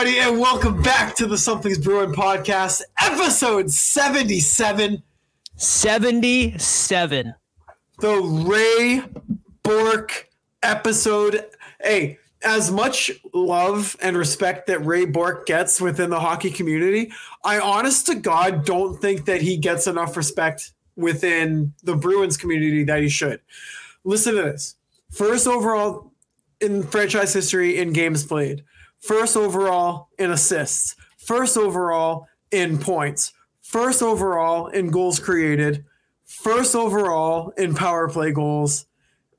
everybody, and welcome back to the Something's Bruin podcast, episode 77, 77. the Ray Bourque episode. Hey, as much love and respect that Ray Bourque gets within the hockey community, I honest to God don't think that he gets enough respect within the Bruins community that he should. Listen to this. First overall in franchise history in games played, first overall in assists, first overall in points, first overall in goals created, first overall in power play goals.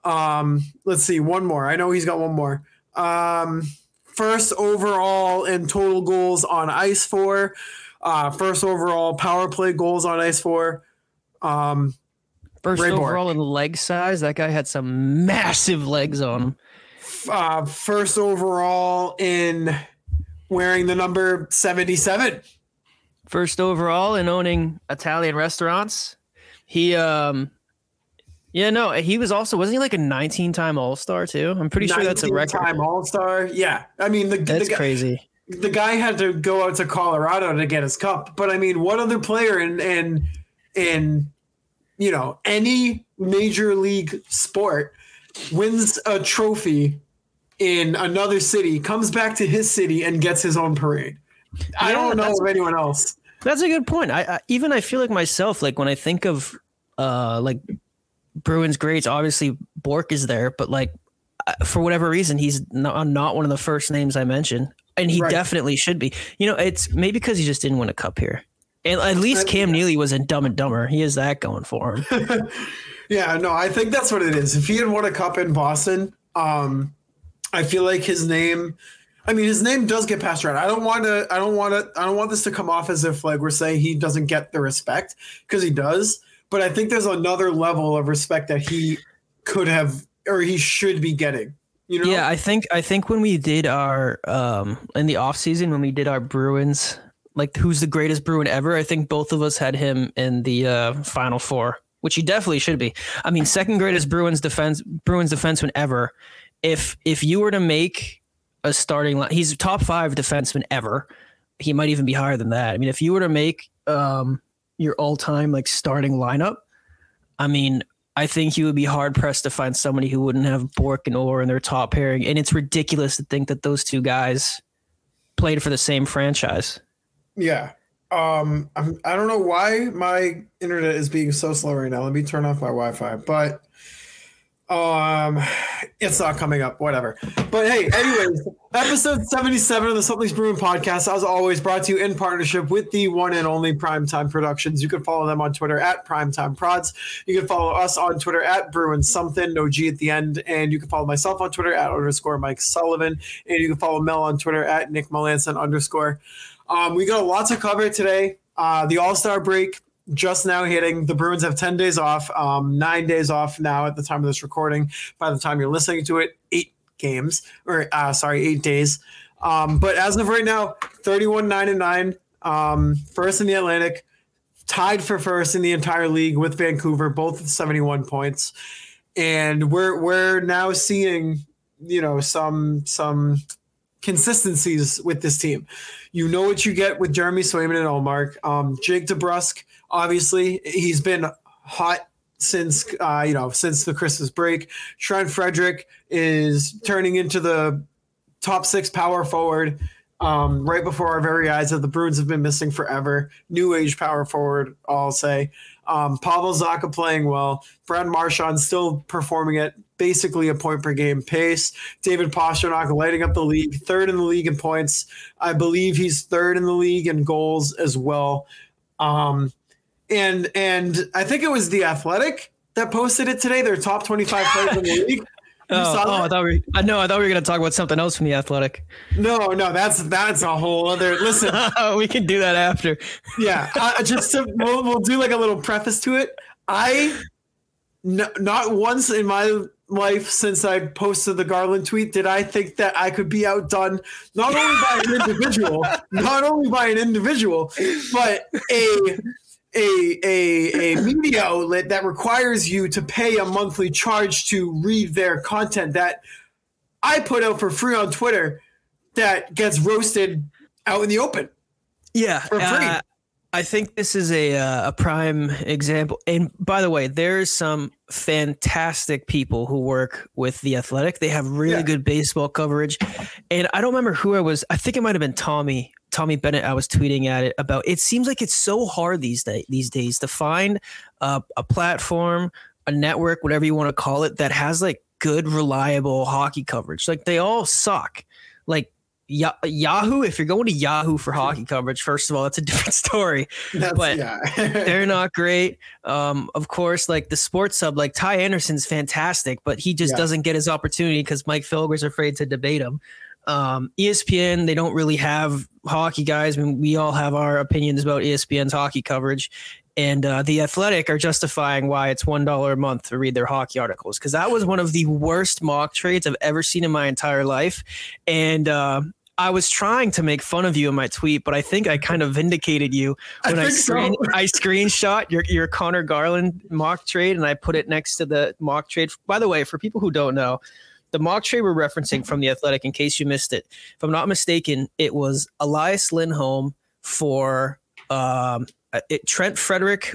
Um, let's see, one more. I know he's got one more. Um, first overall in total goals on ice for, uh, first overall power play goals on ice for. Um, First Ray Bourque. overall in leg size. That guy had some massive legs on him. Uh, first overall in wearing the number 77. First overall in owning Italian restaurants. He um yeah, no, he was also wasn't he like a 19 time all star too? I'm pretty sure that's a record. Time All Star. Yeah. I mean, the, That's the, guy- crazy. the guy had to go out to Colorado to get his cup. But I mean, what other player in, in, in, you know, any major league sport wins a trophy in another city, comes back to his city and gets his own parade? I don't know of anyone else. That's a good point. I, I even I feel like myself, like when I think of uh like Bruins greats, obviously Bourque is there, but like uh, for whatever reason, he's not, not one of the first names I mentioned, and he Right. definitely should be. You know, it's maybe because he just didn't win a cup here. And at least Cam Neely was in Dumb and Dumber. He has that going for him. Yeah, no, I think that's what it is. If he had won a cup in Boston, um, I feel like his name. I mean, his name does get passed around. I don't want to. I don't want to. I don't want this to come off as if like we're saying he doesn't get the respect because he does. But I think there's another level of respect that he could have or he should be getting. You know? Yeah, I think I think when we did our um in the off season when we did our Bruins like who's the greatest Bruin ever, I think both of us had him in the uh final four, which he definitely should be. I mean, second greatest Bruins defense Bruins defenseman ever. If if you were to make a starting line, he's top five defenseman ever. He might even be higher than that. I mean, if you were to make um your all time like starting lineup, I mean, I think you would be hard pressed to find somebody who wouldn't have Bourque and Orr in their top pairing. And it's ridiculous to think that those two guys played for the same franchise. Yeah. Um, I'm, I don't know why my internet is being so slow right now. Let me turn off my Wi-Fi, but um, it's not coming up. Whatever. But hey, anyways, episode 77 of the Something's Bruin podcast, as always, brought to you in partnership with the one and only Primetime Productions. You can follow them on Twitter at Primetime Prods. You can follow us on Twitter at Bruin Something, no G at the end, and you can follow myself on Twitter at underscore Mike Sullivan, and you can follow Mel on Twitter at Nick Melanson underscore. Um, we got a lot to cover today. Uh, the All Star break just now hitting. The Bruins have 10 days off, um, nine days off now at the time of this recording. By the time you're listening to it, eight games, or uh, sorry, eight days. Um, but as of right now, 31 9 and 9, um, first in the Atlantic, tied for first in the entire league with Vancouver, both with 71 points. And we're we're now seeing, you know, some some consistencies with this team. You know what you get with Jeremy Swayman and Ullmark. Um, Jake DeBrusk, obviously, he's been hot since uh, you know since the Christmas break. Trent Frederic is turning into the top six power forward um, right before our very eyes that the Bruins have been missing forever. New age power forward, I'll say. Um, Pavel Zacha playing well. Brad Marchand still performing at basically a point per game pace. David Pastrnak lighting up the league, third in the league in points. I believe he's third in the league in goals as well. Um, and and I think it was the Athletic that posted it today. Their top twenty five players in the league. Oh, oh, I thought we. I know. I thought we were going to talk about something else from the Athletic. No, no, that's that's a whole other. Listen, we can do that after. yeah, uh, just to, we'll, we'll do like a little preface to it. I, not once in my life since I posted the Garland tweet did I think that I could be outdone not only by an individual, not only by an individual, but a a, a, a media outlet that requires you to pay a monthly charge to read their content that I put out for free on Twitter that gets roasted out in the open. Yeah, for free. Uh, I think this is a uh, a prime example. And by the way, there's some fantastic people who work with the Athletic. They have really yeah. good baseball coverage. And I don't remember who I was. I think it might have been Tommy Tommy Bennett. I was tweeting at it about. It seems like it's so hard these day these days to find a platform, a network, whatever you want to call it, that has like good, reliable hockey coverage. Like they all suck. Like Yahoo, if you're going to Yahoo for hockey coverage, first of all, it's a different story. That's, but yeah. they're not great. Um, of course, like the sports sub, like Ty Anderson's fantastic, but he just yeah. doesn't get his opportunity because Mike Felger's afraid to debate him. Um, ESPN, they don't really have hockey guys. I mean, we all have our opinions about ESPN's hockey coverage. And uh, the Athletic are justifying why it's one dollar a month to read their hockey articles because that was one of the worst mock trades I've ever seen in my entire life. And uh, I was trying to make fun of you in my tweet, but I think I kind of vindicated you when I, I screen so. I screenshot your your Conor Garland mock trade and I put it next to the mock trade. By the way, for people who don't know, the mock trade we're referencing from the Athletic, in case you missed it, if I'm not mistaken, it was Elias Lindholm for um, uh, it, Trent Frederic.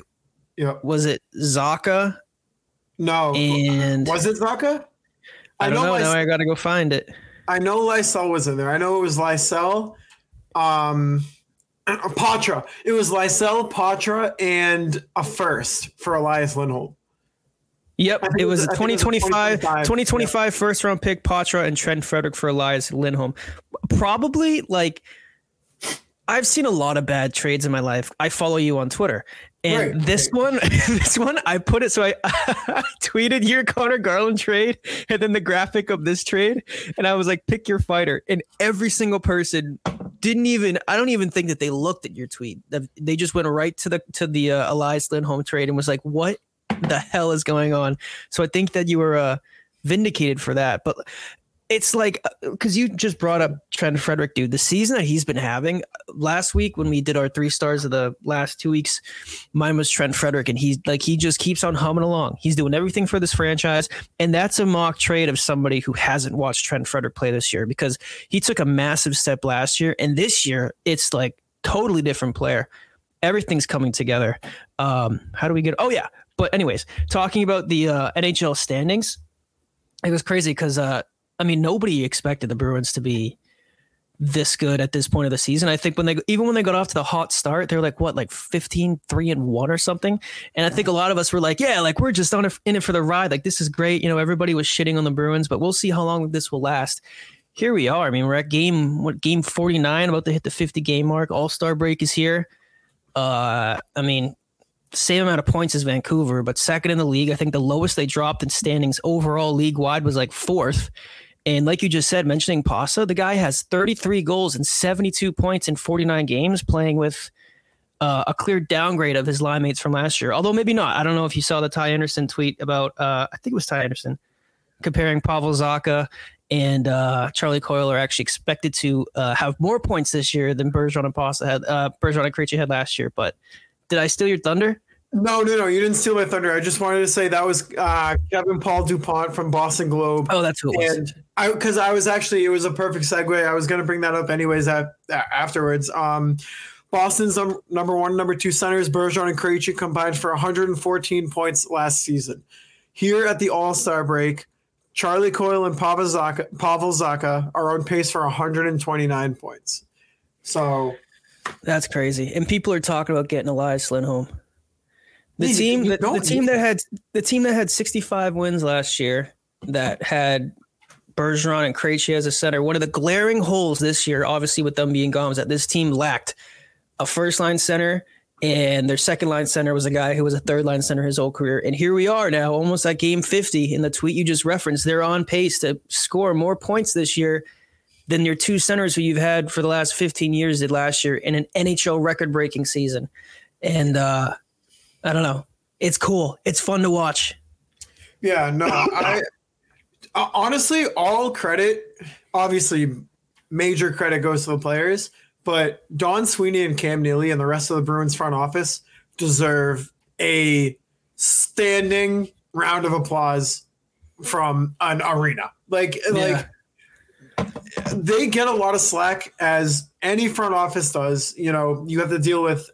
Yeah. Was it Zacha? No. And was it Zacha? I, I don't know. Now I got to go find it. I know Lysell was in there. I know it was Lysell, um, Poitras. It was Lysell, Poitras, and a first for Elias Lindholm. Yep, it was, a 2025, 2025 yeah. first round pick, Poitras, and Trent Frederic for Elias Lindholm. Probably like I've seen a lot of bad trades in my life. I follow you on Twitter. And right. this one, this one, I put it so I, I, tweeted your Conor Garland trade and then the graphic of this trade, and I was like, pick your fighter. And every single person didn't even. I don't even think that they looked at your tweet. They just went right to the to the uh, Elias Lindholm trade and was like, what the hell is going on? So I think that you were uh, vindicated for that. But it's like because uh, you just brought up Trent Frederic, dude. The season that he's been having last week when we did our three stars of the last two weeks, mine was Trent Frederic, and he's like he just keeps on humming along. He's doing everything for this franchise, and that's a mock trade of somebody who hasn't watched Trent Frederic play this year because he took a massive step last year, and this year it's like totally different player. Everything's coming together. Um, how do we get? Oh yeah, but anyways, talking about the uh, NHL standings, it was crazy because. Uh, I mean, nobody expected the Bruins to be this good at this point of the season. I think when they even when they got off to the hot start, they're like what, like 15, 3 and 1 or something. And I think a lot of us were like, yeah, like we're just on it, in it for the ride. Like this is great. You know, everybody was shitting on the Bruins, but we'll see how long this will last. Here we are. I mean, we're at game what game 49, about to hit the 50 game mark. All-Star break is here. Uh I mean, same amount of points as Vancouver, but second in the league. I think the lowest they dropped in standings overall league wide was like fourth. And like you just said, mentioning Pasa, the guy has 33 goals and 72 points in 49 games playing with uh, a clear downgrade of his line mates from last year. Although maybe not. I don't know if you saw the Ty Anderson tweet about, uh, I think it was Ty Anderson, comparing Pavel Zacha and uh, Charlie Coyle are actually expected to uh, have more points this year than Bergeron and Pasa had, uh, Bergeron and Krejci had last year. But did I steal your thunder? No, no, no. You didn't steal my thunder. I just wanted to say that was uh, Kevin Paul Dupont from Boston Globe. Oh, that's who it was. And I, because I was actually, it was a perfect segue. I was going to bring that up anyways at, afterwards. Um, Boston's um, number one, number two centers, Bergeron and Krejci combined for 114 points last season. Here at the All Star break, Charlie Coyle and Pavel Zacha, Pavel Zacha are on pace for 129 points. So That's crazy. And people are talking about getting Elias Lindholm. The team the, the team that had the team that had 65 wins last year that had Bergeron and Krejci as a center. One of the glaring holes this year, obviously with them being gone, was that this team lacked a first line center and their second line center was a guy who was a third line center his whole career. And here we are now, almost at game 50 in the tweet you just referenced. They're on pace to score more points this year than your two centers who you've had for the last 15 years did last year in an NHL record breaking season. And uh, I don't know. It's cool. It's fun to watch. Yeah, no, I uh, honestly, all credit, obviously, major credit goes to the players, but Don Sweeney and Cam Neely and the rest of the Bruins front office deserve a standing round of applause from an arena. Like, like they get a lot of slack as any front office does. You know, you have to deal with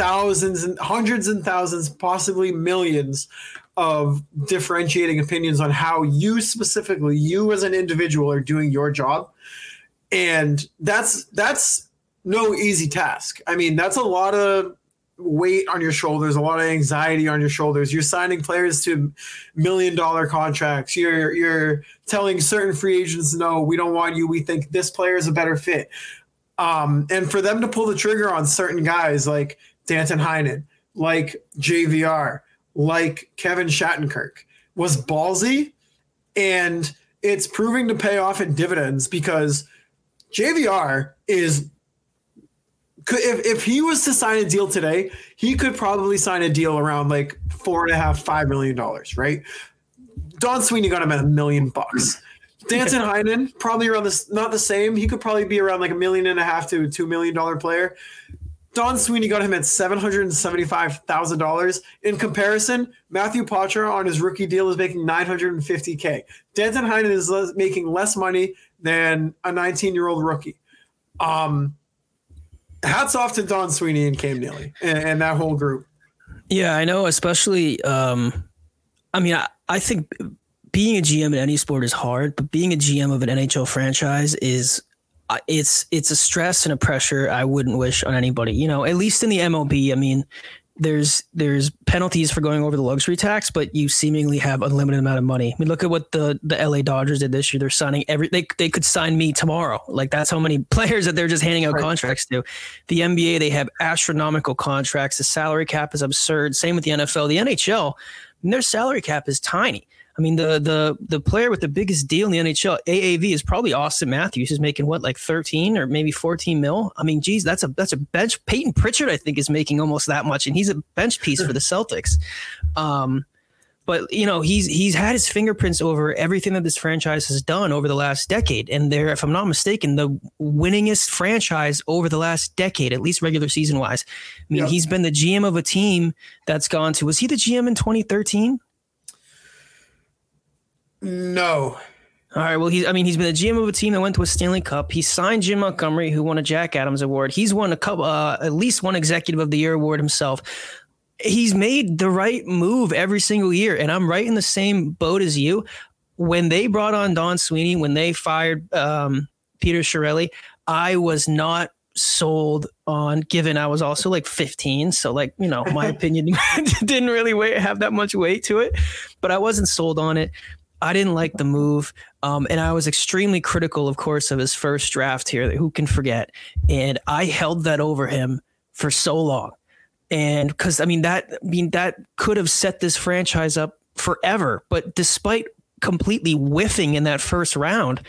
thousands and hundreds and thousands, possibly millions of differentiating opinions on how you specifically, you as an individual, are doing your job. And that's that's no easy task. I mean, that's a lot of weight on your shoulders, a lot of anxiety on your shoulders. You're signing players to million dollar contracts. You're you're telling certain free agents, no, we don't want you. We think this player is a better fit. Um, and for them to pull the trigger on certain guys like Danton Heinen, like JVR, like Kevin Shattenkirk was ballsy and it's proving to pay off in dividends because JVR is if, if he was to sign a deal today, he could probably sign a deal around like four and a half, five million dollars, right? Don Sweeney got him at a million bucks. Danton Heinen, probably around this not the same. He could probably be around like a million and a half to two million dollar player. Don Sweeney got him at seven hundred and seventy-five thousand dollars. In comparison, Matthew Poitras on his rookie deal is making nine hundred and fifty k. Danton Heinen is le- making less money than a nineteen-year-old rookie. Um, hats off to Don Sweeney and Cam Neely and, and that whole group. Yeah, I know. Especially, um, I mean, I, I think being a GM in any sport is hard, but being a GM of an NHL franchise is it's it's a stress and a pressure I wouldn't wish on anybody. You know, at least in the MLB, I mean, there's there's penalties for going over the luxury tax, but you seemingly have unlimited amount of money. I mean, look at what the the LA Dodgers did this year. They're signing every they they could sign me tomorrow. Like that's how many players that they're just handing out Right. contracts to. The NBA they have astronomical contracts. The salary cap is absurd. Same with the NFL. The NHL, I mean, their salary cap is tiny. I mean, the the the player with the biggest deal in the NHL, AAV, is probably Auston Matthews, who's making what, like thirteen or maybe fourteen mil. I mean, geez, that's a that's a bench. Payton Pritchard, I think, is making almost that much, and he's a bench piece for the Celtics. Um, but you know, he's he's had his fingerprints over everything that this franchise has done over the last decade, and they're, if I'm not mistaken, the winningest franchise over the last decade, at least regular season wise. I mean, Yeah. he's been the GM of a team that's gone to. Was he the GM in 2013? No, All right. Well, he's. I mean, he's been the GM of a team that went to a Stanley Cup. He signed Jim Montgomery, who won a Jack Adams Award. He's won a couple, uh, at least one Executive of the Year award himself. He's made the right move every single year, and I'm right in the same boat as you. When they brought on Don Sweeney, when they fired um, Peter Chiarelli, I was not sold on. Given I was also like 15, so like you know, my opinion didn't really weigh, have that much weight to it. But I wasn't sold on it. I didn't like the move. Um, and I was extremely critical, of course, of his first draft here. Who can forget? And I held that over him for so long. And because I mean that I mean that could have set this franchise up forever. But despite completely whiffing in that first round,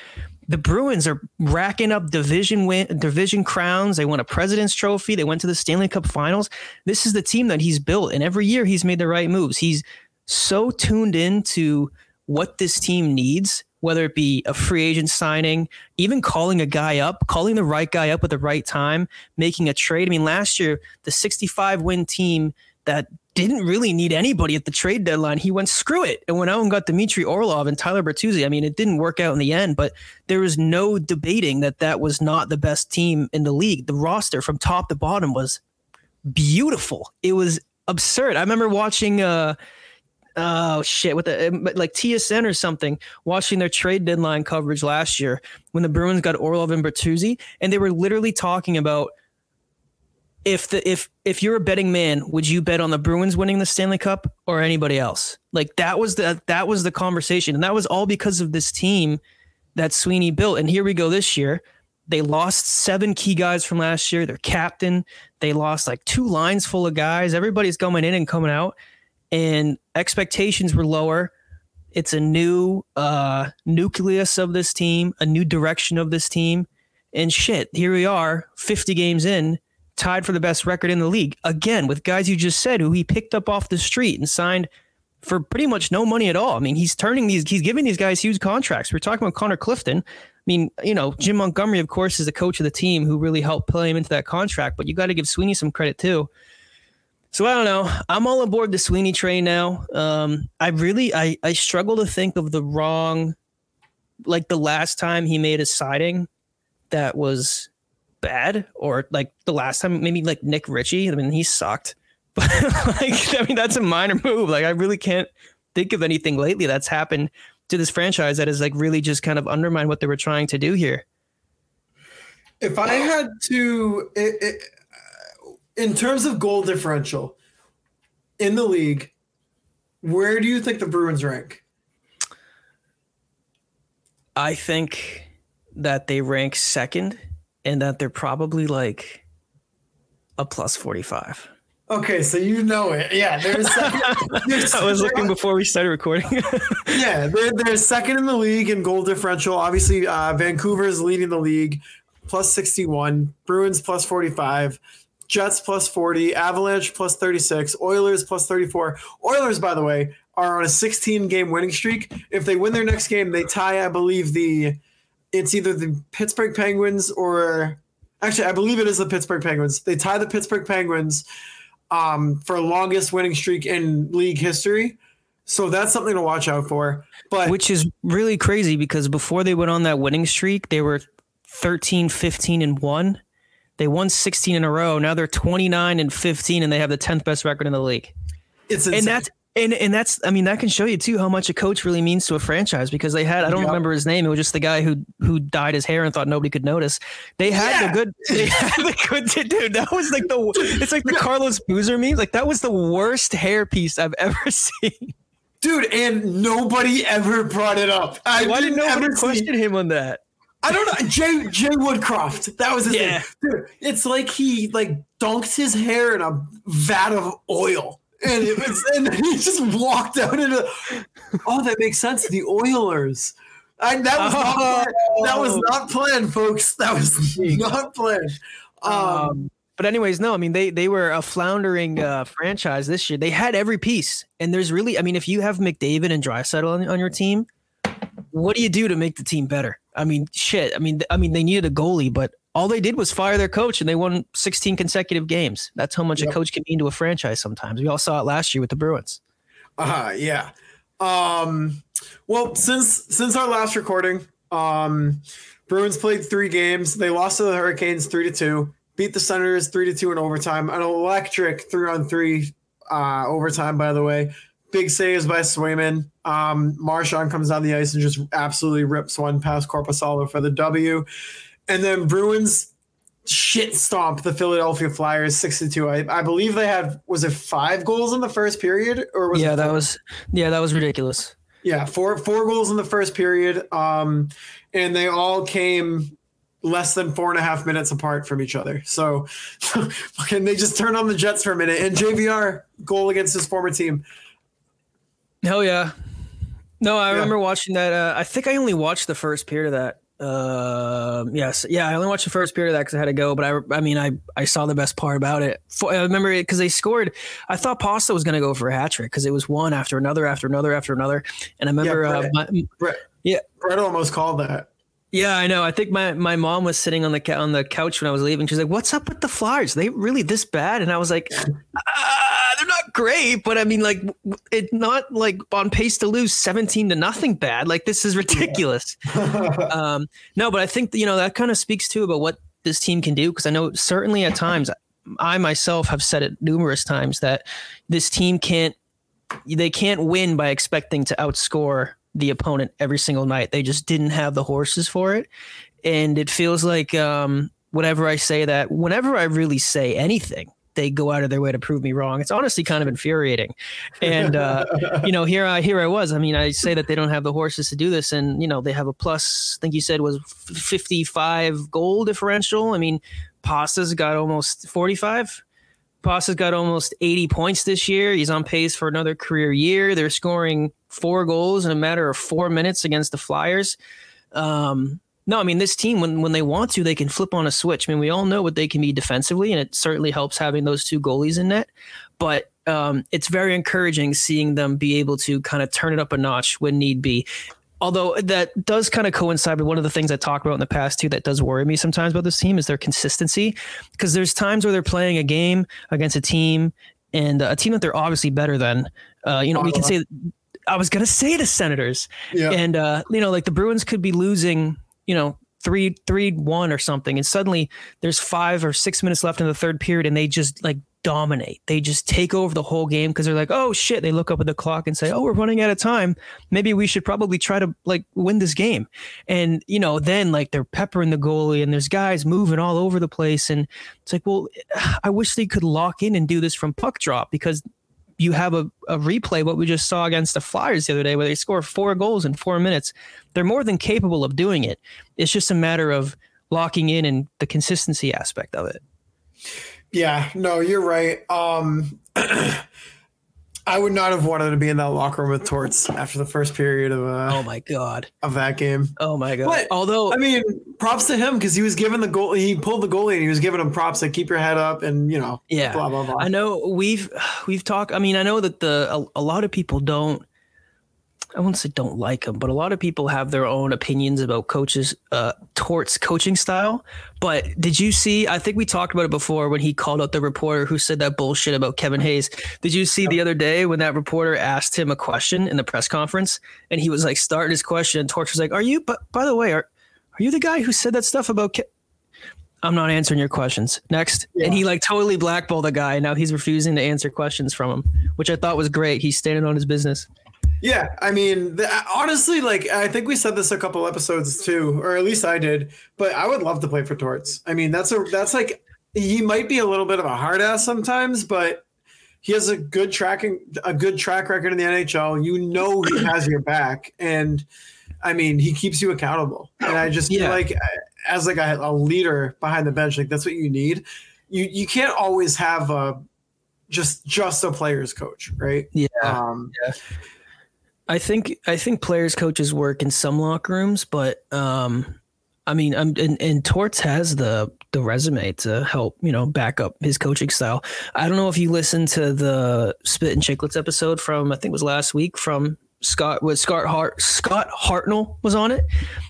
the Bruins are racking up division win division crowns. They won a President's Trophy. They went to the Stanley Cup Finals. This is the team that he's built, and every year he's made the right moves. He's so tuned in to what this team needs, whether it be a free agent signing, even calling a guy up, calling the right guy up at the right time, making a trade. I mean, last year, the 65 win team that didn't really need anybody at the trade deadline, he went screw it and went out and got Dmitry Orlov and Tyler Bertuzzi. I mean, it didn't work out in the end, but there was no debating that that was not the best team in the league. The roster from top to bottom was beautiful. It was absurd. I remember watching uh oh shit with the um, like TSN or something watching their trade deadline coverage last year when the Bruins got Orlov and Bertuzzi and they were literally talking about if the if if you're a betting man would you bet on the Bruins winning the Stanley Cup or anybody else? Like that was the that was the conversation and that was all because of this team that Sweeney built and here we go this year. They lost seven key guys from last year. Their captain. They lost like two lines full of guys. Everybody's coming in and coming out and expectations were lower. It's a new uh, nucleus of this team, a new direction of this team. And shit, here we are, 50 games in, tied for the best record in the league. Again, with guys you just said who he picked up off the street and signed for pretty much no money at all. I mean, he's turning these, he's giving these guys huge contracts. We're talking about Connor Clifton. I mean, you know, Jim Montgomery, of course, is the coach of the team who really helped play him into that contract, but you got to give Sweeney some credit too. So I don't know. I'm all aboard the Sweeney train now. Um, I really I I struggle to think of the wrong, like the last time he made a siding that was bad, or like the last time maybe like Nick Ritchie. I mean he sucked, but like I mean that's a minor move. Like I really can't think of anything lately that's happened to this franchise that has like really just kind of undermined what they were trying to do here. If I had to. It, it, in terms of goal differential in the league, where do you think the Bruins rank? I think that they rank second and that they're probably like a plus 45. Okay, so you know it. Yeah, there's second. I was looking before we started recording. yeah, they're, they're second in the league in goal differential. Obviously, uh, Vancouver is leading the league, plus 61. Bruins plus 45. Jets plus 40, Avalanche plus 36, Oilers plus 34. Oilers, by the way, are on a 16 game winning streak. If they win their next game, they tie, I believe, the it's either the Pittsburgh Penguins or actually, I believe it is the Pittsburgh Penguins. They tie the Pittsburgh Penguins um, for longest winning streak in league history. So that's something to watch out for. But which is really crazy because before they went on that winning streak, they were 13, 15, and 1 they won 16 in a row. Now they're 29 and 15, and they have the 10th best record in the league. It's insane. and that's and and that's I mean that can show you too how much a coach really means to a franchise because they had I don't yep. remember his name it was just the guy who who dyed his hair and thought nobody could notice they had yeah. the good they had the good dude that was like the it's like the Carlos Boozer meme like that was the worst hair piece I've ever seen dude and nobody ever brought it up I why didn't nobody question him on that I don't know. Jay Jay Woodcroft. That was his yeah. name. Dude, it's like he like dunked his hair in a vat of oil. And it was and he just walked out into Oh, that makes sense. The Oilers. I, that was oh. not that was not planned, folks. That was not planned. Um, um, but anyways, no, I mean they they were a floundering uh, franchise this year. They had every piece, and there's really, I mean, if you have McDavid and Draisaitl on, on your team, what do you do to make the team better? I mean, shit. I mean, I mean, they needed a goalie, but all they did was fire their coach, and they won 16 consecutive games. That's how much yep. a coach can mean to a franchise. Sometimes we all saw it last year with the Bruins. Uh yeah. Um, well, since since our last recording, um, Bruins played three games. They lost to the Hurricanes three to two. Beat the Senators three to two in overtime. An electric three on three uh, overtime, by the way. Big saves by Swayman. Um, Marchand comes on the ice and just absolutely rips one past Korpisalo for the W. And then Bruins shit stomp the Philadelphia Flyers 62. I, I believe they had was it five goals in the first period or was Yeah, that was yeah, that was ridiculous. Yeah, four four goals in the first period. Um and they all came less than four and a half minutes apart from each other. So fucking they just turn on the Jets for a minute and JVR goal against his former team. Hell yeah. No, I yeah. remember watching that. Uh, I think I only watched the first period of that. Uh, yes, yeah, I only watched the first period of that because I had to go. But I, I mean, I, I saw the best part about it. I remember it because they scored. I thought Pasta was going to go for a hat trick because it was one after another, after another, after another. And I remember, yeah, Brett, uh, my, Brett, yeah, Brett almost called that. Yeah, I know. I think my, my mom was sitting on the on the couch when I was leaving. She's like, "What's up with the Flyers? Are they really this bad?" And I was like, ah, "They're not great, but I mean, like, it's not like on pace to lose seventeen to nothing bad. Like, this is ridiculous." um, no, but I think you know that kind of speaks too about what this team can do because I know certainly at times I myself have said it numerous times that this team can't they can't win by expecting to outscore the opponent every single night. They just didn't have the horses for it. And it feels like um, whenever I say that, whenever I really say anything, they go out of their way to prove me wrong. It's honestly kind of infuriating. And uh, you know, here I here I was. I mean, I say that they don't have the horses to do this, and you know, they have a plus. I think you said was fifty five goal differential. I mean, Pasta's got almost forty five. Pasta's got almost 80 points this year. He's on pace for another career year. They're scoring four goals in a matter of four minutes against the Flyers. Um, no, I mean this team when when they want to, they can flip on a switch. I mean, we all know what they can be defensively, and it certainly helps having those two goalies in net. But um, it's very encouraging seeing them be able to kind of turn it up a notch when need be. Although that does kind of coincide with one of the things I talked about in the past too, that does worry me sometimes about this team is their consistency. Because there's times where they're playing a game against a team and a team that they're obviously better than. Uh, you know, we can say I was gonna say the Senators, yeah. and uh, you know, like the Bruins could be losing you know, three three one or something and suddenly there's five or six minutes left in the third period and they just like dominate they just take over the whole game because they're like oh shit they look up at the clock and say oh we're running out of time maybe we should probably try to like win this game and you know then like they're peppering the goalie and there's guys moving all over the place and it's like well i wish they could lock in and do this from puck drop because you have a, a replay what we just saw against the Flyers the other day where they score four goals in four minutes. They're more than capable of doing it. It's just a matter of locking in and the consistency aspect of it. Yeah, no, you're right. Um I would not have wanted to be in that locker room with Torts after the first period of uh, oh my god of that game. Oh my god! But, Although I mean, props to him because he was given the goal. He pulled the goalie and he was giving him props like keep your head up and you know yeah blah blah blah. I know we've we've talked. I mean, I know that the a, a lot of people don't I won't say don't like him, but a lot of people have their own opinions about coaches uh, Torts coaching style. But did you see? I think we talked about it before when he called out the reporter who said that bullshit about Kevin Hayes. Did you see the other day when that reporter asked him a question in the press conference and he was like starting his question and Torts was like, "Are you? But by the way, are are you the guy who said that stuff about?" Ke-? I'm not answering your questions. Next. Yeah. And he like totally blackballed the guy. Now he's refusing to answer questions from him, which I thought was great. He's standing on his business. Yeah, I mean, the, honestly, like I think we said this a couple episodes too, or at least I did. But I would love to play for Torts. I mean, that's a that's like he might be a little bit of a hard ass sometimes, but he has a good tracking a good track record in the NHL. You know he has your back, and I mean he keeps you accountable. And I just yeah. feel like as like a, a leader behind the bench, like that's what you need. You you can't always have a just just a player's coach, right? Yeah. Um, yeah. I think I think players coaches work in some locker rooms, but um, I mean, I'm, and, and Torts has the the resume to help you know back up his coaching style. I don't know if you listened to the Spit and Chicklets episode from I think it was last week from Scott with Scott Hart Scott Hartnell was on it,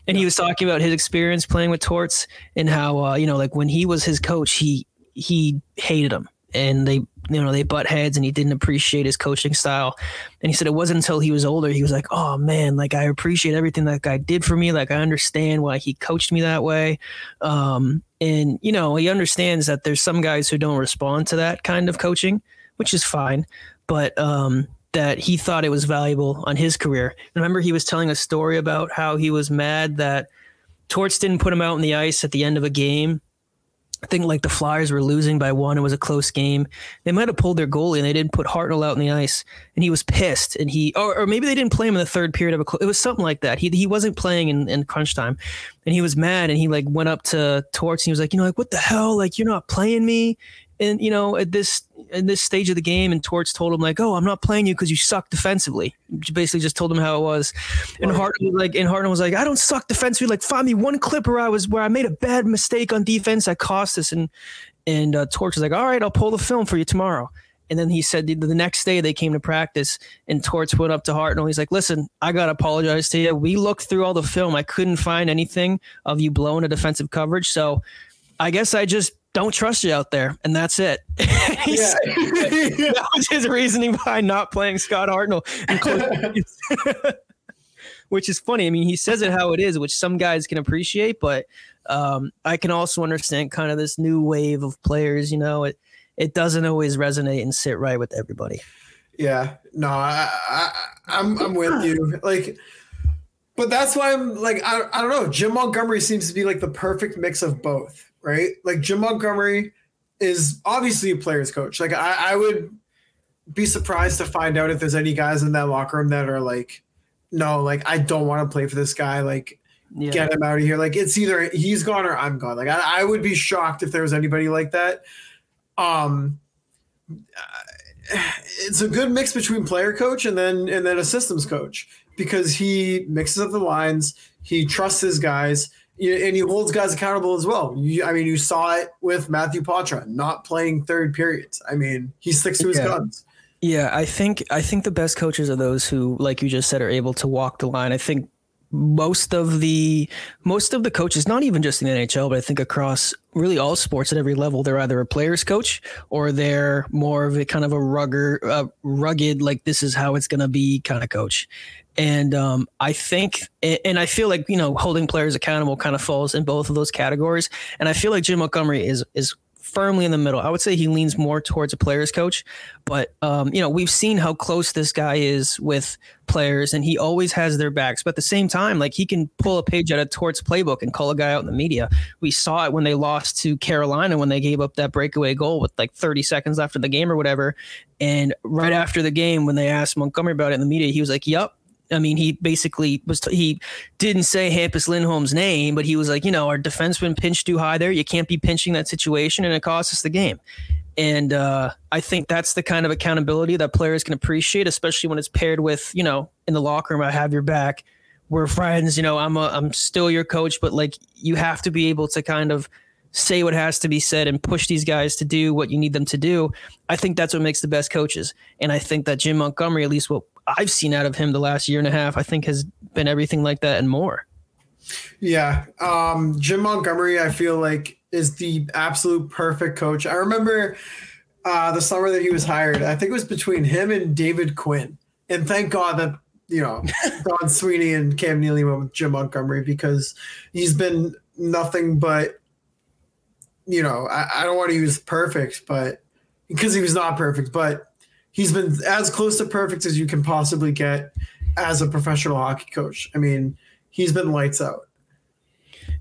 and he was talking about his experience playing with Torts and how uh, you know like when he was his coach, he he hated him. And they you know they butt heads and he didn't appreciate his coaching style. And he said it wasn't until he was older he was like oh man like i appreciate everything that guy did for me. Like i understand why he coached me that way. Um, and you know he understands that there's some guys who don't respond to that kind of coaching which is fine. But um, that he thought it was valuable on his career. Remember he was telling a story about how he was mad that torts didn't put him out on the ice at the end of a game I think like the Flyers were losing by one. It was a close game. They might have pulled their goalie and they didn't put Hartnell out on the ice, and he was pissed. And he, or, or maybe they didn't play him in the third period of a. It was something like that. He he wasn't playing in, in crunch time, and he was mad. And he like went up to Torts and he was like, you know, like what the hell, like you're not playing me and you know at this in this stage of the game and Torts told him like oh I'm not playing you because you suck defensively basically just told him how it was and Hart was like and Harden was like I don't suck defensively like find me one clip where I was where I made a bad mistake on defense that cost us and and uh, Torts was like all right I'll pull the film for you tomorrow and then he said the, next day they came to practice and Torts went up to Hartnell. He's like, listen, I got to apologize to you. We looked through all the film. I couldn't find anything of you blowing a defensive coverage. So I guess I just don't trust you out there, and that's it. yeah. that was his reasoning behind not playing Scott Hartnell. which is funny. I mean, he says it how it is, which some guys can appreciate, but um, I can also understand kind of this new wave of players. You know, it it doesn't always resonate and sit right with everybody. Yeah, no, I, I, I'm I'm with you. Like, but that's why I'm like I, I don't know. Jim Montgomery seems to be like the perfect mix of both, right? Like Jim Montgomery is obviously a player's coach. Like I, I would be surprised to find out if there's any guys in that locker room that are like, no, like I don't want to play for this guy. Like Yeah. get him out of here. Like it's either he's gone or I'm gone. Like I, I would be shocked if there was anybody like that. Um, it's a good mix between player coach and then and then a systems coach because he mixes up the lines. He trusts his guys and he holds guys accountable as well. You, I mean, you saw it with Matthew Poitras not playing third periods. I mean, he sticks to his Yeah. guns. Yeah, I think I think the best coaches are those who, like you just said, are able to walk the line. I think most of the most of the coaches, not even just in the NHL, but I think across really all sports at every level, they're either a player's coach or they're more of a kind of a rugged, uh, rugged, like this is how it's going to be kind of coach. And um, I think, and I feel like you know, holding players accountable kind of falls in both of those categories. And I feel like Jim Montgomery is is firmly in the middle. I would say he leans more towards a player's coach, but um, you know we've seen how close this guy is with players, and he always has their backs. But at the same time, like he can pull a page out of Tort's playbook and call a guy out in the media. We saw it when they lost to Carolina when they gave up that breakaway goal with like 30 seconds after the game or whatever. And right after the game, when they asked Montgomery about it in the media, he was like, "Yep." I mean, he basically was. he didn't say Hampus Lindholm's name, but he was like, you know, our defenseman pinched too high there. You can't be pinching that situation, and it cost us the game. And uh, I think that's the kind of accountability that players can appreciate, especially when it's paired with, you know, in the locker room, I have your back. We're friends. You know, I'm a, I'm still your coach, but like you have to be able to kind of say what has to be said and push these guys to do what you need them to do. I think that's what makes the best coaches. And I think that Jim Montgomery, at least what I've seen out of him the last year and a half, I think has been everything like that and more. Yeah. Um, Jim Montgomery, I feel like, is the absolute perfect coach. I remember uh, the summer that he was hired, I think it was between him and David Quinn. And thank God that, you know, Don Sweeney and Cam Neely went with Jim Montgomery because he's been nothing but, you know, I, I don't want to use perfect, but because he was not perfect, but he's been as close to perfect as you can possibly get as a professional hockey coach. I mean, he's been lights out.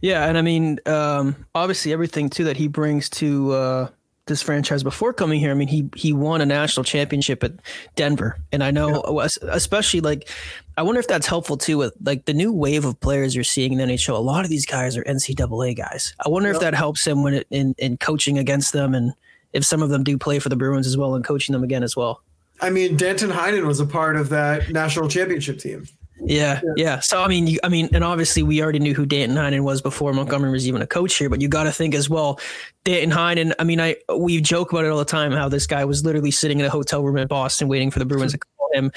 Yeah, and I mean, um, obviously everything too that he brings to uh, this franchise before coming here. I mean, he he won a national championship at Denver, and I know, especially like, I wonder if that's helpful too with like the new wave of players you're seeing in the NHL. A lot of these guys are NCAA guys. I wonder if that helps him when it, in in coaching against them, and if some of them do play for the Bruins as well and coaching them again as well. I mean, Danton Heinen was a part of that national championship team. Yeah, yeah. So I mean, you, I mean, and obviously we already knew who Danton Heinen was before Montgomery was even a coach here. But you got to think as well, Danton Heinen. I mean, I we joke about it all the time how this guy was literally sitting in a hotel room in Boston waiting for the Bruins to call him.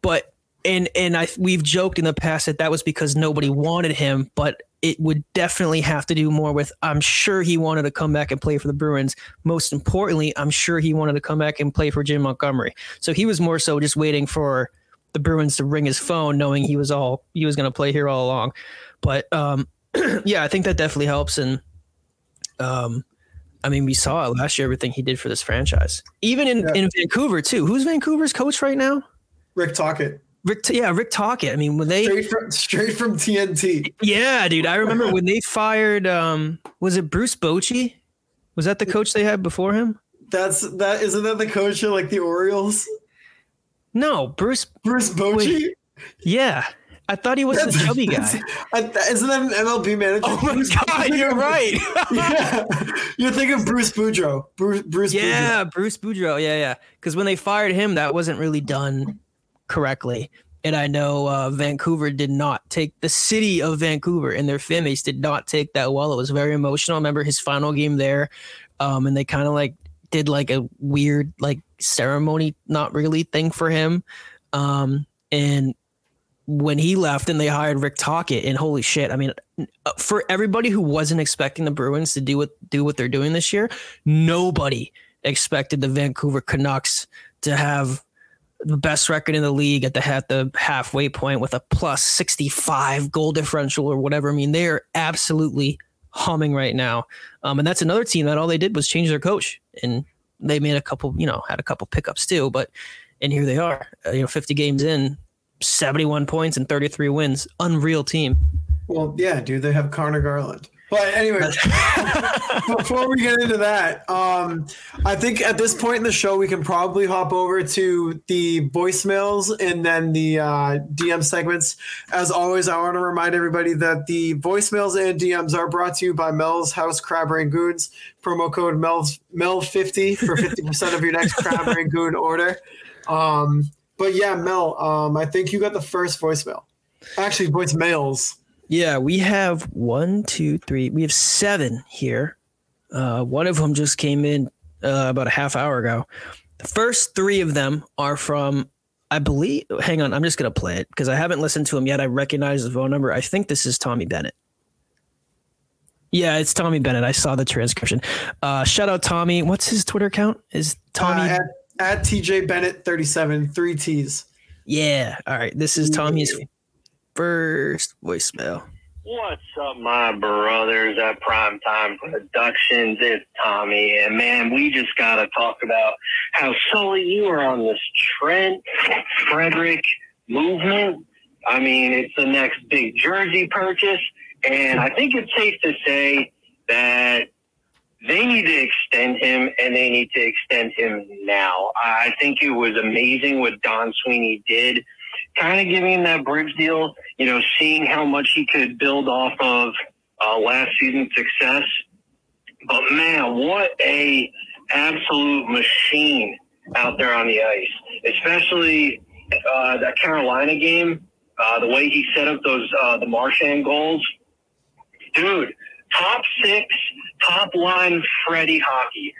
But and and I we've joked in the past that that was because nobody wanted him, but it would definitely have to do more with. I'm sure he wanted to come back and play for the Bruins. Most importantly, I'm sure he wanted to come back and play for Jim Montgomery. So he was more so just waiting for the Bruins to ring his phone, knowing he was all he was going to play here all along. But um, yeah, I think that definitely helps. And um, I mean, we saw last year everything he did for this franchise, even in, Yeah. in Vancouver too. Who's Vancouver's coach right now? Rick Tocchet, Rick, yeah, Rick Tocchet. I mean, when they, straight from straight from TNT. yeah, dude, I remember when they fired. Um, was it Bruce Bochy? Was that the coach they had before him? That's that. Isn't that the coach of like the Orioles? No, Bruce. Bruce Bochy. Yeah, I thought he was the That's- chubby guy. Isn't that an MLB manager? Oh my god, you're right. yeah, you're thinking Bruce Boudreau. Bruce, Bruce Yeah, Bruce Boudreau. Yeah, yeah. Because when they fired him, that wasn't really done correctly. And I know uh, Vancouver did not take the city of Vancouver and their base did not take that well. It was very emotional. I remember his final game there, um, and they kind of like did like a weird like ceremony, not really thing for him. Um, and when he left and they hired Rick Tocchet, and holy shit, I mean, uh, for everybody who wasn't expecting the Bruins to do what do what they're doing this year, nobody expected the Vancouver Canucks to have the best record in the league at the at the halfway point with a plus 65 goal differential or whatever. I mean, they're absolutely humming right now. Um, and that's another team that all they did was change their coach and they made a couple, you know, had a couple pickups too, but and here they are. Uh, you know, 50 games in, 71 points and 33 wins. Unreal team. Well, yeah, dude, they have Conor Garland. But anyway, before we get into that, um, I think at this point in the show, we can probably hop over to the voicemails and then the uh, DM segments. As always, I want to remind everybody that the voicemails and DMs are brought to you by Mel's House Crab Rangoons. Promo code Mel's Mel50 for 50% of your next Crab Rangoon order. Um, but yeah, Mel, um, I think you got the first voicemail. Actually, voicemails. Yeah, we have one, two, three. We have seven here. Uh, one of them just came in uh, about a half hour ago. The first three of them are from, I believe. Hang on, I'm just gonna play it because I haven't listened to him yet. I recognize the phone number. I think this is Tommy Bennett. Yeah, it's Tommy Bennett. I saw the transcription. Uh, shout out Tommy. What's his Twitter account? Is Tommy Uh, at, at TJ Bennett 37, three T's. Yeah. All right. This is Tommy's first voicemail. What's up, my brothers at Primetime Productions? It's Tommy, and man, we just got to talk about how Sully, you are on this Trent Frederic movement. I mean, it's the next big jersey purchase, and I think it's safe to say that they need to extend him, and they need to extend him now. I think it was amazing what Don Sweeney did kind of giving him that bridge deal, you know, seeing how much he could build off of uh, last season's success. But man, what a absolute machine out there on the ice, especially uh, that Carolina game. Uh, the way he set up those uh, the Marchand goals, dude. Top six, top line Freddie hockey.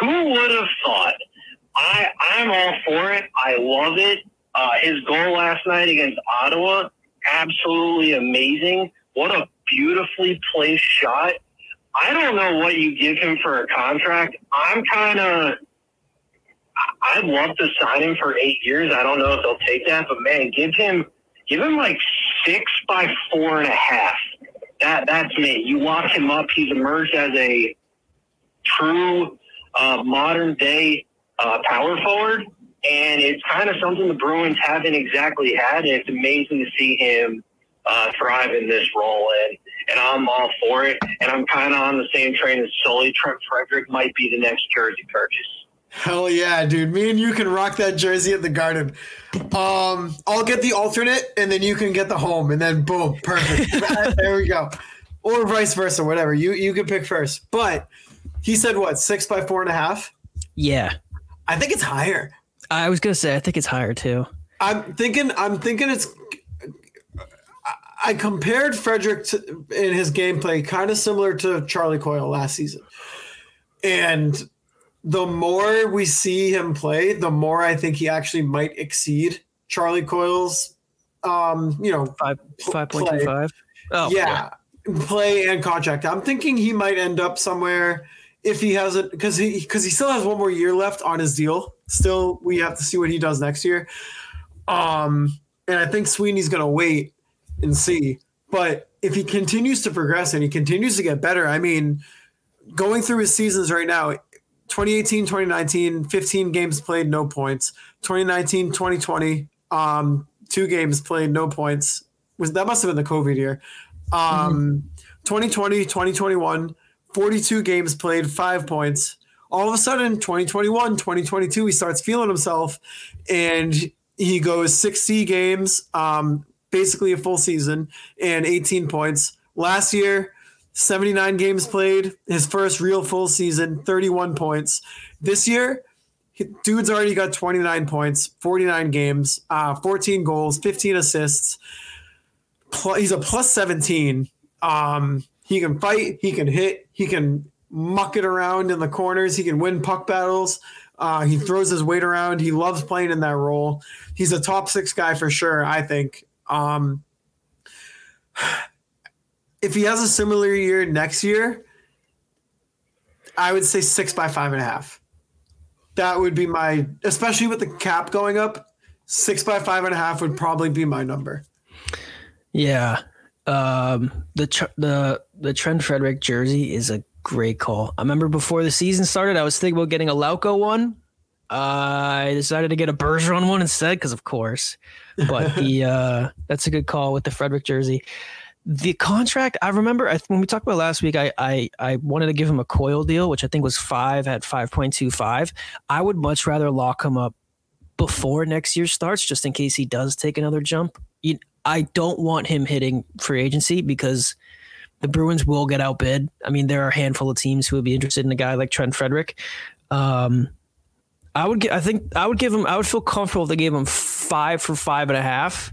Who would have thought? I I'm all for it. I love it. Uh, his goal last night against Ottawa, absolutely amazing. What a beautifully placed shot. I don't know what you give him for a contract. I'm kind of, I'd love to sign him for eight years. I don't know if they'll take that, but man, give him, give him like six by four and a half. That that's me. You lock him up. He's emerged as a true uh, modern day uh, power forward and it's kind of something the Bruins haven't exactly had. And it's amazing to see him uh, thrive in this role, and and I'm all for it. And I'm kind of on the same train as Sully. Trent Frederic might be the next jersey purchase. Hell yeah, dude! Me and you can rock that jersey at the Garden. Um, I'll get the alternate, and then you can get the home, and then boom, perfect. there we go. Or vice versa, whatever. You you can pick first. But he said what six by four and a half. Yeah. I think it's higher. I was gonna say I think it's higher too. I'm thinking. I'm thinking it's. I compared Frederic to, in his gameplay kind of similar to Charlie Coyle last season, and the more we see him play, the more I think he actually might exceed Charlie Coyle's. Um, you know, Five five point two five. Oh yeah, play and contract. I'm thinking he might end up somewhere if he hasn't because he because he still has one more year left on his deal. Still, we have to see what he does next year. Um, and I think Sweeney's going to wait and see. But if he continues to progress and he continues to get better, I mean, going through his seasons right now, 2018, 2019, 15 games played, no points. 2019, 2020, um, two games played, no points. Was that must have been the COVID year. Um, 2020, 2021, 42 games played, five points. All of a sudden, 2021, 2022, he starts feeling himself and he goes 60 games, um, basically a full season, and 18 points. Last year, 79 games played, his first real full season, 31 points. This year, dude's already got 29 points, 49 games, uh, 14 goals, 15 assists. He's a plus 17. Um, he can fight, he can hit, he can muck it around in the corners, he can win puck battles. Uh, he throws his weight around. He loves playing in that role. He's a top six guy for sure, I think. Um, if he has a similar year next year, I would say six by five and a half. That would be my, especially with the cap going up, six by five and a half would probably be my number. Yeah. Um, the tr- the the Trent Frederic jersey is a great call. I remember before the season started, I was thinking about getting a Lauko one I decided to get a Bergeron one instead because, of course. But the uh, that's a good call with the Frederic jersey. The contract, I remember I, when we talked about last week, I, I I wanted to give him a Coyle deal, which I think was five at five point two five. I would much rather lock him up before next year starts, just in case he does take another jump. I don't want him hitting free agency because the Bruins will get outbid. I mean, there are a handful of teams who would be interested in a guy like Trent Frederic. Um, I would. I think I would give him. I would feel comfortable if they gave him five for five and a half.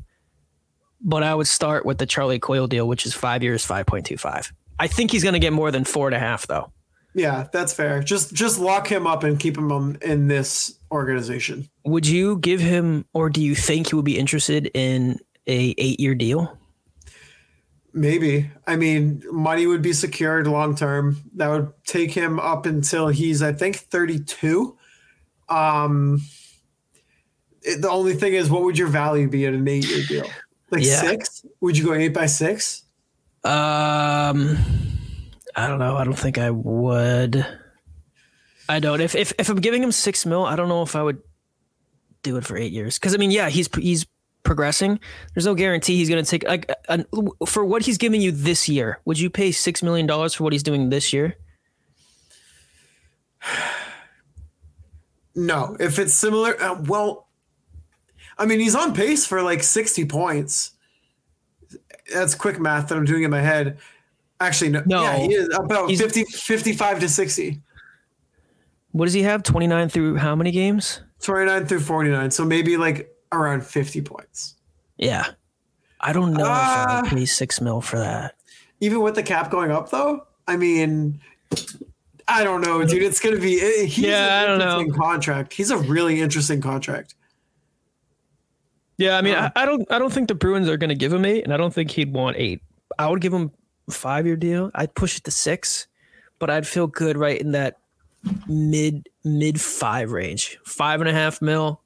But I would start with the Charlie Coyle deal, which is five years, five point two five. I think he's going to get more than four and a half, though. Yeah, that's fair. Just just lock him up and keep him in this organization. Would you give him, or do you think he would be interested in a eight year deal? Maybe. I mean, money would be secured long term. That would take him up until he's, I think, 32. Um, it, the only thing is, what would your value be at an eight year deal? Like yeah. six? Would you go eight by six? Um, I don't know. I don't think I would. I don't. If if if I'm giving him six mil, I don't know if I would do it for eight years. Because I mean, yeah, he's he's progressing. There's no guarantee he's going to take like an, for what he's giving you this year. Would you pay six million dollars for what he's doing this year? No, if it's similar, uh, well, I mean, he's on pace for like 60 points. That's quick math that I'm doing in my head. Actually, no, no yeah, he is about 50, 55 to 60. What does he have? 29 through how many games? 29 through 49. So maybe like around 50 points. Yeah. I don't know uh, if I would uh, pay six mil for that. Even with the cap going up, though, I mean, I don't know, dude. It's gonna be. Eh, he's yeah, I don't know. Contract. He's a really interesting contract. Yeah, I mean, um, I, I, don't, I don't think the Bruins are gonna give him eight, and I don't think he'd want eight. I would give him five year deal. I'd push it to six, but I'd feel good right in that mid mid five range, five and a half mil,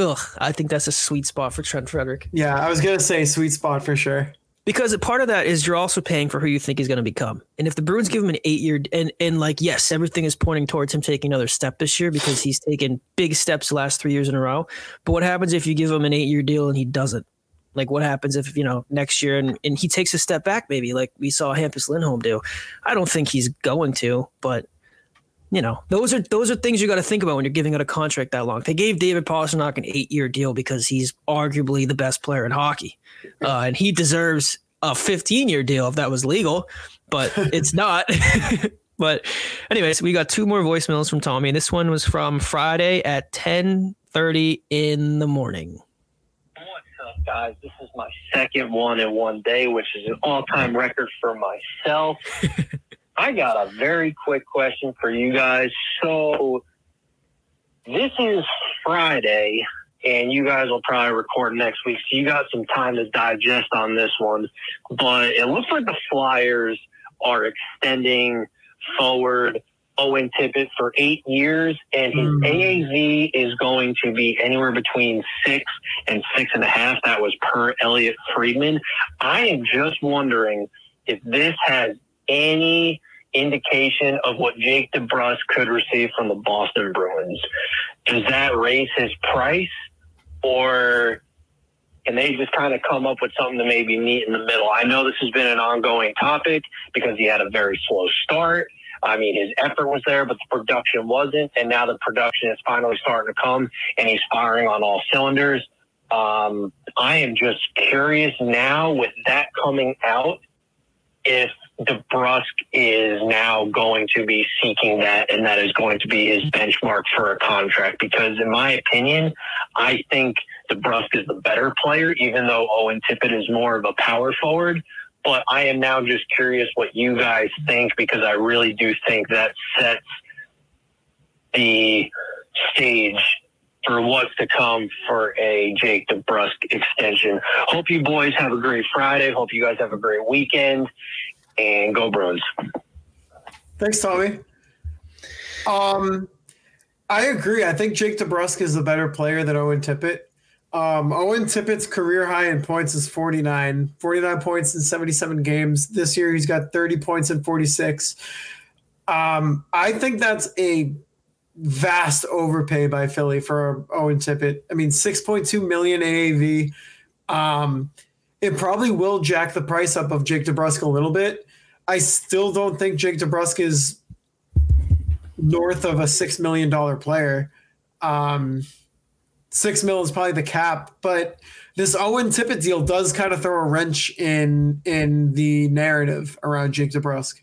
ugh, I think that's a sweet spot for Trent Frederic. Yeah, I was gonna say sweet spot for sure. Because part of that is you're also paying for who you think he's going to become. And if the Bruins give him an eight year and and like yes, everything is pointing towards him taking another step this year because he's taken big steps the last three years in a row. But what happens if you give him an eight year deal and he doesn't? Like what happens if you know next year and, and he takes a step back maybe like we saw Hampus Lindholm do? I don't think he's going to, but you know, those are those are things you got to think about when you're giving out a contract that long. They gave David Pastrnak an eight year deal because he's arguably the best player in hockey, uh, and he deserves a 15 year deal if that was legal, but it's not. but anyways, we got two more voicemails from Tommy. This one was from Friday at 10:30 in the morning. What's up, guys? This is my second one in one day, which is an all time record for myself. I got a very quick question for you guys. So this is Friday, and you guys will probably record next week. So you got some time to digest on this one. But it looks like the Flyers are extending forward Owen Tippett for eight years, and his mm. AAV is going to be anywhere between six and six and a half. That was per Elliotte Friedman. I am just wondering if this has any indication of what Jake DeBrusk could receive from the Boston Bruins. Does that raise his price, or can they just kind of come up with something to maybe meet in the middle? I know this has been an ongoing topic because he had a very slow start. I mean, his effort was there, but the production wasn't. And now the production is finally starting to come and he's firing on all cylinders. Um, I am just curious now with that coming out if DeBrusk is now going to be seeking that, and that is going to be his benchmark for a contract. Because, in my opinion, I think DeBrusk is the better player, even though Owen Tippett is more of a power forward. But I am now just curious what you guys think, because I really do think that sets the stage for what's to come for a Jake DeBrusk extension. Hope you boys have a great Friday. Hope you guys have a great weekend and go Bruins. Thanks, Tommy. Um, I agree. I think Jake DeBrusk is a better player than Owen Tippett. Um, Owen Tippett's career high in points is 49, 49 points in 77 games. This year he's got 30 points in 46. Um, I think that's a vast overpay by Philly for Owen Tippett. I mean, 6.2 million AAV. Um, it probably will jack the price up of Jake DeBrusk a little bit. I still don't think Jake DeBrusk is north of a six million dollar player. Um, six mil is probably the cap, but this Owen Tippett deal does kind of throw a wrench in in the narrative around Jake DeBrusk.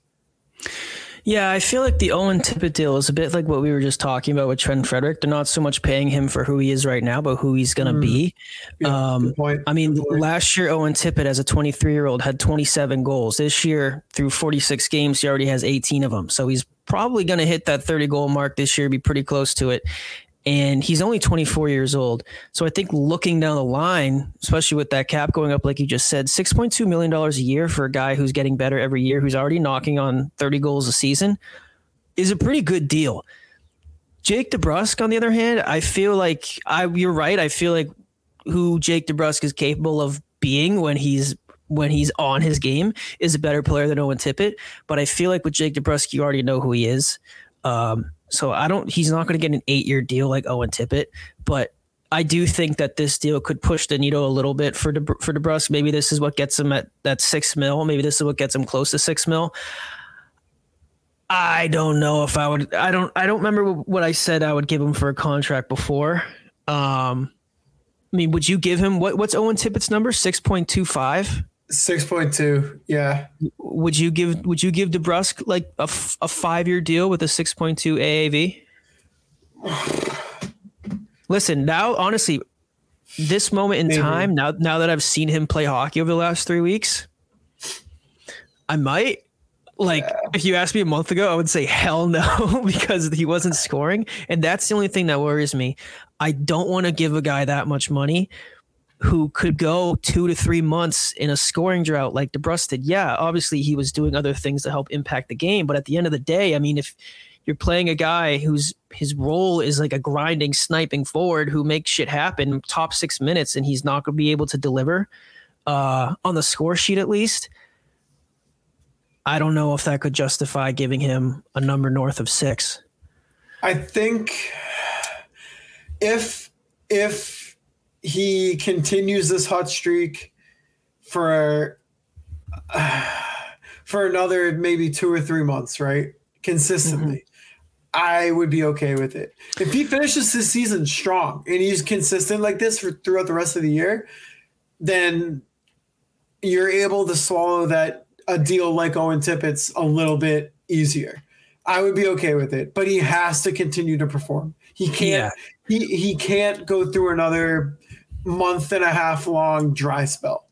Yeah, I feel like the Owen Tippett deal is a bit like what we were just talking about with Trent Frederic. They're not so much paying him for who he is right now, but who he's going to mm. be. Yeah, um, I mean, last year Owen Tippett, as a 23 year old, had 27 goals. This year, through 46 games, he already has 18 of them. So he's probably going to hit that 30 goal mark this year, be pretty close to it and he's only 24 years old. So I think looking down the line, especially with that cap going up, like you just said, 6.2 million dollars a year for a guy who's getting better every year, who's already knocking on 30 goals a season, is a pretty good deal. Jake DeBrusk, on the other hand, I feel like I you're right. I feel like who Jake DeBrusk is capable of being when he's when he's on his game is a better player than Owen Tippett. But I feel like with Jake DeBrusk, you already know who he is. Um, so I don't. He's not going to get an eight-year deal like Owen Tippett, but I do think that this deal could push the needle a little bit for De, for DeBrusk. Maybe this is what gets him at that six mil. Maybe this is what gets him close to six mil. I don't know if I would. I don't. I don't remember what I said I would give him for a contract before. Um, I mean, would you give him what? What's Owen Tippett's number? Six point two five. Six point two. Yeah. Would you give Would you give DeBrusk like a, f- a five year deal with a six point two AAV? Listen, now honestly, this moment in Maybe. time, now now that I've seen him play hockey over the last three weeks, I might. Like, yeah. if you asked me a month ago, I would say hell no because he wasn't scoring, and that's the only thing that worries me. I don't want to give a guy that much money who could go two to three months in a scoring drought like DeBrusk did. Yeah, obviously he was doing other things to help impact the game, but at the end of the day, I mean, if you're playing a guy whose his role is like a grinding, sniping forward who makes shit happen top six minutes, and he's not going to be able to deliver uh, on the score sheet at least. I don't know if that could justify giving him a number north of six. I think if if he continues this hot streak for uh, for another maybe two or three months, right? Consistently. Mm-hmm. I would be okay with it. If he finishes his season strong and he's consistent like this for throughout the rest of the year, then you're able to swallow that a deal like Owen Tippett's a little bit easier. I would be okay with it, but he has to continue to perform. He can't. Yeah. He he can't go through another month and a half long dry spell.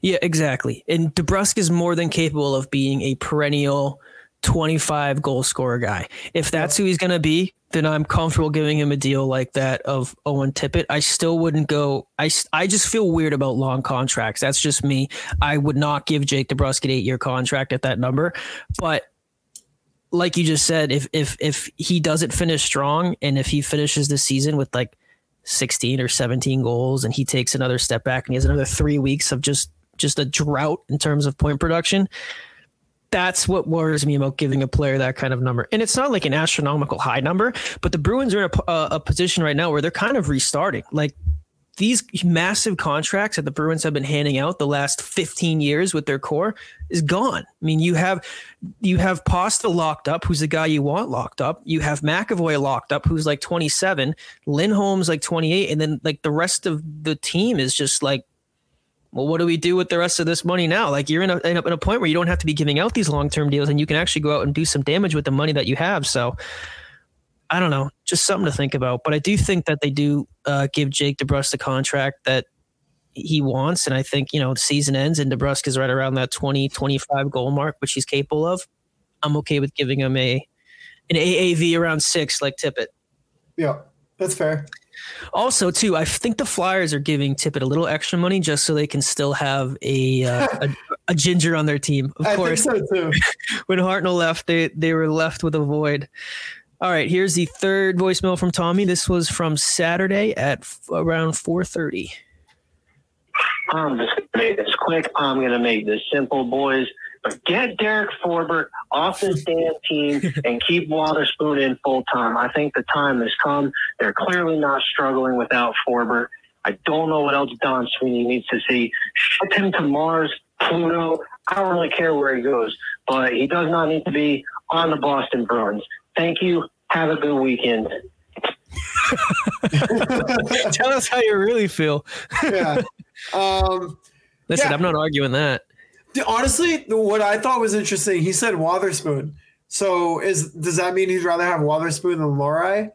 Yeah, exactly. And DeBrusk is more than capable of being a perennial 25 goal scorer guy. If that's who he's going to be, then I'm comfortable giving him a deal like that of Owen Tippett. I still wouldn't go. I, I just feel weird about long contracts. That's just me. I would not give Jake DeBrusk an eight year contract at that number. But like you just said, if if if he doesn't finish strong and if he finishes the season with like 16 or 17 goals and he takes another step back and he has another three weeks of just just a drought in terms of point production that's what worries me about giving a player that kind of number. And it's not like an astronomical high number, but the Bruins are in a, a, position right now where they're kind of restarting. Like these massive contracts that the Bruins have been handing out the last 15 years with their core is gone. I mean, you have you have Pasta locked up, who's the guy you want locked up. You have McAvoy locked up, who's like 27. Lindholm's like 28, and then like the rest of the team is just like, well, what do we do with the rest of this money now? Like you're in a in a, in a point where you don't have to be giving out these long term deals, and you can actually go out and do some damage with the money that you have. So I don't know, just something to think about. But I do think that they do uh, give Jake DeBrusk the contract that he wants. And I think, you know, the season ends and DeBrusk is right around that 20, 25 goal mark, which he's capable of. I'm okay with giving him a an AAV around six like Tippett. Yeah, that's fair. Also, too, I think the Flyers are giving Tippett a little extra money just so they can still have a uh, a, a, ginger on their team. Of I course, so when Hartnell left, they they were left with a void. All right, here's the third voicemail from Tommy. This was from Saturday at f- around 4:30. I'm just gonna make this quick. I'm gonna make this simple, boys. But get Derek Forbort off this damn team and keep Wotherspoon in full time. I think the time has come. They're clearly not struggling without Forbort. I don't know what else Don Sweeney needs to see. Ship him to Mars, Pluto. I don't really care where he goes, but he does not need to be on the Boston Bruins. Thank you. Have a good weekend. Tell us how you really feel. yeah. Um, Listen, Yeah. I'm not arguing that. honestly, what I thought was interesting, he said Wotherspoon. So is does that mean he'd rather have Wotherspoon than Lohrei?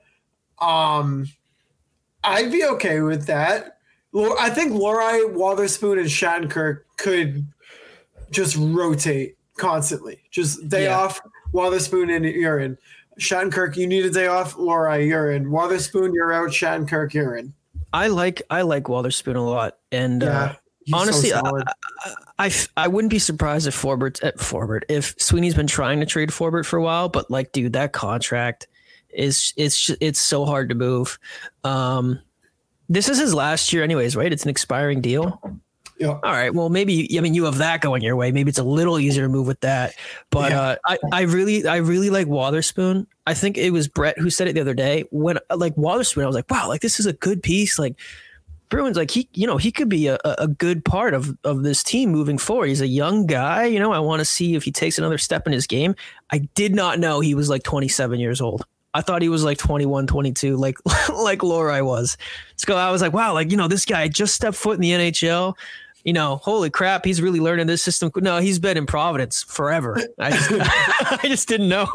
Um, I'd be okay with that. I think Lohrei, Wotherspoon, and Shattenkirk could just rotate constantly. Just day Yeah. off, Wotherspoon, and you're in. Shattenkirk, you need a day off. Lohrei, you're in. Wotherspoon, you're out. Shattenkirk, you're in. I like I like Wotherspoon a lot, and uh, Yeah. so honestly, I, solid. I, f- I wouldn't be surprised if Forbort at Forbort if Sweeney's been trying to trade Forbort for a while, but like, dude, that contract is it's it's so hard to move. Um, this is his last year, anyways, right? It's an expiring deal. Yeah. All right. Well, maybe I mean you have that going your way. Maybe it's a little easier to move with that. But Yeah. uh, I I really I really like Wotherspoon. I think it was Brett who said it the other day when like Wotherspoon. I was like, wow, like this is a good piece. Like Bruins, like he you know he could be a, a good part of of this team moving forward. He's a young guy. You know, I want to see if he takes another step in his game. I did not know he was like 27 years old. I thought he was like 21, 22, like like Lohrei was. So I was like, wow, like you know, this guy just stepped foot in the NHL you know, holy crap, he's really learning this system. No, he's been in Providence forever. I just, I just didn't know.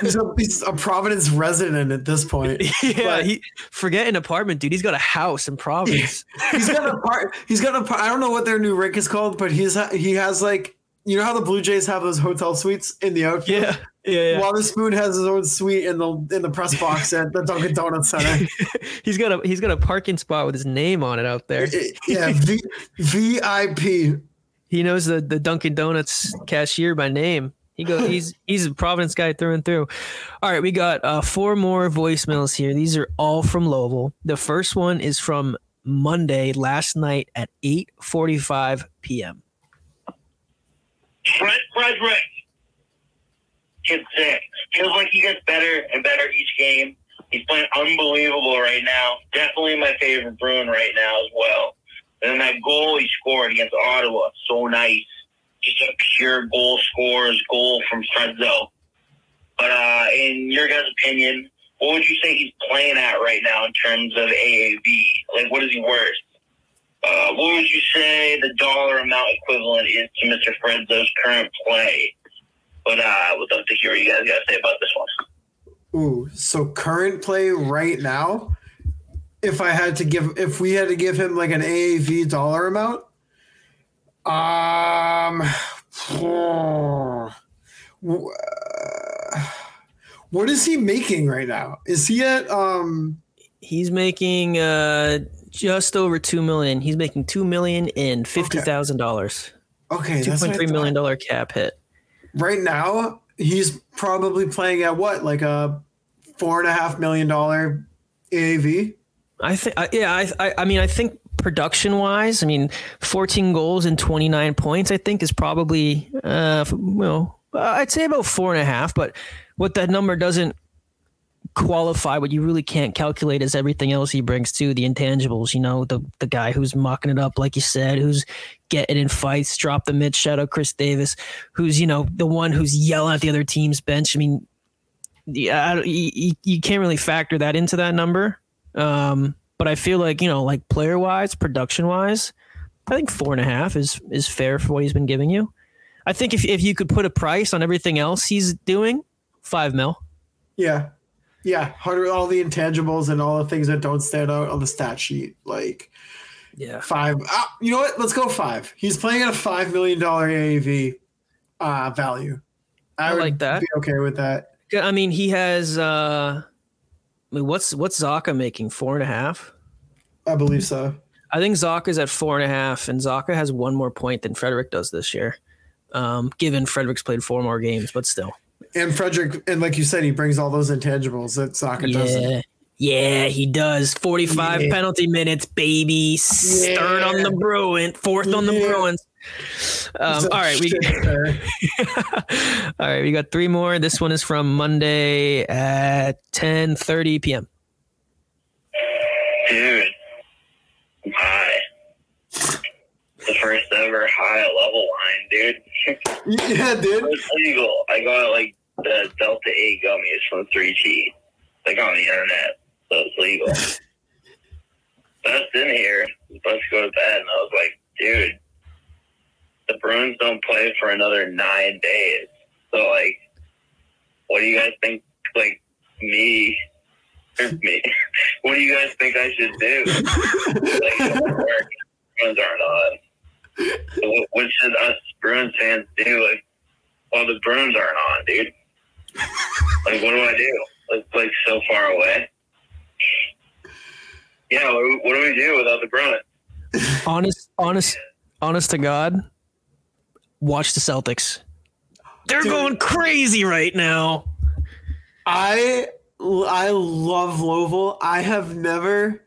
He's a, he's a Providence resident at this point. yeah, But- he forget an apartment, dude. He's got a house in Providence. he's got a part. He's got a part. I don't know what their new rink is called, but he's he has like you know how the Blue Jays have those hotel suites in the outfield. yeah, yeah, yeah. Wotherspoon has his own suite in the in the press box at the Dunkin' Donuts Center. he's got a he's got a parking spot with his name on it out there. yeah, v, VIP. He knows the the Dunkin' Donuts cashier by name. He goes. He's he's a Providence guy through and through. All right, we got uh, four more voicemails here. These are all from Lowell. The first one is from Monday last night at eight forty five p.m. Fred Frederic gets sick. Feels like he gets better and better each game. He's playing unbelievable right now. Definitely my favorite Bruin right now as well. And then that goal he scored against Ottawa, so nice. Just a pure goal scorer's goal from Fredzo. But uh, in your guys' opinion, what would you say he's playing at right now in terms of AAV? Like, what is he worth? Uh, what would you say the dollar amount equivalent is to Mr. Fredzo's current play? But uh, I would love to hear what you guys got to say about this one. Ooh, so current play right now. If I had to give, if we had to give him like an AAV dollar amount, um, uh, what is he making right now? Is he at um? He's making uh, just over two million. He's making two million in fifty thousand dollars. Okay, Two that's point what I three thought. million dollar cap hit. Right now. He's probably playing at what, like a four and a half million dollar AAV. I think, yeah, I, I, I mean, I think production wise, I mean, 14 goals and 29 points, I think is probably, uh, well, uh, I'd say about four and a half. But what that number doesn't qualify, what you really can't calculate is everything else he brings to the intangibles. You know, the the guy who's mucking it up, like you said, who's getting in fights, drop the mid, out Chris Davis, who's you know the one who's yelling at the other team's bench. I mean, yeah, you- you can't really factor that into that number. Um, but I feel like you know, like player wise, production wise, I think four and a half is is fair for what he's been giving you. I think if if you could put a price on everything else he's doing, five mil. Yeah. Yeah. Hundred all the intangibles and all the things that don't stand out on the stat sheet. Like Yeah, five. Ah, you know what? Let's go five. He's playing at a five million dollar AAV uh, value. I would like that. Be okay with that. I mean he has. uh I mean, what's what's Zacha making? Four and a half. I believe so. I think Zacha's at four and a half, and Zacha has one more point than Frederic does this year. Um, given Frederic's played four more games, but still. And Frederic, and like you said, he brings all those intangibles that Zacha doesn't. Yeah. Yeah, he does. 45 Yeah. penalty minutes, baby. Third on the Bruin, fourth on the Yeah. Bruins. Um, all right, we all right. We got three more. This one is from Monday at ten thirty p.m. Dude, I'm high. The first ever high level line, dude. yeah, dude. It's legal. I got like the Delta 8 gummies from 3G. Like on the internet. So it's legal. I was in here, to go to bed, and I was like, dude, the Bruins don't play for another nine days. So, like, what do you guys think, like, me, me, what do you guys think I should do? like, work, Bruins aren't on. So what, what should us Bruins fans do? Like, well, the Bruins aren't on, dude. Like, what do I do? It's like so far away. Yeah, what, do- what do we do without the Bruins? Honest, honest, honest to God, watch the Celtics. They're Dude. going crazy right now. I I love Louisville. I have never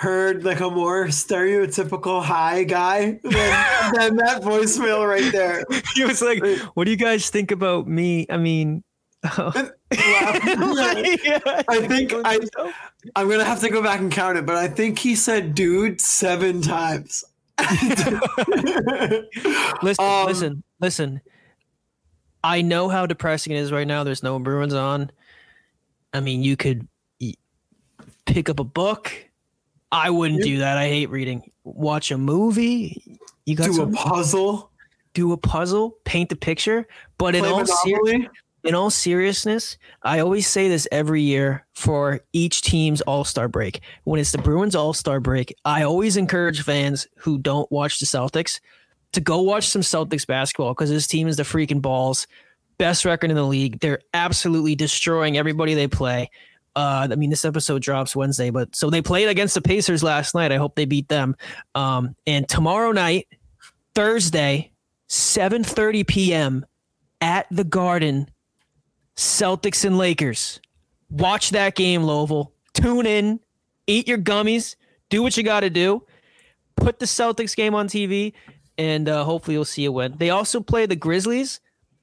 heard like a more stereotypical high guy than, than that voicemail right there. He was like, "What do you guys think about me?" I mean, I I think I I'm gonna have to go back and count it, but I think he said "dude" seven times. Listen, Um, listen, listen. I know how depressing it is right now. There's no Bruins on. I mean, you could pick up a book. I wouldn't do that. I hate reading. Watch a movie. You got Do a puzzle. do a puzzle, paint the picture. But in all, ser- in all seriousness, I always say this every year for each team's All Star break. When it's the Bruins All Star break, I always encourage fans who don't watch the Celtics to go watch some Celtics basketball because this team is the freaking balls. Best record in the league. They're absolutely destroying everybody they play. Uh, I mean, this episode drops Wednesday, but so they played against the Pacers last night. I hope they beat them. Um, and tomorrow night, Thursday, 7:30 p.m. at the Garden, Celtics and Lakers. Watch that game, Louisville. Tune in, eat your gummies, do what you got to do. Put the Celtics game on TV, and uh, hopefully you'll see a win. They also play the Grizzlies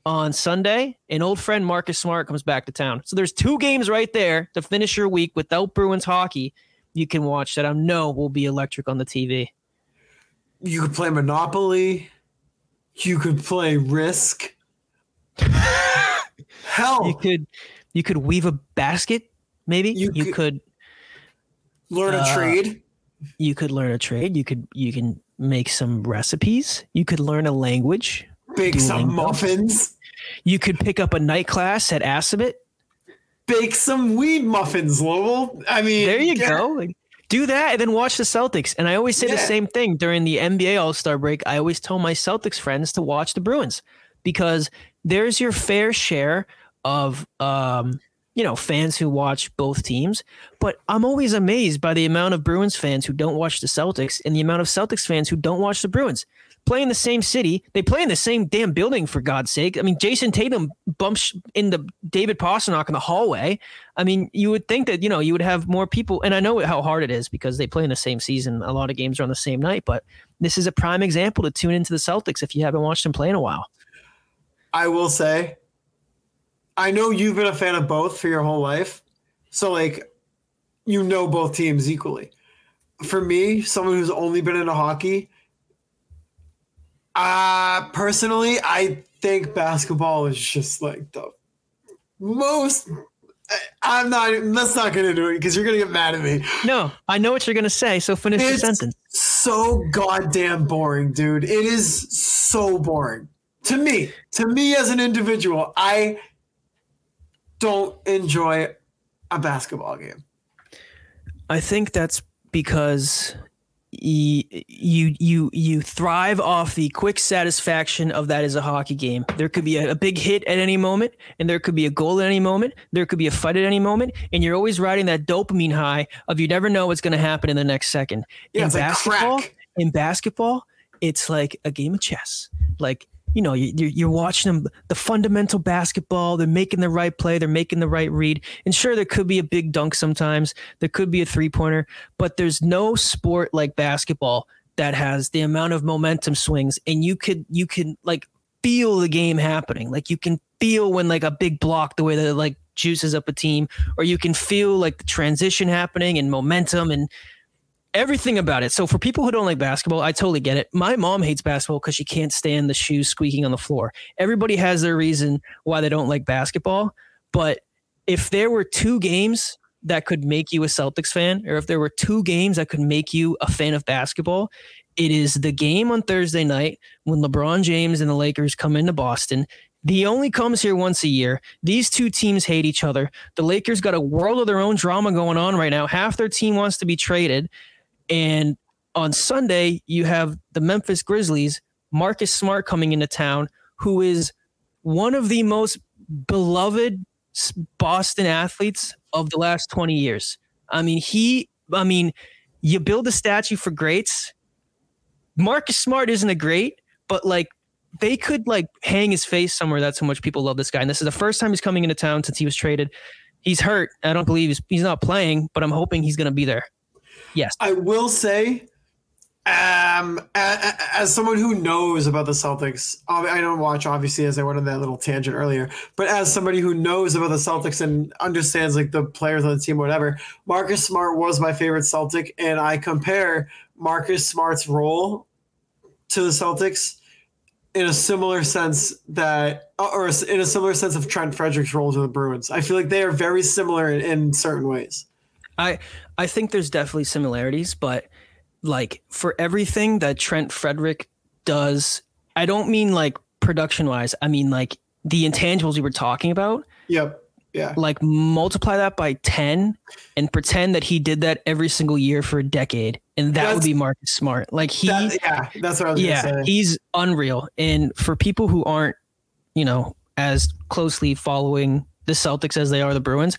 on Sunday, and old friend Marcus Smart comes back to town. So there's two games right there to finish your week without Bruins hockey. You can watch that. I know will be electric on the TV. You could play Monopoly. You could play Risk. Hell, You could you could weave a basket, maybe. You You, could- could learn a uh, trade. you could learn a trade. You could you can make some recipes. You could learn a language. Bake some muffins. You could pick up a night class at Assabet. Bake some weed muffins, Lowell. I mean, There you yeah. go. Do that and then watch the Celtics. And I always say the same thing during the NBA All Star break. I always tell my Celtics friends to watch the Bruins because there's your fair share of um, you know fans who watch both teams. But I'm always amazed by the amount of Bruins fans who don't watch the Celtics and the amount of Celtics fans who don't watch the Bruins. Play in the same city. They play in the same damn building for God's sake. I mean, Jayson Tatum bumps into David Pastrnak in the hallway. I mean, you would think that you know you would have more people, and I know how hard it is because they play in the same season. A lot of games are on the same night, but this is a prime example to tune into the Celtics if you haven't watched them play in a while. I will say, I know you've been a fan of both for your whole life. So, like, you know both teams equally. For me, someone who's only been into hockey, uh, personally, I think basketball is just like the most. I- I'm not, that's not going to do it because you're going to get mad at me. No, I know what you're gonna say, so finish the It's sentence. so goddamn boring, dude. It is so boring. To me, to me as an individual, I don't enjoy a basketball game. I think that's because you you you thrive off the quick satisfaction of that as a hockey game. There could be a, a big hit at any moment, and there could be a goal at any moment. There could be a fight at any moment, and you're always riding that dopamine high of you never know what's going to happen in the next second. Yeah, in like basketball, crack. in basketball, it's like a game of chess. Like you know, you, you're, watching them, the fundamental basketball. They're making the right play. They're making the right read. And sure, there could be a big dunk sometimes. There could be a three pointer, but there's no sport like basketball that has the amount of momentum swings and you could you can like feel the game happening. Like you can feel when like a big block the way that it like juices up a team or you can feel like the transition happening and momentum and everything about it. So for people who don't like basketball, I totally get it. My mom hates basketball because she can't stand the shoes squeaking on the floor. Everybody has their reason why they don't like basketball. But if there were two games that could make you a Celtics fan, or if there were two games that could make you a fan of basketball, it is the game on Thursday night when LeBron James and the Lakers come into Boston. He only comes here once a year. These two teams hate each other. The Lakers got a world of their own drama going on right now. Half their team wants to be traded. And on Sunday, you have the Memphis Grizzlies, Marcus Smart coming into town, who is one of the most beloved Boston athletes of the last 20 years. I mean, he, I mean, you build a statue for greats. Marcus Smart isn't a great, but like they could like hang his face somewhere. That's how much people love this guy. And this is the first time he's coming into town since he was traded. He's hurt. I don't believe he's, he's not playing, but I'm hoping he's going to be there. Yes. I will say, um, as, someone who knows about the Celtics, I don't watch obviously as I went on that little tangent earlier, but as somebody who knows about the Celtics and understands like the players on the team, whatever, Marcus Smart was my favorite Celtic, and I compare Marcus Smart's role to the Celtics in a similar sense that, or in a similar sense of Trent Frederic's role to the Bruins. I feel like they are very similar in, in certain ways. I I think there's definitely similarities, but like for everything that Trent Frederic does, I don't mean like production wise. I mean like the intangibles we were talking about. Yep. Yeah. Like multiply that by 10 and pretend that he did that every single year for a decade. And that that's, would be Marcus Smart. Like he that, yeah, that's what I was yeah, he's unreal. And for people who aren't, you know, as closely following the Celtics as they are the Bruins,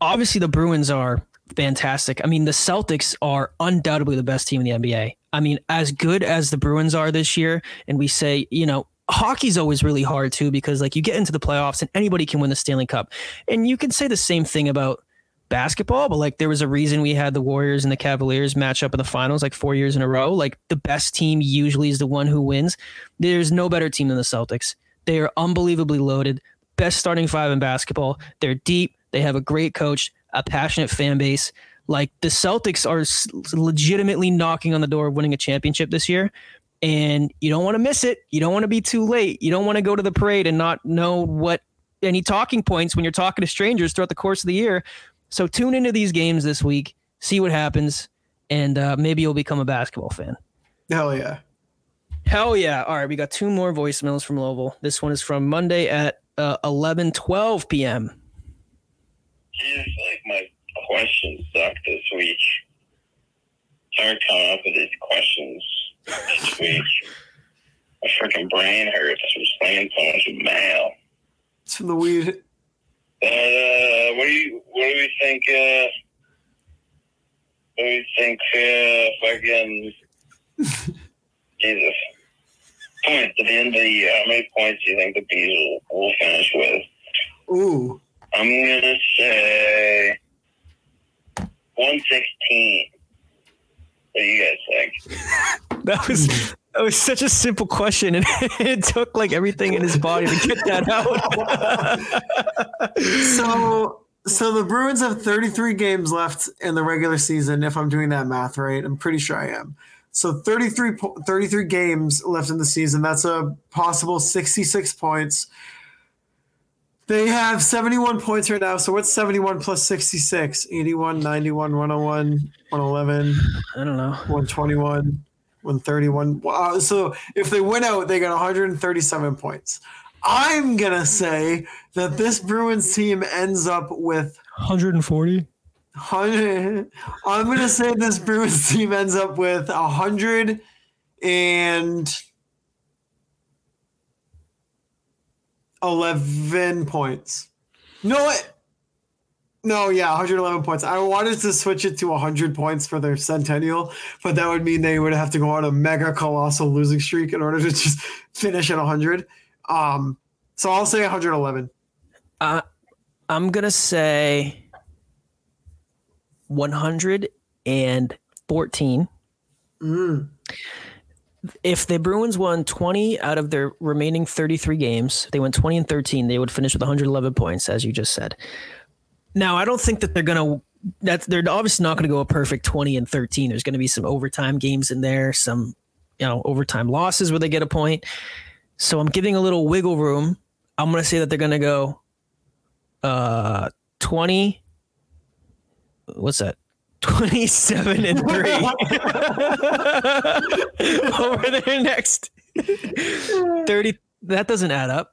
obviously the Bruins are fantastic. I mean, the Celtics are undoubtedly the best team in the NBA. I mean, as good as the Bruins are this year, and we say, you know, hockey's always really hard too because like you get into the playoffs and anybody can win the Stanley Cup. And you can say the same thing about basketball, but like there was a reason we had the Warriors and the Cavaliers match up in the finals like 4 years in a row. Like the best team usually is the one who wins. There's no better team than the Celtics. They are unbelievably loaded. Best starting five in basketball. They're deep. They have a great coach a passionate fan base. Like the Celtics are legitimately knocking on the door of winning a championship this year. And you don't want to miss it. You don't want to be too late. You don't want to go to the parade and not know what any talking points when you're talking to strangers throughout the course of the year. So tune into these games this week, see what happens, and uh, maybe you'll become a basketball fan. Hell yeah. Hell yeah. All right. We got two more voicemails from Louisville. This one is from Monday at uh, 11 12 p.m geez, like my questions suck this week. Start coming up with these questions each week. My freaking brain hurts from playing so much mail. It's from the weed. Uh, what do you what do we think? Uh, what do you think? Uh, fucking Jesus. Points at the end of the year. How many points do you think the Bees will, will finish with? Ooh. I'm gonna say 116. What do you guys think? that was that was such a simple question, and it took like everything in his body to get that out. so, so the Bruins have 33 games left in the regular season. If I'm doing that math right, I'm pretty sure I am. So 33, 33 games left in the season. That's a possible 66 points. They have 71 points right now. So what's 71 plus 66? 81, 91, 101, 111. I don't know. 121, 131. Wow. So if they win out, they got 137 points. I'm going to say that this Bruins team ends up with 140. 100, I'm going to say this Bruins team ends up with 100 and 11 points. No, it, no, yeah, 111 points. I wanted to switch it to 100 points for their centennial, but that would mean they would have to go on a mega colossal losing streak in order to just finish at 100. Um, so I'll say 111. Uh, I'm gonna say 114. Mm. If the Bruins won 20 out of their remaining 33 games, they went 20 and 13, they would finish with 111 points, as you just said. Now, I don't think that they're going to that's they're obviously not going to go a perfect 20 and 13. There's going to be some overtime games in there, some you know, overtime losses where they get a point. So I'm giving a little wiggle room. I'm going to say that they're going to go uh 20 what's that? 27 and 3 over their next. 30 that doesn't add up.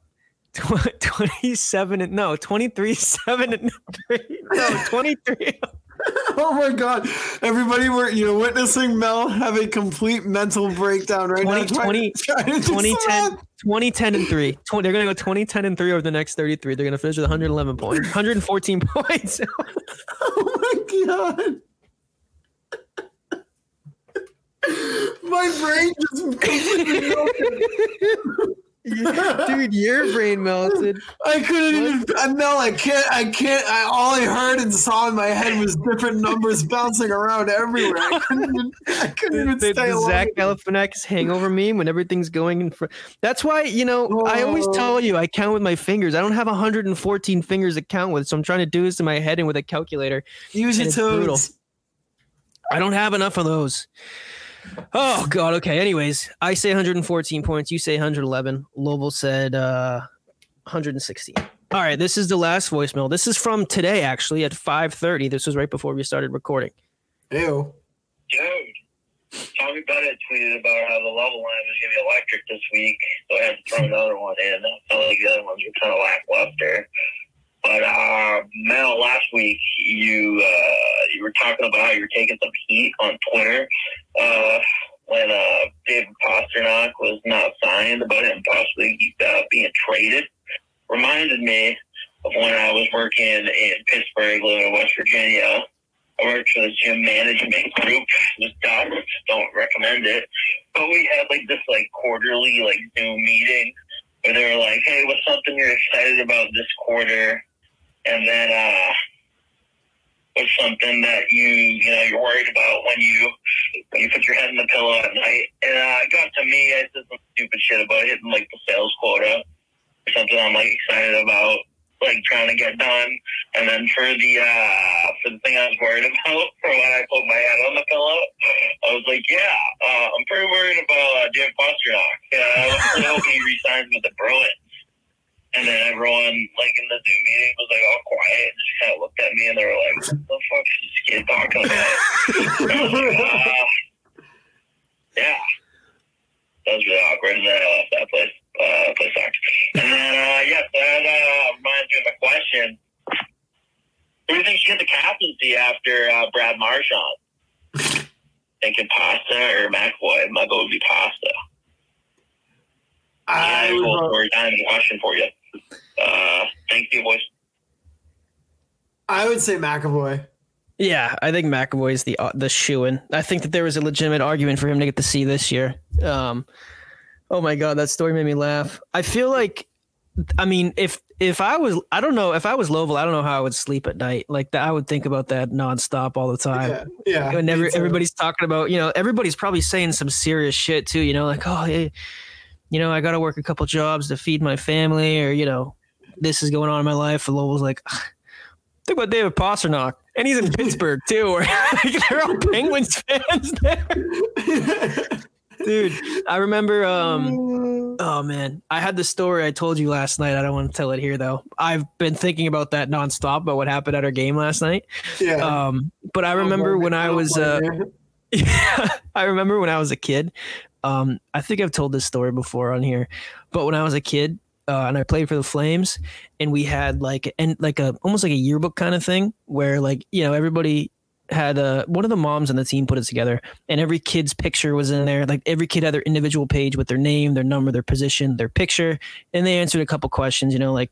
27 and no 23 7 and 3 no 23 oh my god. Everybody we're you know witnessing mel have a complete mental breakdown right 20, now 20, 2010 2010 and 3 20, they're gonna go 2010 and 3 over the next 33 they're gonna finish with 111 points 114 points. Oh my god my brain just completely dude your brain melted I couldn't even. I No, I can't. I can't. I all I heard and saw in my head was different numbers bouncing around everywhere. I couldn't even. I couldn't even the, stay the along. Zach Galifianakis hangover meme when everything's going in front. That's why you know I always Oh. tell you I count with my fingers. I don't have 114 fingers to count with, so I'm trying to do this in my head and with a calculator. Use your toes. I don't have enough of those. Oh God. Okay. Anyways, I say 114 points. You say 111. Lovell said uh, 116. All right. This is the last voicemail. This is from today, actually, at 5:30. This was right before we started recording. Ew. Dude, Tommy Bennett tweeted about how the Lovell line was going to be electric this week, so I had to throw another one in. I felt like the other ones were kind of lackluster. But uh, Mel, last week you uh, you were talking about how you were taking some heat on Twitter uh, when uh, David Pastrnak was not signed about him possibly uh, being traded. Reminded me of when I was working in Pittsburgh, living in West Virginia. I worked for the gym management group. Was dumb. Don't recommend it. But we had like this like quarterly like Zoom meeting where they were like, "Hey, what's something you're excited about this quarter?" And then uh, what's something that you you know you're worried about when you when you put your head in the pillow at night? And uh, it got to me. I said some stupid shit about hitting like the sales quota or something. I'm like excited about like trying to get done. And then for the uh for the thing I was worried about for when I put my head on the pillow, I was like, yeah, uh, I'm pretty worried about uh, Jim Pastrnak. Uh, I really hope he resigns with the Bruins. And then everyone, like in the Zoom meeting, was like all quiet and just kind of looked at me and they were like, "What the fuck is this kid talking about?" Like, uh, yeah, that was really awkward. And then I left that place. Uh, place sucked. And then, uh, yeah, so that uh, reminds me of my question. Who do you think should get the captaincy after uh, Brad Marchand? Thinking Pasta or McAvoy? My vote would be Pasta. I Yeah, would vote- time question for you. Uh, thank you, boys. I would say McAvoy. Yeah, I think McAvoy's the uh, the shoe in. I think that there was a legitimate argument for him to get the C this year. Um, oh my god, that story made me laugh. I feel like, I mean, if if I was, I don't know, if I was Lovell, I don't know how I would sleep at night. Like that, I would think about that nonstop all the time. Yeah, yeah. and every, everybody's talking about, you know, everybody's probably saying some serious shit too. You know, like, oh, hey, you know, I got to work a couple jobs to feed my family, or you know, this is going on in my life. And Lovell's like, think about David Pastrnak, and he's in Pittsburgh too, where like, they're all Penguins fans there. Dude, I remember. Um, oh man, I had the story I told you last night. I don't want to tell it here though. I've been thinking about that nonstop about what happened at our game last night. yeah. Um, but I remember when I was. Uh, yeah, I remember when I was a kid. Um, I think I've told this story before on here, but when I was a kid, uh, and I played for the Flames, and we had like and like a almost like a yearbook kind of thing where like you know everybody had uh one of the moms on the team put it together, and every kid's picture was in there. Like every kid had their individual page with their name, their number, their position, their picture, and they answered a couple questions. You know, like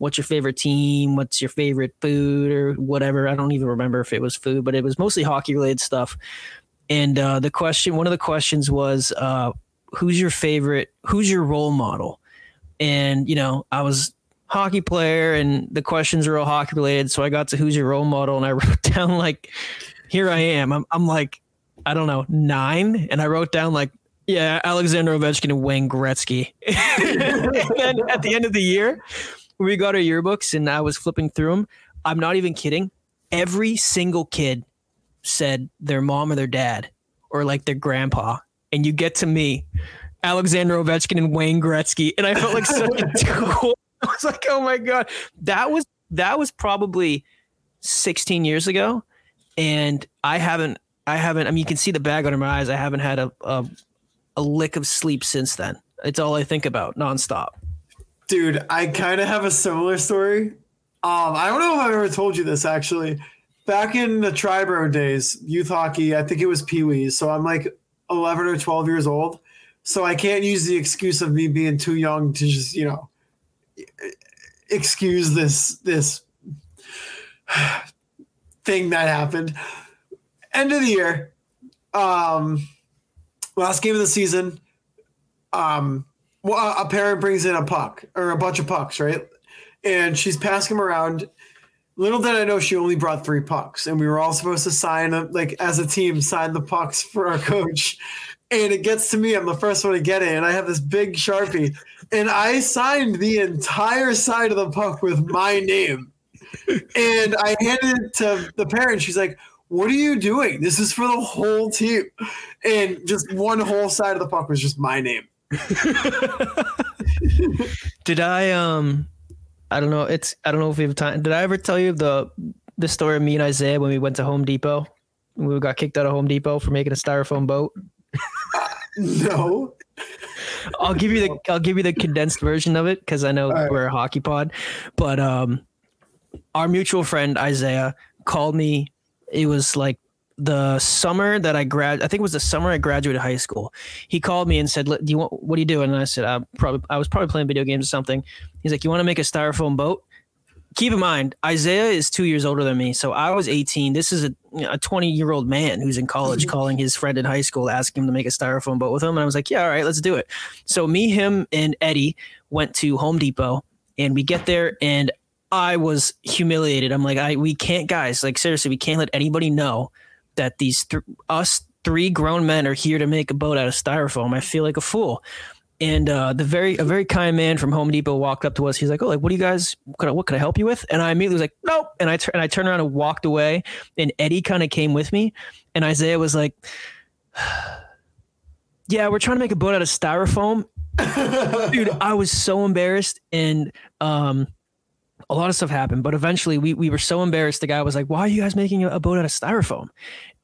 what's your favorite team? What's your favorite food or whatever? I don't even remember if it was food, but it was mostly hockey related stuff. And uh, the question, one of the questions was, uh, who's your favorite? Who's your role model? And you know, I was hockey player, and the questions are all hockey related. So I got to who's your role model, and I wrote down like, here I am. I'm, I'm like I don't know, nine, and I wrote down like, yeah, Alexander Ovechkin and Wayne Gretzky. and then at the end of the year, we got our yearbooks and I was flipping through them. I'm not even kidding. Every single kid said their mom or their dad or like their grandpa. And you get to me, Alexander Ovechkin and Wayne Gretzky, and I felt like such a tool. I was like, oh my god, that was that was probably 16 years ago, and I haven't I haven't. I mean, you can see the bag under my eyes. I haven't had a a, a lick of sleep since then. It's all I think about nonstop. Dude, I kind of have a similar story. Um, I don't know if I've ever told you this actually. Back in the Triborough days, youth hockey, I think it was Pee Wee's. So I'm like 11 or 12 years old. So I can't use the excuse of me being too young to just, you know, excuse this this thing that happened. End of the year, um, last game of the season. Um, well, a parent brings in a puck or a bunch of pucks, right? And she's passing them around. Little did I know she only brought three pucks, and we were all supposed to sign them, like as a team, sign the pucks for our coach. And it gets to me, I'm the first one to get it, and I have this big sharpie, and I signed the entire side of the puck with my name. And I handed it to the parent. She's like, "What are you doing? This is for the whole team." And just one whole side of the puck was just my name. Did I um I don't know, it's I don't know if we have time. Did I ever tell you the the story of me and Isaiah when we went to Home Depot? We got kicked out of Home Depot for making a styrofoam boat. No. I'll give you the I'll give you the condensed version of it because I know right. we're a hockey pod. But um our mutual friend Isaiah called me. It was like the summer that I grad I think it was the summer I graduated high school. He called me and said, "Do you want what are you doing?" And I said, "I probably I was probably playing video games or something." He's like, "You want to make a styrofoam boat?" Keep in mind, Isaiah is two years older than me, so I was 18. This is a a 20 year old man who's in college mm-hmm. calling his friend in high school, asking him to make a styrofoam boat with him, and I was like, "Yeah, all right, let's do it." So me, him, and Eddie went to Home Depot, and we get there, and I was humiliated. I'm like, I we can't, guys. Like seriously, we can't let anybody know that these th- us three grown men are here to make a boat out of styrofoam. I feel like a fool. And uh, the very a very kind man from Home Depot walked up to us. He's like, "Oh, like what do you guys? What, what can I help you with?" And I immediately was like, "Nope." And I tur- and I turned around and walked away. And Eddie kind of came with me. And Isaiah was like, "Yeah, we're trying to make a boat out of styrofoam." Dude, I was so embarrassed. And um, a lot of stuff happened, but eventually we we were so embarrassed. The guy was like, "Why are you guys making a boat out of styrofoam?"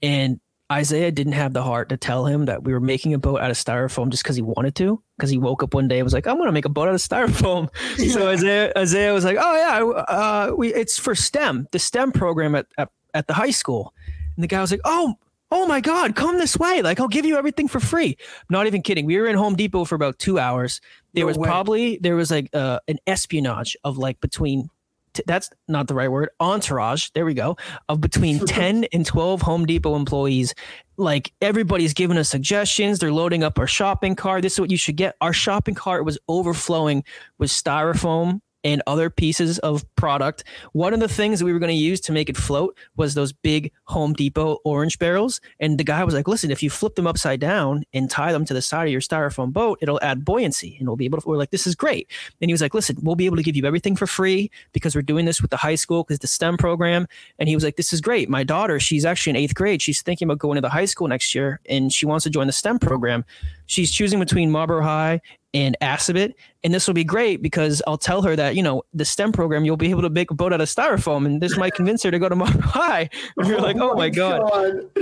And Isaiah didn't have the heart to tell him that we were making a boat out of styrofoam just because he wanted to. Because he woke up one day and was like, "I'm going to make a boat out of styrofoam." So Isaiah Isaiah was like, "Oh yeah, uh, we it's for STEM, the STEM program at, at at the high school." And the guy was like, "Oh." Oh my God, come this way. Like, I'll give you everything for free. Not even kidding. We were in Home Depot for about two hours. There No was way. probably, there was like uh, an espionage of like between t- that's not the right word entourage there we go of between 10 and 12 home depot employees. Like everybody's giving us suggestions they're loading up our shopping cart this is what you should get. Our shopping cart was overflowing with styrofoam and other pieces of product. One of the things that we were going to use to make it float was those big Home Depot orange barrels. And the guy was like, listen, if you flip them upside down and tie them to the side of your styrofoam boat, it'll add buoyancy and we'll be able to, we're like, this is great. And he was like, listen, we'll be able to give you everything for free because we're doing this with the high school because the STEM program. And he was like, this is great. My daughter, she's actually in eighth grade. She's thinking about going to the high school next year and she wants to join the STEM program. She's choosing between Marlboro High and Assabet. And this will be great because I'll tell her that, you know, the STEM program, you'll be able to make a boat out of styrofoam. And this might convince her to go to Marlboro High. And we were like, oh my God.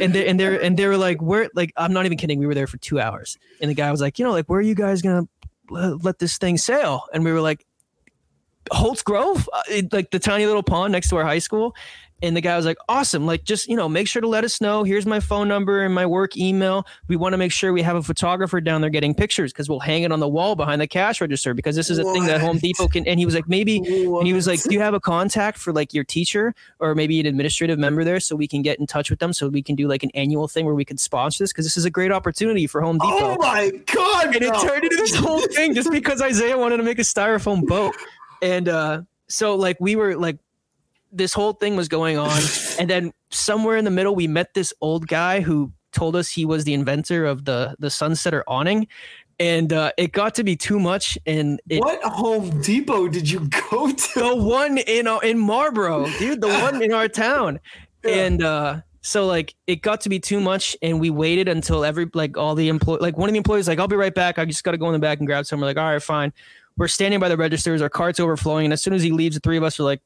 And they and they're and they were like, we're like, I'm not even kidding. We were there for two hours. And the guy was like, you know, like, where are you guys gonna let this thing sail? And we were like, Holtz Grove, uh, like the tiny little pond next to our high school. And the guy was like, awesome. Like, just, you know, make sure to let us know. Here's my phone number and my work email. We want to make sure we have a photographer down there getting pictures because we'll hang it on the wall behind the cash register because this is a thing that Home Depot can. And he was like, maybe, and he was like, do you have a contact for like your teacher or maybe an administrative member there so we can get in touch with them so we can do like an annual thing where we can sponsor this because this is a great opportunity for Home Depot. Oh my god! and it turned into this whole thing just because Isaiah wanted to make a styrofoam boat. And uh, so like we were like this whole thing was going on and then somewhere in the middle we met this old guy who told us he was the inventor of the the sunsetter awning, and uh, it got to be too much. And it, what Home Depot did you go to? the one in uh, in Marlboro, dude, the one in our town, Yeah. and uh, so like it got to be too much, and we waited until every like all the employ like one of the employees like I'll be right back. I just got to go in the back and grab some. We're like, all right, fine. We're standing by the registers, our cart's overflowing, and as soon as he leaves, the three of us are like,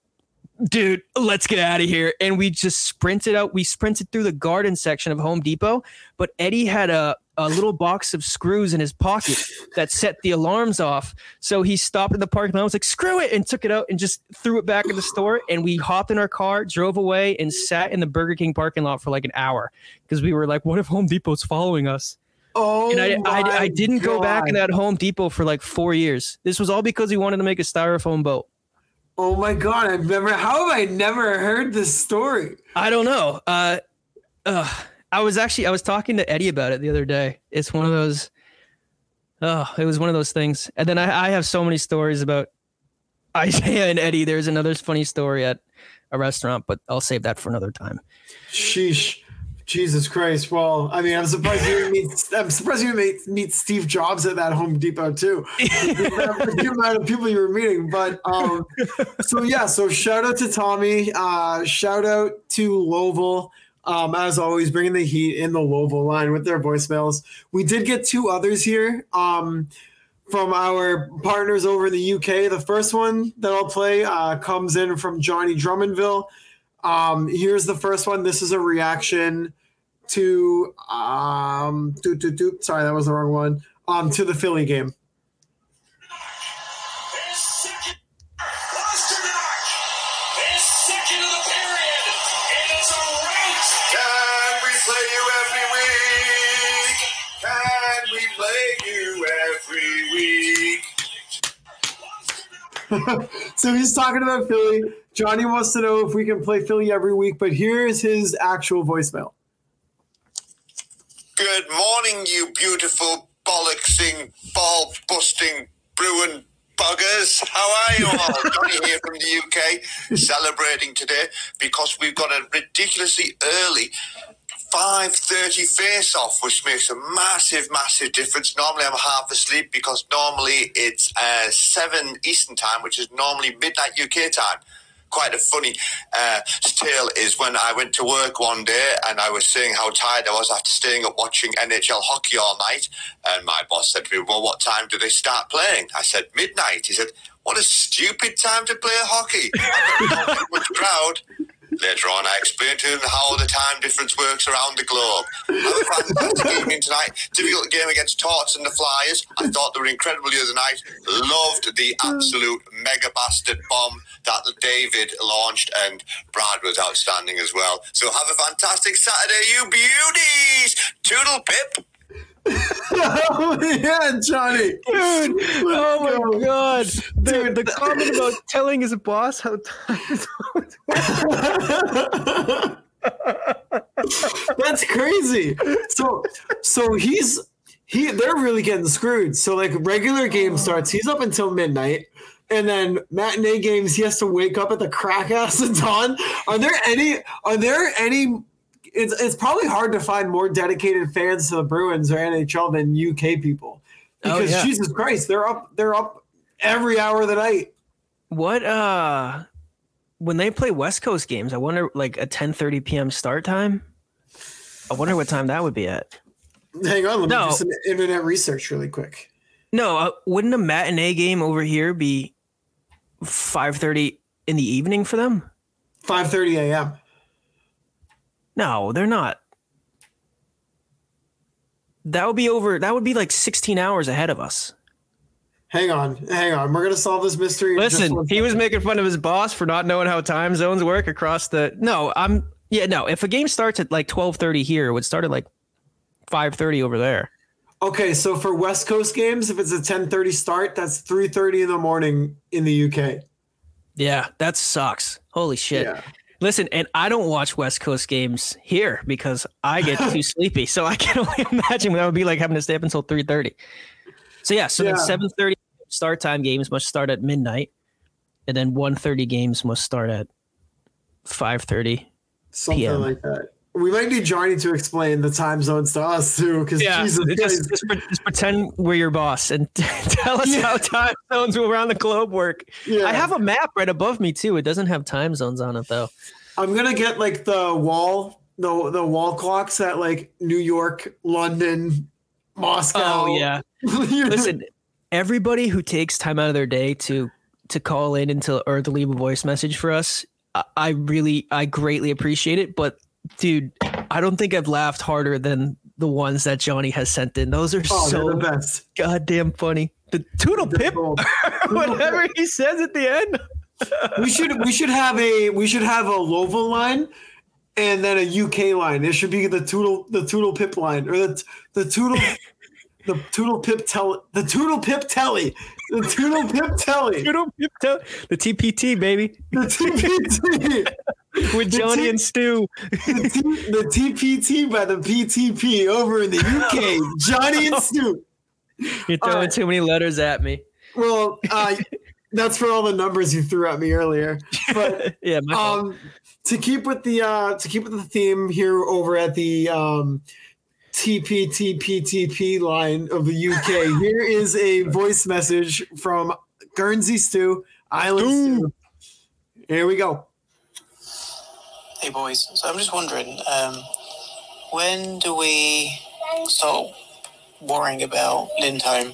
dude, let's get out of here. And we just sprinted out. We sprinted through the garden section of Home Depot, but Eddie had a, a little box of screws in his pocket that set the alarms off. So he stopped in the parking lot. I was like, screw it, and took it out and just threw it back in the store. And we hopped in our car, drove away, and sat in the Burger King parking lot for like an hour because we were like, what if Home Depot's following us? Oh, And I, I, I didn't go back in that Home Depot for like four years. This was all because we wanted to make a styrofoam boat. Oh my god! I've never. How have I never heard this story? I don't know. Uh, uh, I was actually I was talking to Eddie about it the other day. It's one of those. Oh, it was one of those things. And then I, I have so many stories about Isaiah and Eddie. There's another funny story at a restaurant, but I'll save that for another time. Sheesh. Jesus Christ. Well, I mean, I'm surprised you meet. I'm surprised you meet, meet Steve Jobs at that Home Depot too. the amount of people you were meeting, but um, so yeah. So shout out to Tommy. Uh, shout out to Lovell. Um, as always, bringing the heat in the Lovell line with their voicemails. We did get two others here. Um, from our partners over in the UK. The first one that I'll play uh, comes in from Johnny Drummondville. Um, here's the first one. This is a reaction to um, doot, doot, doot. sorry, that was the wrong one. Um, to the Philly game. His second Pastrnak. His second of the period. And it's a rout. Can we play you every week? Can we play you every week? So he's talking about Philly. Johnny wants to know if we can play Philly every week, but here's his actual voicemail. Good morning, you beautiful bollocksing, ball busting Bruin buggers. How are you all? Johnny here from the UK, celebrating today because we've got a ridiculously early 5.30 face off which makes a massive massive difference normally i'm half asleep because normally it's uh, 7 eastern time which is normally midnight uk time quite a funny uh, tale is when I went to work one day and I was saying how tired I was after staying up watching NHL hockey all night. And my boss said to me, Well, what time do they start playing? I said, Midnight. He said, What a stupid time to play hockey. In much crowd. Later on, I explained to him how the time difference works around the globe. Have a fantastic evening tonight. Difficult game against Torts and the Flyers. I thought they were incredible the other night. Loved the absolute mega bastard bomb that David launched, and Brad was outstanding as well. So have a fantastic Saturday, you beauties! Toodle pip! oh, yeah, Johnny. Dude, oh my god, dude! The comment about telling his boss how That's crazy. So so he's he they're really getting screwed. So like regular game starts, he's up until midnight. And then matinee games, he has to wake up at the crack ass of dawn. Are there any are there any it's it's probably hard to find more dedicated fans to the Bruins or NHL than UK people. Oh, Because yeah. Jesus Christ, they're up they're up every hour of the night. what uh when they play West Coast games, I wonder like a 10:30 p.m. start time. I wonder what time that would be at. Hang on, let me do some internet research really quick. No, uh, wouldn't a matinee game over here be 5:30 in the evening for them? 5:30 a.m. No, they're not. That would be over. That would be like 16 hours ahead of us. Hang on, hang on. We're gonna solve this mystery. Listen, he was making fun of his boss for not knowing how time zones work across the. No, I'm. Yeah, no. If a game starts at like 12:30 here, it would start at like 5:30 over there. Okay, so for West Coast games, if it's a 10:30 start, that's 3:30 in the morning in the UK. Yeah, that sucks. Holy shit. Yeah. Listen, and I don't watch West Coast games here because I get too sleepy. So I can only imagine what that would be like having to stay up until 3:30. So yeah, so Yeah. then 7:30 start time games must start at midnight, and then 1:30 games must start at 5:30. Something PM. like that. We might need Johnny to explain the time zones to us too, because Yeah, Jesus just, just, pre- just pretend we're your boss and tell us Yeah. how time zones around the globe work. Yeah. I have a map right above me too. It doesn't have time zones on it though. I'm gonna get like the wall, the the wall clocks at like New York, London, Moscow. Oh yeah. Listen, everybody who takes time out of their day to to call in and to or to leave a voice message for us, I, I really I greatly appreciate it. But dude, I don't think I've laughed harder than the ones that Johnny has sent in. Those are oh, so the best. goddamn funny. The toodle pip, whatever he says at the end. we should we should have a we should have a Lovell line and then a UK line. It should be the Toodle the Toodle Pip line or the the Toodle the Toodle Pip tell the Toodle Pip telly the Toodle Pip telly Toodle pip, to- the TPT baby the TPT with Johnny T- and Stu. the, T, the TPT by the PTP over in the UK Johnny and Stu. You're throwing right. too many letters at me. Well, uh, that's for all the numbers you threw at me earlier, but. Yeah, um to keep with the uh to keep with the theme here over at the um TPTPTP line of the UK, here is a voice message from Guernsey Stu, Island Stu. Here we go. Hey boys, so I'm just wondering, um, when do we start worrying about Lindholm?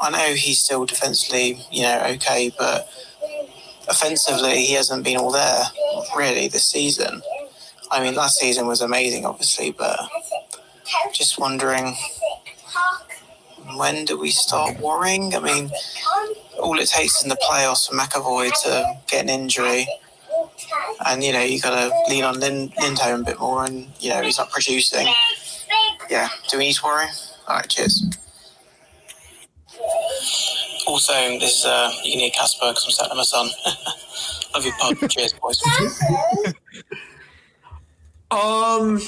I know he's still defensively, you know, okay, but offensively he hasn't been all there really this season. I mean, last season was amazing, obviously, but just wondering when do we start worrying? I mean, all it takes in the playoffs for McAvoy to get an injury and you know you got to lean on Lin- Lindholm a bit more, and you know he's not producing. Yeah, do we need to worry? All right, cheers. Also, this is uh, you can hear Casper because I'm sat with my son. Love your pod. cheers, boys. Um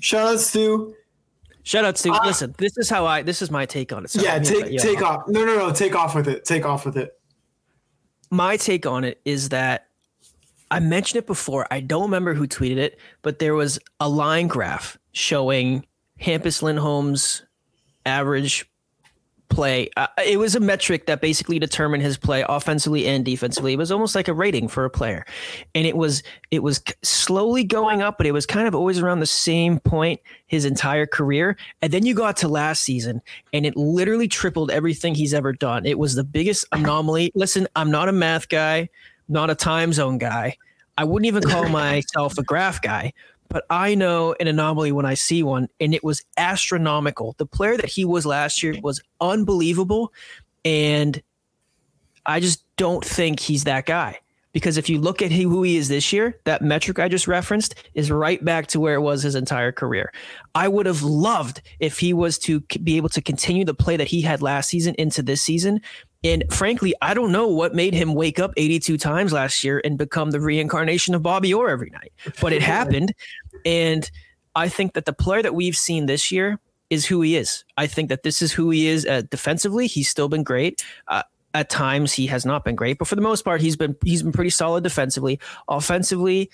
shout out Stu. Shout out to. uh, Listen, this is how I. This is my take on it. So Yeah, I'm take you take off. off. No, no, no, take off with it. Take off with it. my take on it is that I mentioned it before. I don't remember who tweeted it, but there was a line graph showing Hampus Lindholm's average play. Uh, it was a metric that basically determined his play offensively and defensively. It was almost like a rating for a player, and it was it was slowly going up, but it was kind of always around the same point his entire career. And then you got to last season, and it literally tripled everything he's ever done. It was the biggest anomaly. Listen, I'm not a math guy, not a time zone guy. I wouldn't even call myself a graph guy, but I know an anomaly when I see one, and it was astronomical. The player that he was last year was unbelievable, and I just don't think he's that guy. Because if you look at who he is this year, that metric I just referenced is right back to where it was his entire career. I would have loved if he was to be able to continue the play that he had last season into this season. And frankly, I don't know what made him wake up 82 times last year and become the reincarnation of Bobby Orr every night, but it happened. And I think that the player that we've seen this year is who he is. I think that this is who he is uh, defensively. He's still been great. Uh, at times he has not been great, but for the most part, he's been he's been pretty solid defensively. Offensively,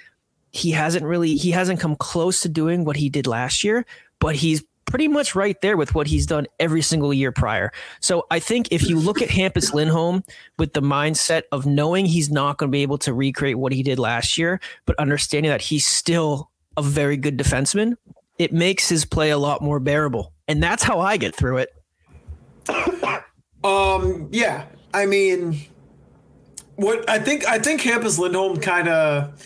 he hasn't really he hasn't come close to doing what he did last year, but he's pretty much right there with what he's done every single year prior. So I think if you look at Hampus Lindholm with the mindset of knowing he's not going to be able to recreate what he did last year, but understanding that he's still a very good defenseman, it makes his play a lot more bearable. And that's how I get through it. Um, yeah. I mean, what I think I think Hampus Lindholm kind of.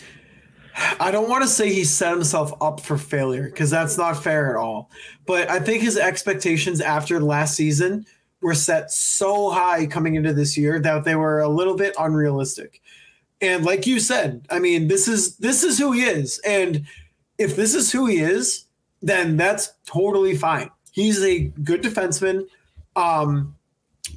I don't want to say he set himself up for failure because that's not fair at all. But I think his expectations after last season were set so high coming into this year that they were a little bit unrealistic. And like you said, I mean, this is this is who he is. And if this is who he is, then that's totally fine. He's a good defenseman. Um,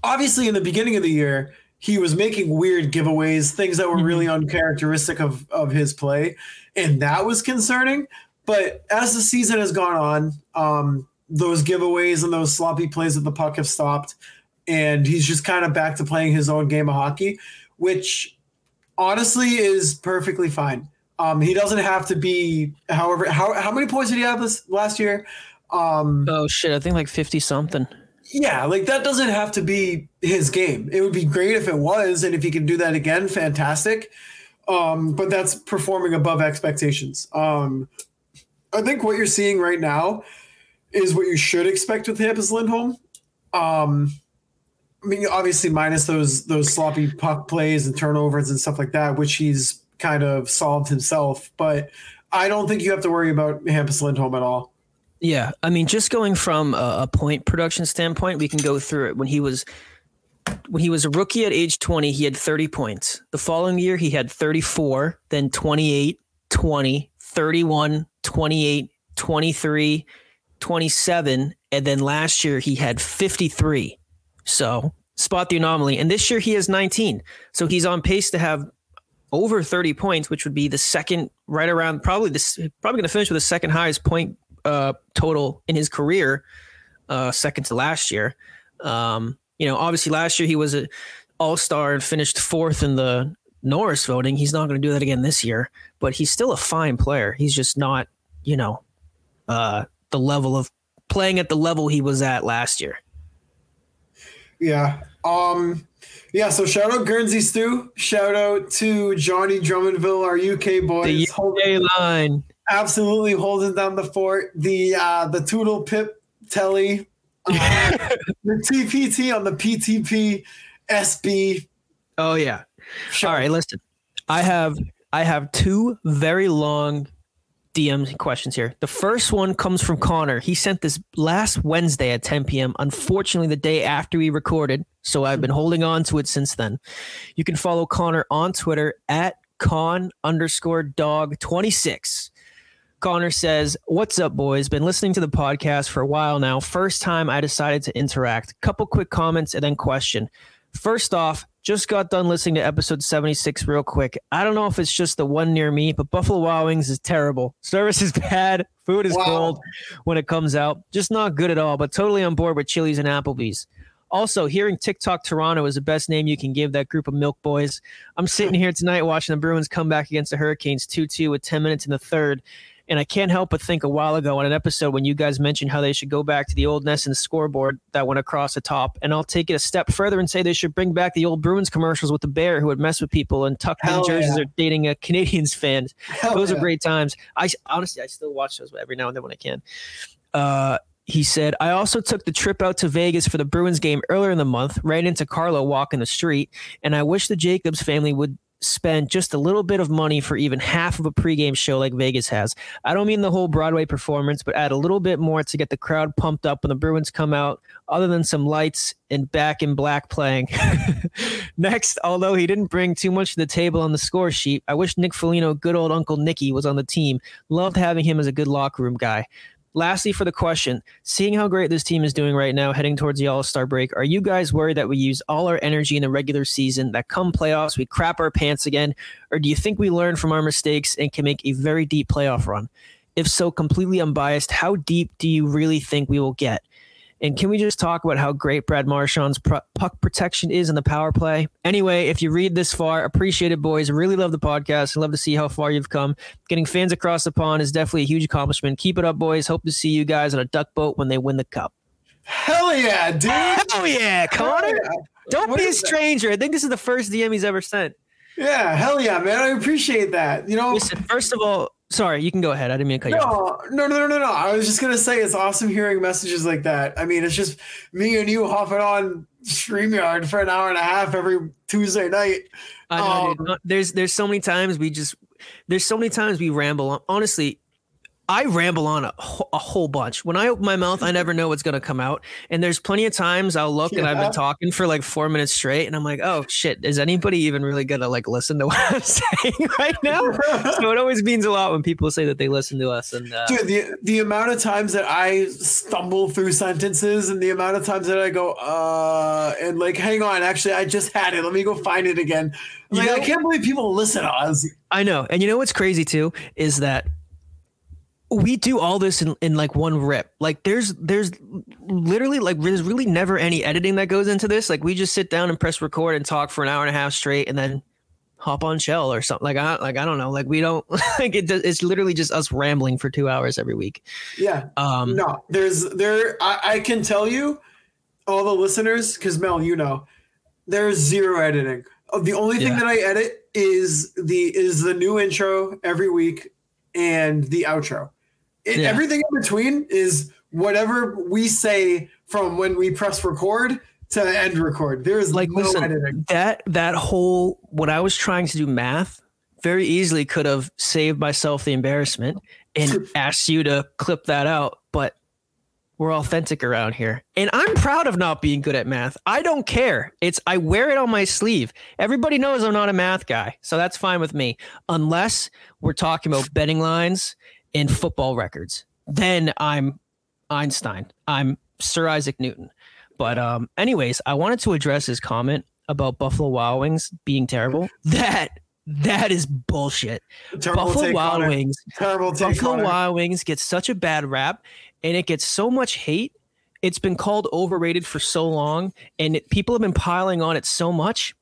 obviously in the beginning of the year he was making weird giveaways things that were really uncharacteristic of, of his play and that was concerning but as the season has gone on um, those giveaways and those sloppy plays with the puck have stopped and he's just kind of back to playing his own game of hockey which honestly is perfectly fine Um, he doesn't have to be however how how many points did he have this last year? Um, Oh shit, I think like fifty something. Yeah, like that doesn't have to be his game. It would be great if it was, and if he can do that again, fantastic. Um, but that's performing above expectations. Um, I think what you're seeing right now is what you should expect with Hampus Lindholm. Um, I mean, obviously minus those those sloppy puck plays and turnovers and stuff like that, which he's kind of solved himself. But I don't think you have to worry about Hampus Lindholm at all. Yeah, I mean, just going from a, a point production standpoint, we can go through it. When he was when he was a rookie at age 20, he had 30 points. The following year, he had 34, then 28, 20, 31, 28, 23, 27, and then last year he had 53. So, spot the anomaly. And this year he has 19. So, he's on pace to have over 30 points, which would be the second right around probably this probably going to finish with the second highest point uh, total in his career, uh, second to last year. Um, you know, obviously last year he was an all star and finished fourth in the Norris voting. He's not going to do that again this year, but he's still a fine player. He's just not, you know, uh, the level of playing at the level he was at last year. Yeah. Um yeah, so shout out Guernsey Stu. Shout out to Johnny Drummondville, our UK boys. The UK line. Absolutely holding down the fort. The uh the Toodle Pip Telly, uh, the TPT on the PTP SB. Oh yeah. Shout- All right, listen. I have I have two very long DM questions here. The first one comes from Connor. He sent this last Wednesday at 10 p.m. Unfortunately, the day after we recorded, so I've been holding on to it since then. You can follow Connor on Twitter at con underscore dog 26. Connor says, What's up, boys? Been listening to the podcast for a while now. First time I decided to interact. Couple quick comments and then question. First off, just got done listening to episode 76 real quick. I don't know if it's just the one near me, but Buffalo Wild Wings is terrible. Service is bad. Food is Wow. cold when it comes out. Just not good at all, but totally on board with Chili's and Applebee's. Also, hearing TikTok Toronto is the best name you can give that group of milk boys. I'm sitting here tonight watching the Bruins come back against the Hurricanes 2 2 with 10 minutes in the third. And I can't help but think a while ago on an episode when you guys mentioned how they should go back to the old NESN scoreboard that went across the top. And I'll take it a step further and say they should bring back the old Bruins commercials with the bear who would mess with people and tuck in jerseys yeah. or dating a Canadians fan. Hell those yeah. are great times. I honestly, I still watch those every now and then when I can. Uh, he said, I also took the trip out to Vegas for the Bruins game earlier in the month, ran into Carlo walking the street, and I wish the Jacobs family would spend just a little bit of money for even half of a pregame show like Vegas has. I don't mean the whole Broadway performance, but add a little bit more to get the crowd pumped up when the Bruins come out, other than some lights and back in black playing. Next, although he didn't bring too much to the table on the score sheet, I wish Nick Foligno, good old Uncle Nicky, was on the team. Loved having him as a good locker room guy. Lastly, for the question, seeing how great this team is doing right now, heading towards the All Star break, are you guys worried that we use all our energy in the regular season, that come playoffs, we crap our pants again? Or do you think we learn from our mistakes and can make a very deep playoff run? If so, completely unbiased, how deep do you really think we will get? And can we just talk about how great Brad Marchand's puck protection is in the power play? Anyway, if you read this far, appreciate it, boys. Really love the podcast. I Love to see how far you've come. Getting fans across the pond is definitely a huge accomplishment. Keep it up, boys. Hope to see you guys on a duck boat when they win the cup. Hell yeah, dude. Hell yeah, Connor. Hell yeah. Don't What be a is that? stranger. I think this is the first DM he's ever sent. Yeah, hell yeah, man. I appreciate that. You know, Listen, first of all, sorry, you can go ahead. I didn't mean to cut you off. no, no, no, no, no, no. I was just gonna say it's awesome hearing messages like that. I mean, it's just me and you hopping on StreamYard for an hour and a half every Tuesday night. I know, dude. Um, No, There's there's so many times we just there's so many times we ramble on. Honestly, I ramble on a, a whole bunch. When I open my mouth, I never know what's gonna come out. And there's plenty of times I'll look and I've been talking for like four minutes straight, and I'm like, oh shit, is anybody even really gonna like listen to what I'm saying right now? so it always means a lot when people say that they listen to us. And uh, Dude, the the amount of times that I stumble through sentences and the amount of times that I go, uh, and like, hang on, actually, I just had it. Let me go find it again. Like, I can't believe people listen to us. I know. And you know what's crazy too is that we do all this in, in like one rip. Like there's there's literally like there's really never any editing that goes into this. Like we just sit down and press record and talk for an hour and a half straight and then hop on shell or something like I like I don't know like we don't like it does, it's literally just us rambling for 2 hours every week. Yeah. Um No, there's there. I, I can tell you, all the listeners, because Mel, you know, there's zero editing. Uh, The only thing Yeah. that I edit is the is the new intro every week and the outro. It, Yeah. Everything in between is whatever we say from when we press record to end record. There's like no listen editing. that that whole when i was trying to do math very easily could have saved myself the embarrassment and asked you to clip that out but we're authentic around here and i'm proud of not being good at math i don't care it's i wear it on my sleeve everybody knows i'm not a math guy so that's fine with me unless we're talking about betting lines and football records then i'm einstein i'm sir isaac newton but um, anyways, I wanted to address his comment about Buffalo Wild Wings being terrible. That that is bullshit. Terrible Buffalo Wild Connor. Wings, Terrible. Buffalo Connor. Wild Wings gets such a bad rap, and it gets so much hate. It's been called overrated for so long, and it, people have been piling on it so much.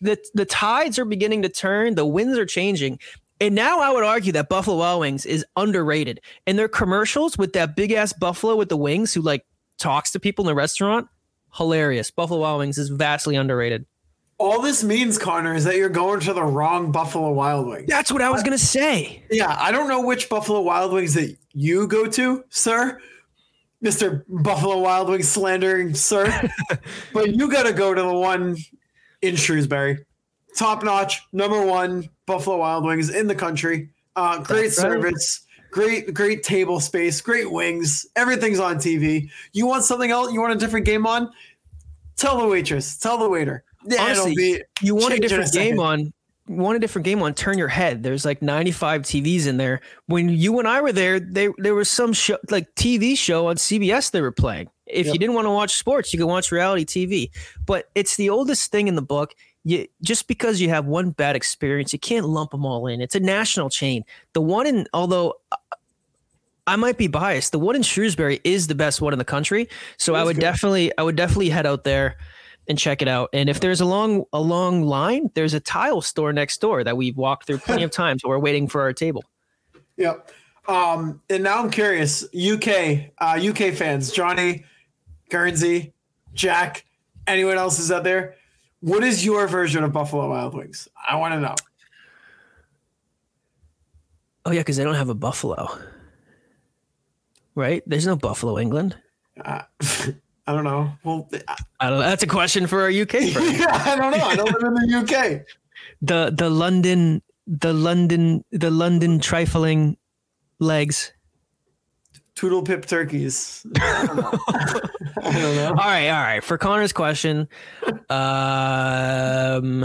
The the tides are beginning to turn. The winds are changing. And now I would argue that Buffalo Wild Wings is underrated. And their commercials with that big ass buffalo with the wings who like talks to people in the restaurant, hilarious. Buffalo Wild Wings is vastly underrated. All this means, Connor, is that you're going to the wrong Buffalo Wild Wings. That's what I was gonna say. Yeah, I don't know which Buffalo Wild Wings that you go to, sir. Mr. Buffalo Wild Wings slandering, sir. but you got to go to the one in Shrewsbury. Top notch, number one Buffalo Wild Wings in the country. Uh, great That's right. service, great, great table space, great wings. Everything's on TV. You want something else? You want a different game on? Tell the waitress, tell the waiter. Yeah, Honestly, it'll be You want a different second. game on. Want a different game on. Turn your head. There's like 95 TVs in there. When you and I were there, they there was some show like TV show on CBS they were playing. If Yep. you didn't want to watch sports, you could watch reality TV. But it's the oldest thing in the book. You just because you have one bad experience, you can't lump them all in. It's a national chain. The one in although I might be biased, the one in Shrewsbury is the best one in the country. So I would good. definitely I would definitely head out there and check it out. And if there's a long a long line, there's a tile store next door that we've walked through plenty of times. So We're waiting for our table. Yep. Um, and now I'm curious, UK, uh, UK fans, Johnny, Guernsey, Jack, anyone else is out there? What is your version of Buffalo Wild Wings? I want to know. Oh yeah, because they don't have a buffalo, right? There's no buffalo, England. Uh, I don't know. Well, I, don't know. That's a question for our UK friends. I don't know. I don't live in the UK. the the London the London the London trifling legs. Toodle pip turkeys. I don't know. I don't know. All right, all right. For Connor's question, um,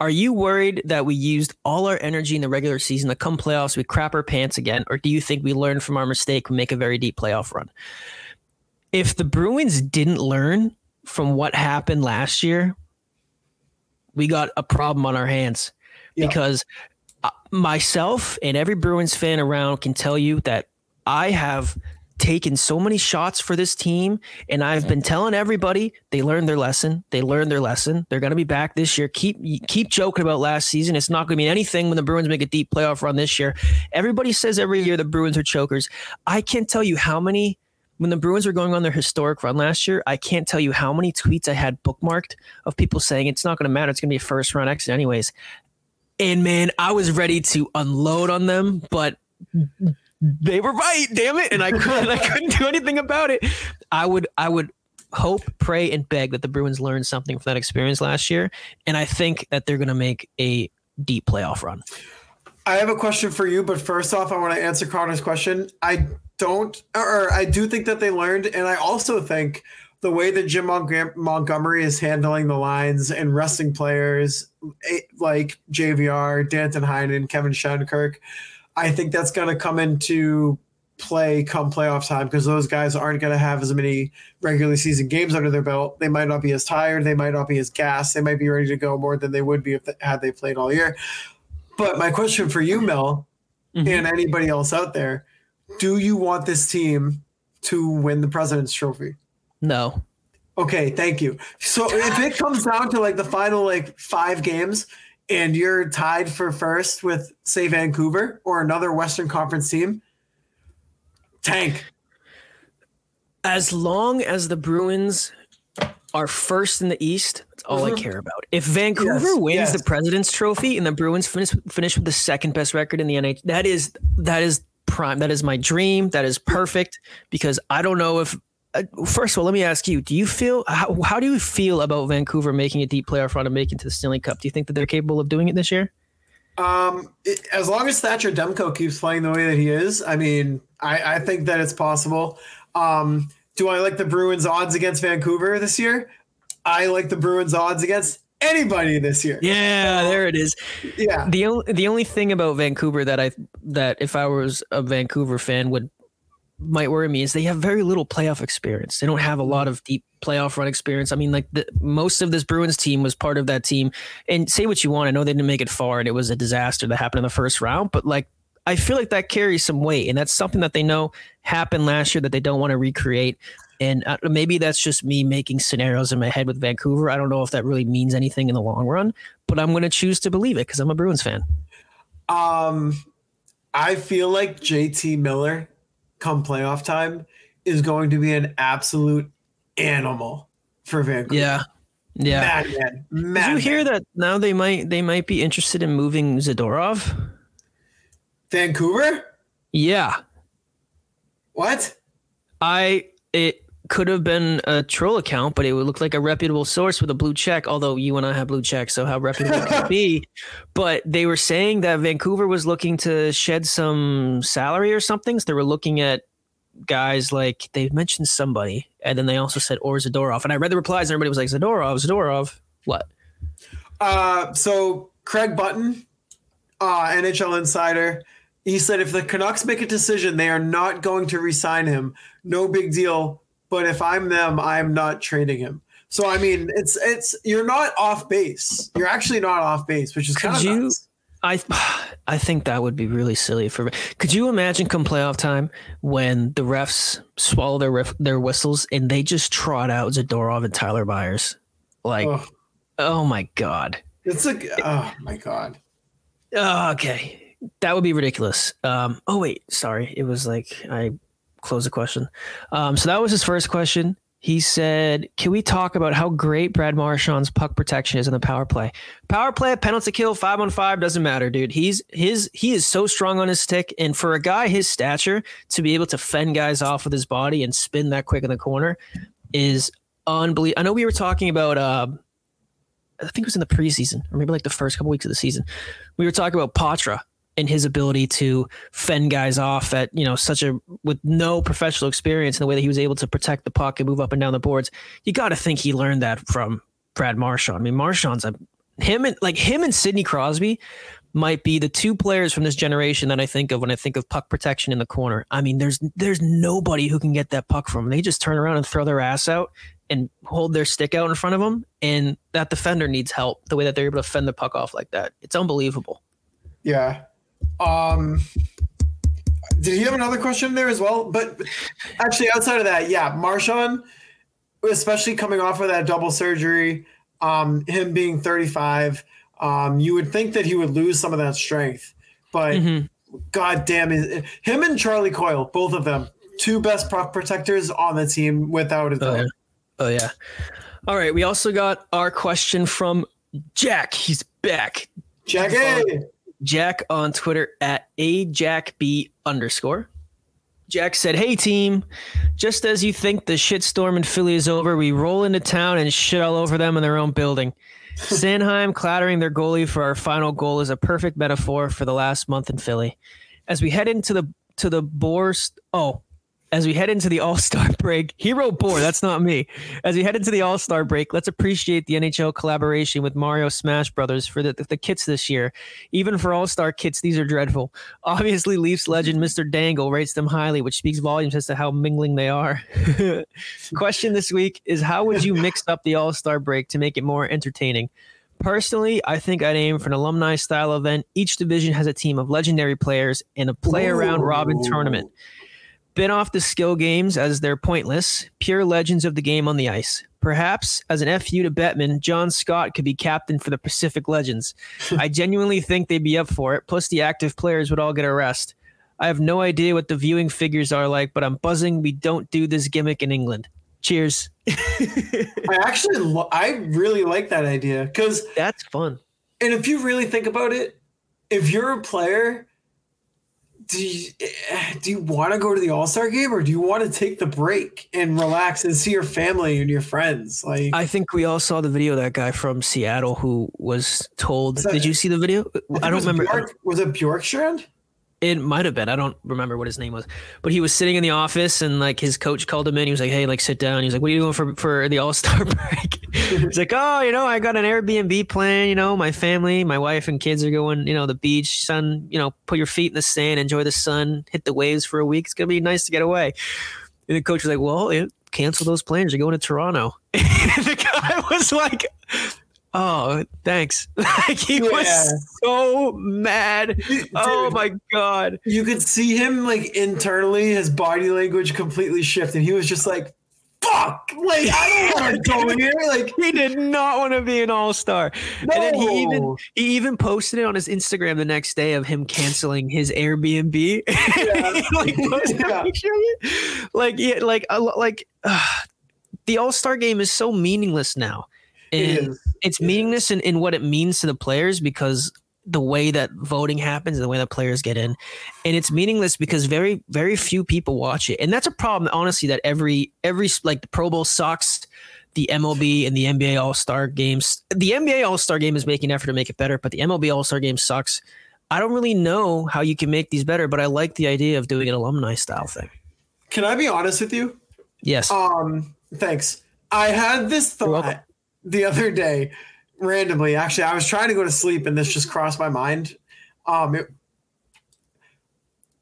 are you worried that we used all our energy in the regular season to come playoffs, we crap our pants again, or do you think we learned from our mistake and make a very deep playoff run? If the Bruins didn't learn from what happened last year, we got a problem on our hands Yeah. because uh, myself and every Bruins fan around can tell you that I have taken so many shots for this team and I've been telling everybody they learned their lesson. They learned their lesson. They're going to be back this year. Keep keep joking about last season. It's not going to mean anything when the Bruins make a deep playoff run this year. Everybody says every year the Bruins are chokers. I can't tell you how many when the Bruins were going on their historic run last year, I can't tell you how many tweets I had bookmarked of people saying it's not going to matter. It's going to be a first round exit anyways. And man, I was ready to unload on them, but they were right, damn it. And I couldn't I couldn't do anything about it. I would I would hope, pray, and beg that the Bruins learned something from that experience last year. And I think that they're gonna make a deep playoff run. I have a question for you, but first off, I want to answer Connor's question. I don't, or I do think that they learned, and I also think the way that Jim Montg- Montgomery is handling the lines and resting players eh, like JVR, Danton Heinen, Kevin Shattenkirk, I think that's going to come into play come playoff time because those guys aren't going to have as many regular season games under their belt. They might not be as tired. They might not be as gassed. They might be ready to go more than they would be if they, had they played all year. But my question for you, Mel, Mhm. and anybody else out there, do you want this team to win the President's Trophy? No. Okay, thank you. So if it comes down to like the final like five games and you're tied for first with, say, Vancouver or another Western Conference team, tank. As long as the Bruins are first in the East, that's all I care about. If Vancouver Mm-hmm. Yes, wins yes. the President's Trophy and the Bruins finish finish with the second best record in the NHL, that is that is prime. That is my dream. That is perfect because I don't know if. Uh, first of all, let me ask you: Do you feel how, how do you feel about Vancouver making a deep playoff run and making it to the Stanley Cup? Do you think that they're capable of doing it this year? Um, it- as long as Thatcher Demko keeps playing the way that he is, I mean, I, I think that it's possible. Um, do I like the Bruins odds against Vancouver this year? I like the Bruins odds against anybody this year. Yeah, there it is. Yeah. The only the only thing about Vancouver that I that if I was a Vancouver fan would might worry me is they have very little playoff experience. They don't have a lot of deep playoff run experience. I mean, like the, most of this Bruins team was part of that team. And say what you want, I know they didn't make it far, and it was a disaster that happened in the first round. But like, I feel like that carries some weight, and that's something that they know happened last year that they don't want to recreate. And uh, maybe that's just me making scenarios in my head with Vancouver. I don't know if that really means anything in the long run, but I'm going to choose to believe it because I'm a Bruins fan. Um, I feel like JT Miller, come playoff time, is going to be an absolute animal for Vancouver. Yeah, yeah. Madman. Did you hear that now they might they might be interested in moving Zadorov? Vancouver? Yeah, What? I it could have been a troll account, but it would look like a reputable source with a blue check. Although you and I have blue checks, so how reputable it could be? But they were saying that Vancouver was looking to shed some salary or something. So they were looking at guys like they mentioned somebody, and then they also said or Zadorov. And I read the replies, and everybody was like Zadorov, Zadorov. What? Uh, so Craig Button, uh, NHL insider, he said if the Canucks make a decision, they are not going to re-sign him. No big deal. But if I'm them, I'm not trading him. So I mean, it's it's you're not off base. You're actually not off base, which is Could kind of you- nuts. I I think that would be really silly for. Could you imagine come playoff time when the refs swallow their their whistles and they just trot out Zadorov and Tyler Myers? Like, Ugh. oh my god. It's like oh my god. Oh, okay, that would be ridiculous. Um, oh wait, sorry, it was like I closed the question. Um, so that was his first question. He said, "Can we talk about how great Brad Marchand's puck protection is in the power play? Power play, penalty kill, five on five doesn't matter, dude. He's his he is so strong on his stick, and for a guy his stature to be able to fend guys off with his body and spin that quick in the corner is unbelievable. I know we were talking about." Uh, I think it was in the preseason, or maybe like the first couple weeks of the season. We were talking about Poitras and his ability to fend guys off at you know such a with no professional experience and the way that he was able to protect the puck and move up and down the boards. You got to think he learned that from Brad Marchand. I mean, Marchand's a him and like him and Sidney Crosby might be the two players from this generation that I think of when I think of puck protection in the corner. I mean, there's there's nobody who can get that puck from. They just turn around and throw their ass out and hold their stick out in front of them, and that defender needs help. The way that they're able to fend the puck off like that, it's unbelievable. Yeah. Um did he have another question there as well? But actually outside of that, yeah, Marchand, especially coming off of that double surgery, um, him being 35, um, you would think that he would lose some of that strength. But Mhm. god damn it. Him and Charlie Coyle, both of them, two best puck protectors on the team without a Oh doubt. yeah. Oh yeah. All right. We also got our question from Jack. He's back. Jackie! Jack on Twitter at ajackb underscore. Jack said, Hey team, just as you think the shitstorm in Philly is over, we roll into town and shit all over them in their own building. Sanheim clattering their goalie for our final goal is a perfect metaphor for the last month in Philly. As we head into the to the Boars, oh, as we head into the All Star break, Hero Boar, that's not me. As we head into the All Star break, let's appreciate the NHL collaboration with Mario Smash Brothers for the, the kits this year. Even for All Star kits, these are dreadful. Obviously, Leafs legend Mr. Dangle rates them highly, which speaks volumes as to how mingling they are. Question this week is how would you mix up the All Star break to make it more entertaining? Personally, I think I'd aim for an alumni style event. Each division has a team of legendary players and a play around robin tournament. Been off the skill games as they're pointless, pure legends of the game on the ice. Perhaps as an FU to Bettman, John Scott could be captain for the Pacific Legends. I genuinely think they'd be up for it. Plus, the active players would all get a rest. I have no idea what the viewing figures are like, but I'm buzzing. We don't do this gimmick in England. Cheers. I actually, lo- I really like that idea because, That's fun. and if you really think about it, if you're a player, do you, do you want to go to the All Star game or do you want to take the break and relax and see your family and your friends? Like, I think we all saw the video of that guy from Seattle who was told. that- Did you see the video? I don't remember. Bjork- was it Bjorkstrand? It might have been. I don't remember what his name was, but he was sitting in the office and like his coach called him in. He was like, "Hey, like sit down." He was like, "What are you doing for for the All Star break?" He's like, "Oh, you know, I got an Airbnb plan. You know, my family, my wife and kids are going. You know, the beach, sun. You know, put your feet in the sand, enjoy the sun, hit the waves for a week. It's gonna be nice to get away." And the coach was like, "Well, cancel those plans. You're going to Toronto." And the guy was like. Oh, thanks. like he Yeah. was so mad. Oh my god. You could see him like internally, his body language completely shifted. He was just like, "Fuck! Like I don't want to go here." Like, He did not want to be an all-star. And then he even he even posted it on his Instagram the next day of him canceling his Airbnb. like posted Yeah. a picture of it. Like yeah, like like uh, the all-star game is so meaningless now. And is. It's It meaningless in, in what it means to the players because the way that voting happens and the way that players get in and it's meaningless because very very few people watch it. And that's a problem honestly that every every like the pro bowl sucks the mlb and the nba all-star games the nba all-star game is making an effort to make it better but the mlb all-star game sucks. I don't really know how you can make these better but i like the idea of doing an alumni style thing. Can I be honest with you? yes. Um, thanks. I had this thought the other day, randomly. Actually, I was trying to go to sleep, and this just crossed my mind. Um, it,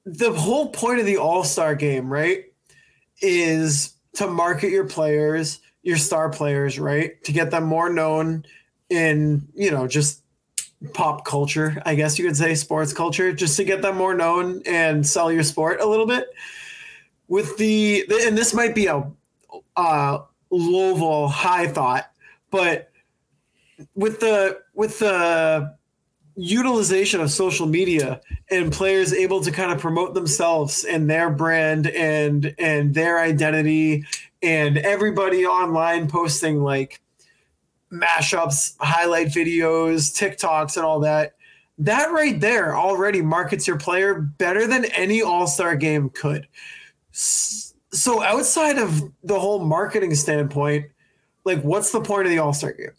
the whole point of the All Star game, right, is to market your players, your star players, right, to get them more known in you know just pop culture, I guess you could say sports culture, just to get them more known and sell your sport a little bit. With the and this might be a uh, Lovell high thought, but with the with the utilization of social media and players able to kind of promote themselves and their brand and and their identity and everybody online posting like mashups, highlight videos, TikToks and all that. That right there already markets your player better than any All-Star game could. So outside of the whole marketing standpoint, like what's the point of the All-Star game?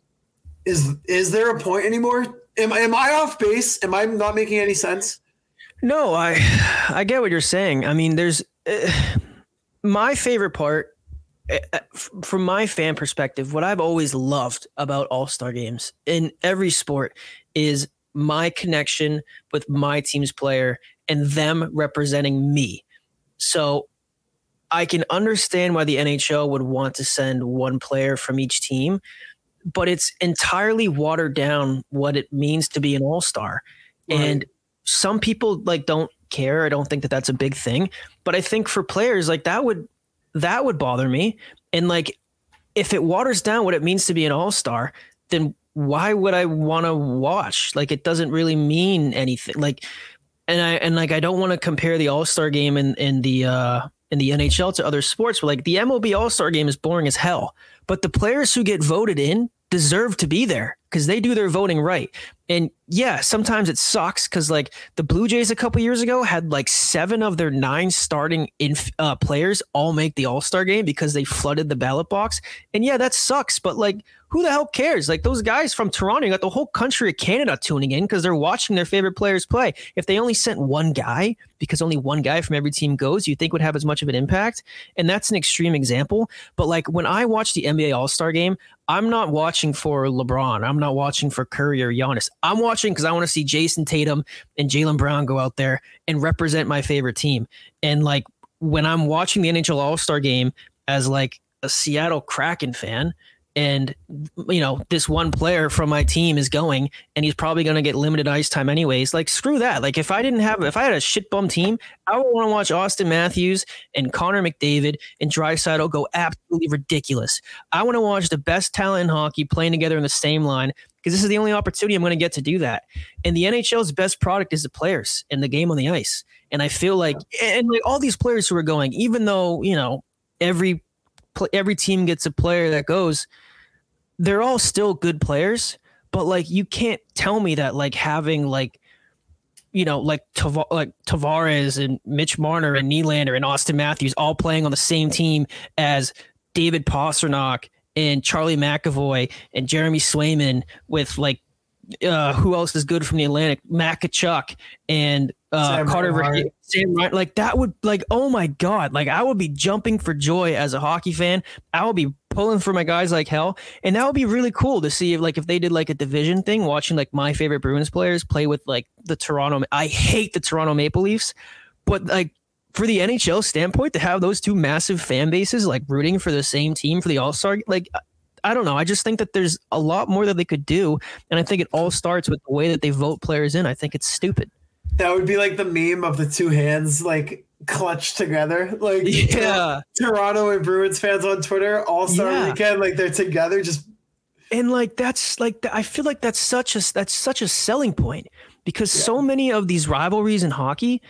Is is there a point anymore? Am, am I off base? Am I not making any sense? No, I I get what you're saying. I mean, there's uh, my favorite part uh, uh, from my fan perspective. What I've always loved about All Star games in every sport is my connection with my team's player and them representing me. So I can understand why the NHL would want to send one player from each team, but it's entirely watered down what it means to be an All Star. And some people like don't care. I don't think that that's a big thing, but I think for players like that would that would bother me. And like if it waters down what it means to be an all-star, then why would I want to watch? Like it doesn't really mean anything. Like and I and like I don't want to compare the all-star game in in the uh in the NHL to other sports, but like the MLB All-Star game is boring as hell. But the players who get voted in deserve to be there because they do their voting right. And yeah, sometimes it sucks because like the Blue Jays a couple years ago had like seven of their nine starting inf- uh, players all make the All Star game because they flooded the ballot box. And yeah, that sucks. But like, who the hell cares? Like those guys from Toronto got the whole country of Canada tuning in because they're watching their favorite players play. If they only sent one guy, because only one guy from every team goes, you think would have as much of an impact? And that's an extreme example. But like when I watch the NBA All Star game, I'm not watching for LeBron. I'm not watching for Curry or Giannis. I'm watching because I want to see Jayson Tatum and Jaylen Brown go out there and represent my favorite team. And like when I'm watching the NHL All Star game as like a Seattle Kraken fan, and you know this one player from my team is going and he's probably going to get limited ice time anyways like screw that. Like if i didn't have if i had a shit bum team i would want to watch auston matthews and connor mcdavid and Draisaitl go absolutely ridiculous. I want to watch the best talent in hockey playing together in the same line because this is the only opportunity i'm going to get to do that. And the nhl's best product is the players and the game on the ice. And i feel like and like all these players who are going even though you know every every team gets a player that goes they're all still good players but like you can't tell me that like having like you know like Tav- like Tavares and Mitch Marner and Nylander and Auston Matthews all playing on the same team as David Pastrnak and Charlie McAvoy and Jeremy Swayman with like uh, who else is good from the Atlantic? Tkachuk and uh, Carter. Sam Reinhart, like that would like oh my god, like I would be jumping for joy as a hockey fan. I would be pulling for my guys like hell, and that would be really cool to see if like if they did like a division thing, watching like my favorite Bruins players play with like the Toronto. I hate the Toronto Maple Leafs, but like for the NHL standpoint, to have those two massive fan bases like rooting for the same team for the All Star, like I don't know. I just think that there's a lot more that they could do, and I think it all starts with the way that they vote players in. I think it's stupid. That would be like the meme of the two hands like clutched together. Like Yeah. Toronto and Bruins fans on Twitter, All Star Yeah. weekend, like they're together just and like that's like I feel like that's such a that's such a selling point because so many of these rivalries in hockey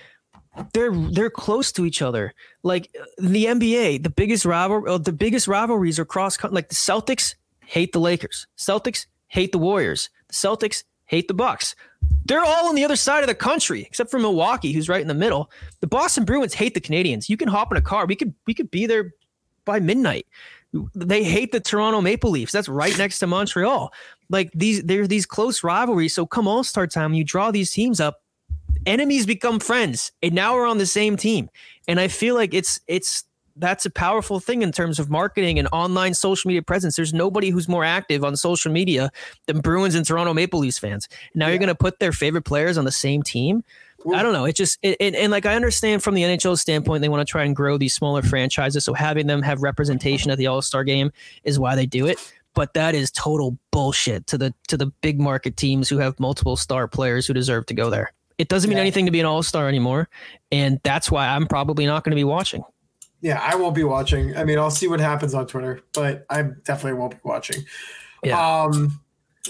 they're they're close to each other like the NBA the biggest rival uh, the biggest rivalries are cross like the Celtics hate the Lakers Celtics hate the Warriors the Celtics hate the Bucks they're all on the other side of the country except for Milwaukee who's right in the middle the Boston Bruins hate the Canadiens you can hop in a car we could we could be there by midnight they hate the Toronto Maple Leafs. That's right next to Montreal. Like these, there's these close rivalries. So come All Star time, you draw these teams up, enemies become friends, and now we're on the same team. And I feel like it's it's that's a powerful thing in terms of marketing and online social media presence. There's nobody who's more active on social media than Bruins and Toronto Maple Leafs fans. Now you're going to put their favorite players on the same team. I don't know. It just it, it, and like I understand from the NHL standpoint, they want to try and grow these smaller franchises. So having them have representation at the All Star game is why they do it. But that is total bullshit to the to the big market teams who have multiple star players who deserve to go there. It doesn't mean anything to be an All Star anymore, and that's why I'm probably not going to be watching. Yeah, I won't be watching. I mean, I'll see what happens on Twitter, but I definitely won't be watching. Yeah. Um,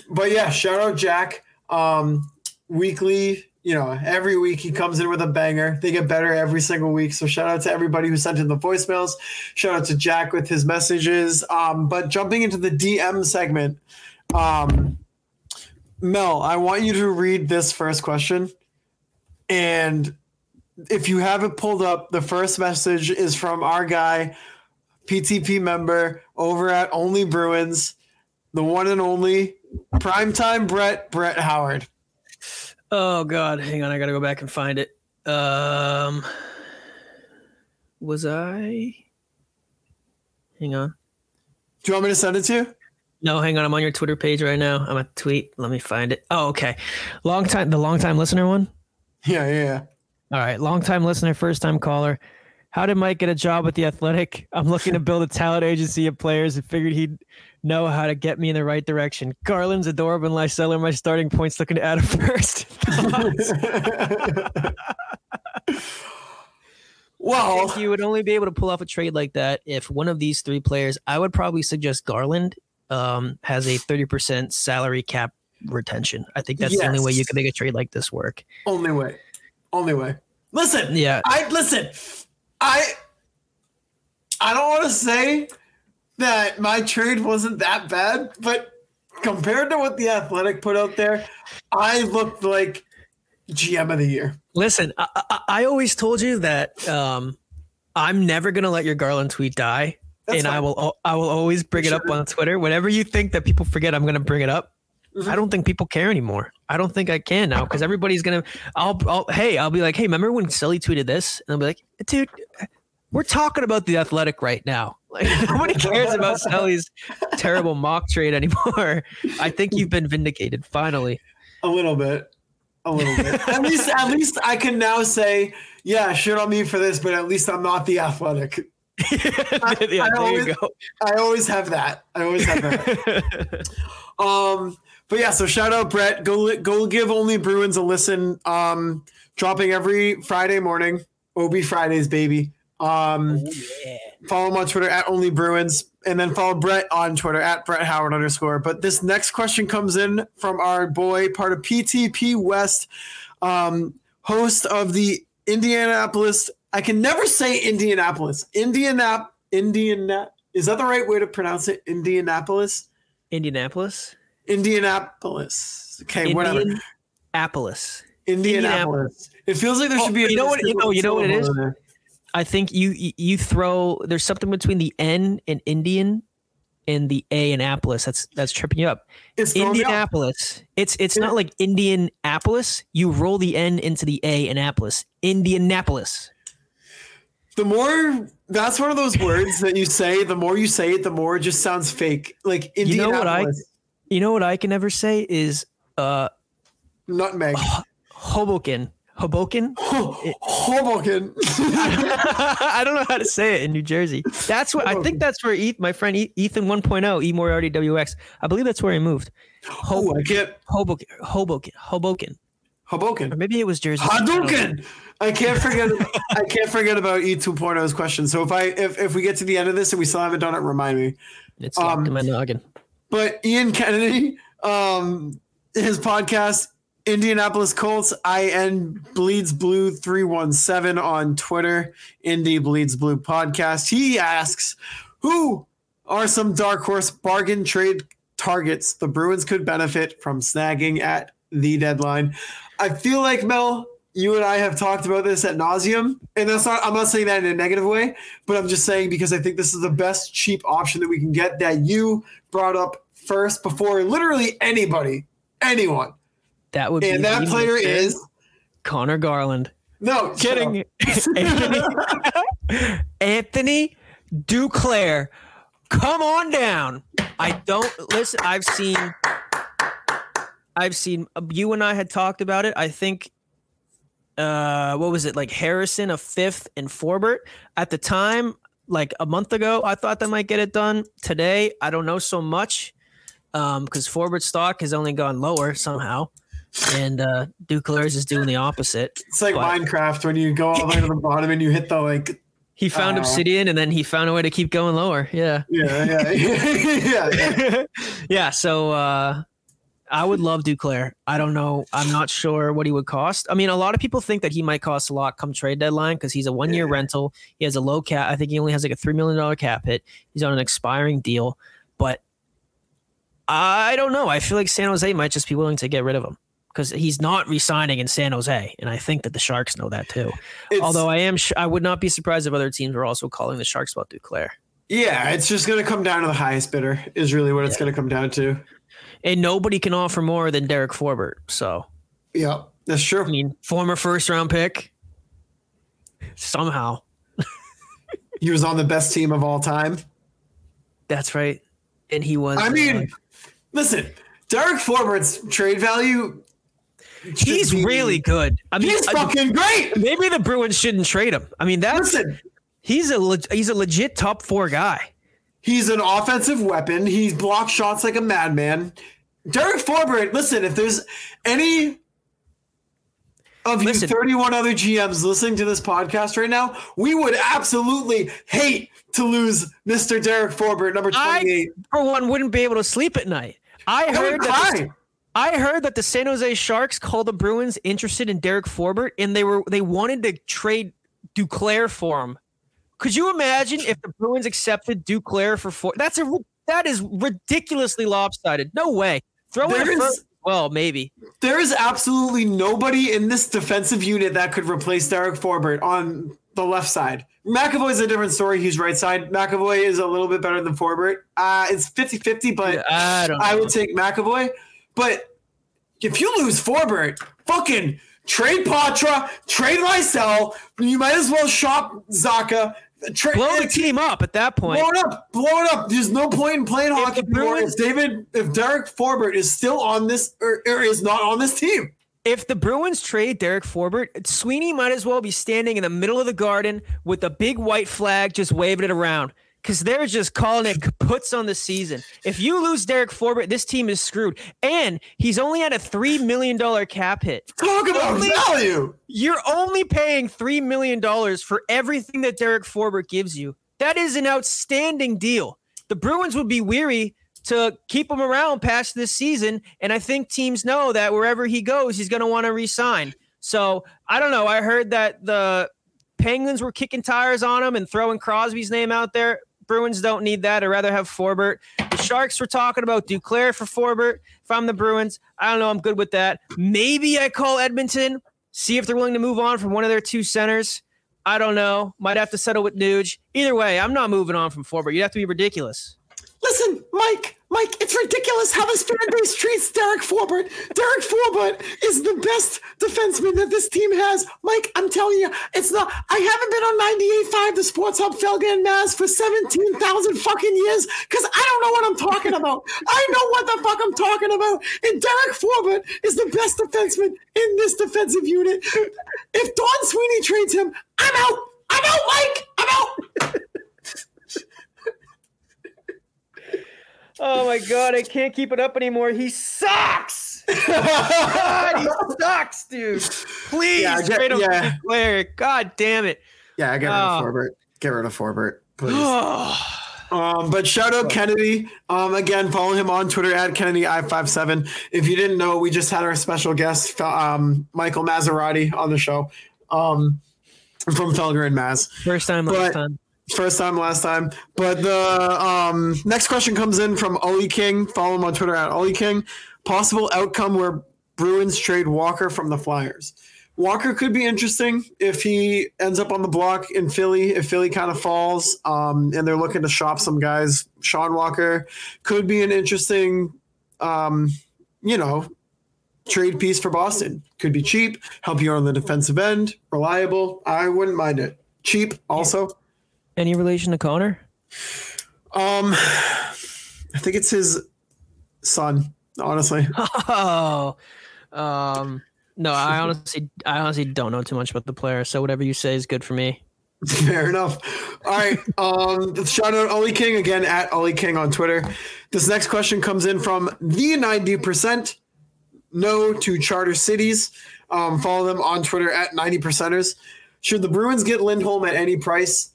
but yeah, shout out Jack. Um, weekly, you know, every week he comes in with a banger. They get better every single week. So shout out to everybody who sent in the voicemails. Shout out to Jack with his messages. Um, but jumping into the DM segment, um, Mel, I want you to read this first question. And if you haven't pulled up, the first message is from our guy, PTP member over at Only Bruins, the one and only primetime Brett Brett Howard. Oh God, hang on, I gotta go back and find it. Um, was I? Hang on. Do you want me to send it to you? No, hang on. I'm on your Twitter page right now. I'm a tweet. Let me find it. Oh, okay. Long time, the long time listener one. Yeah, yeah, yeah. All right, long time listener, first time caller. How did Mike get a job with the Athletic? I'm looking to build a talent agency of players and figured he'd know how to get me in the right direction. Garland, Zadorov and Lysell are my starting points. Looking to add a first. well, you would only be able to pull off a trade like that if one of these three players. I would probably suggest Garland um, has a 30% salary cap retention. I think that's the only way you Yes. can make a trade like this work. only way. Only way. Listen, Yeah. I listen. I I don't want to say that my trade wasn't that bad, but compared to what the Athletic put out there, I looked like GM of the year. Listen, I, I, I always told you that um, I'm never gonna let your Garland tweet die, That's and I will I will always bring it up on Twitter. Whenever you think that people forget, I'm gonna bring it up. Mm-hmm. I don't think people care anymore. I don't think I can now because everybody's gonna. I'll, I'll hey I'll be like hey remember when Sully tweeted this and I'll be like dude we're talking about the athletic right now. Like nobody cares about Sully's terrible mock trade anymore. I think you've been vindicated finally. A little bit. A little bit. at least at least I can now say, yeah, shit on me for this, but at least I'm not the athletic. I- yeah, I there always- you go. I always have that. I always have that. um, but yeah, so shout out Brett. Go go give only Bruins a listen. Um, dropping every Friday morning. OB Fridays, baby. Um, follow him on Twitter at only Bruins, and then follow Brett on Twitter at Brett Howard underscore. But this next question comes in from our boy, part of PTP West, um, host of the Indianapolis. I can never say Indianapolis. Indianap Indiana. Is that the right way to pronounce it? Indianapolis. Indianapolis. Indianapolis. Okay, whatever. Indianapolis. Indianapolis. It feels like there Oh, should be. A you know what- you oh, know- you know what it is? there. I think you you- throw there's something between the N and Indian and the A in. That's that's tripping you up. It's throwing me off. Indianapolis. It's it's not like Indianapolis. You roll the N into the A in. Indianapolis. The more that's one of those words that you say, the more you say it, the more it just sounds fake. Like You know what I- Indianapolis, You know what I can never say is uh nutmeg, Hoboken. Hoboken. Hoboken. I don't know how to say it in New Jersey. That's what I think. That's where my friend E- Ethan 1.0, E Moriarty WX. I believe that's where he moved. Hoboken. I can't. Hoboken. Hoboken. Hoboken. Or Hoboken. maybe it was Jersey. I don't know. Hadouken. I can't forget. I can't forget about E 2.0's question. So if I if, if we get to the end of this and we still haven't done it, remind me. It's locked Um, in my noggin. But Ian Kennedy, um, his podcast, Indianapolis Colts, IN Bleeds Blue 317 on Twitter, Indy Bleeds Blue podcast. He asks, Who are some dark horse bargain trade targets the Bruins could benefit from snagging at the deadline? I feel like Mel, you and I have talked about this at nauseum, and that's not. I'm not saying that in a negative way, but I'm just saying because I think this is the best cheap option that we can get that you brought up first before literally anybody, anyone, That would be and that player is Conor Garland. no. Kidding. Anthony, Anthony Duclair. Come on down. I don't listen. I've seen. I've seen you and I had talked about it. I think. Uh, what was it like? Harrison a fifth and Forbort at the time, like a month ago. I thought that might get it done today. I don't know so much, um, because Forbort's stock has only gone lower somehow, and uh, Duclair's is doing the opposite. It's like But- Minecraft when you go all the way to the bottom and you hit the like He found Uh, obsidian and then he found a way to keep going lower. Yeah. yeah yeah yeah. yeah. yeah. So uh I would love Duclair. I don't know. I'm not sure what he would cost. I mean, a lot of people think that he might cost a lot come trade deadline because he's a one year rental. He has a low cap. I think he only has like a $3 million cap hit. He's on an expiring deal. But I don't know. I feel like San Jose might just be willing to get rid of him because he's not resigning in San Jose. And I think that the Sharks know that too. It's- Although I am, I would not be surprised if other teams were also calling the Sharks about Duclair. yeah, it's just gonna come down to the highest bidder is really what it's gonna come down to. And nobody can offer more than Derek Forbort. So, Yeah, that's true. I mean, former first round pick. Somehow. He was on the best team of all time. That's right. And he was. I uh, mean, listen, Derek Forbort's trade value. he's be- really good. I mean, He's fucking great. maybe the Bruins shouldn't trade him. I mean, that's Listen, he's a he's a legit top four guy. He's an offensive weapon. He blocks shots like a madman. Derek Forbort, listen, if there's any of Listen. you 31 other GMs listening to this podcast right now, we would absolutely hate to lose Mr. Derek Forbort, number 28. I, for one, wouldn't be able to sleep at night. I I heard that. the-. I heard that the San Jose Sharks called the Bruins interested in Derek Forbort, and they were they wanted to trade Duclair for him. Could you imagine if the Bruins accepted Duclair for four? That's a that is ridiculously lopsided. No way. Throw in There a is- first. Well, maybe. There is absolutely nobody in this defensive unit that could replace Derek Forbort on the left side. McAvoy is a different story. He's right side. McAvoy is a little bit better than Forbort. Uh, it's 50 50, but I don't. I would take McAvoy. But if you lose Forbort, fucking trade Poitras, trade Lysell. You might as well shop Zacha. Tra- blow the team up at that point. Blow it up. Blow it up. There's no point in playing hockey the Bruins- if David, if Derek Forbort is still on this or, or is not on this team. if the Bruins trade Derek Forbort, Sweeney might as well be standing in the middle of the garden with a big white flag, just waving it around. Because they're just calling it puts on the season. If you lose Derek Forbort, this team is screwed. And he's only at a $3 million cap hit. Talk about Only- value. You're only paying $3 million for everything that Derek Forbort gives you. That is an outstanding deal. The Bruins would be weary to keep him around past this season. And I think teams know that wherever he goes, he's going to want to resign. So I don't know. I heard that the Penguins were kicking tires on him and throwing Crosby's name out there. Bruins don't need that. I'd rather have Forbort. The Sharks were talking about Duclair for Forbort. If I'm the Bruins, I don't know. I'm good with that. Maybe I call Edmonton, see if they're willing to move on from one of their two centers. I don't know. Might have to settle with Nuge. Either way, I'm not moving on from Forbort. You'd have to be ridiculous. Listen, Mike, Mike, it's ridiculous how this fan base treats Derek Forbort. Derek Forbort is the best defenseman that this team has. Mike, I'm telling you, it's not. I haven't been on 98.5, the Sports Hub Felger and Maz for 17,000 fucking years because I don't know what I'm talking about. I know what the fuck I'm talking about. And Derek Forbort is the best defenseman in this defensive unit. If Don Sweeney trades him, I'm out. I'm out, Mike. I'm out. Oh my god, I can't keep it up anymore. He sucks. God, he sucks, dude. Please Yeah, get- trade him yeah. for Duclair. God damn it. Yeah, get rid of Forbort. Get rid of Forbort, please. Um, but shout out Kennedy. Um, again, follow him on Twitter at Kennedy I57. If you didn't know, we just had our special guest, um, Michael Maserati, on the show um, from Felger and Maz. first time, last But- time. First time, last time. But the um, next question comes in from Ollie King. Follow him on Twitter at Ollie King. Possible outcome where Bruins trade Walker from the Flyers. Walker could be interesting if he ends up on the block in Philly. If Philly kind of falls, um, and they're looking to shop some guys, Sean Walker could be an interesting, um, you know, trade piece for Boston. Could be cheap, help you on the defensive end, reliable. I wouldn't mind it. Cheap also. Any relation to Connor? Um, I think it's his son. Honestly, Oh, um, no. I honestly, I honestly don't know too much about the player. So whatever you say is good for me. fair enough. All right. Um, shout out Ollie King again at Ollie King on Twitter. This next question comes in from the ninety percent. No to charter cities. Um, follow them on Twitter at ninety percenters. Should the Bruins get Lindholm at any price?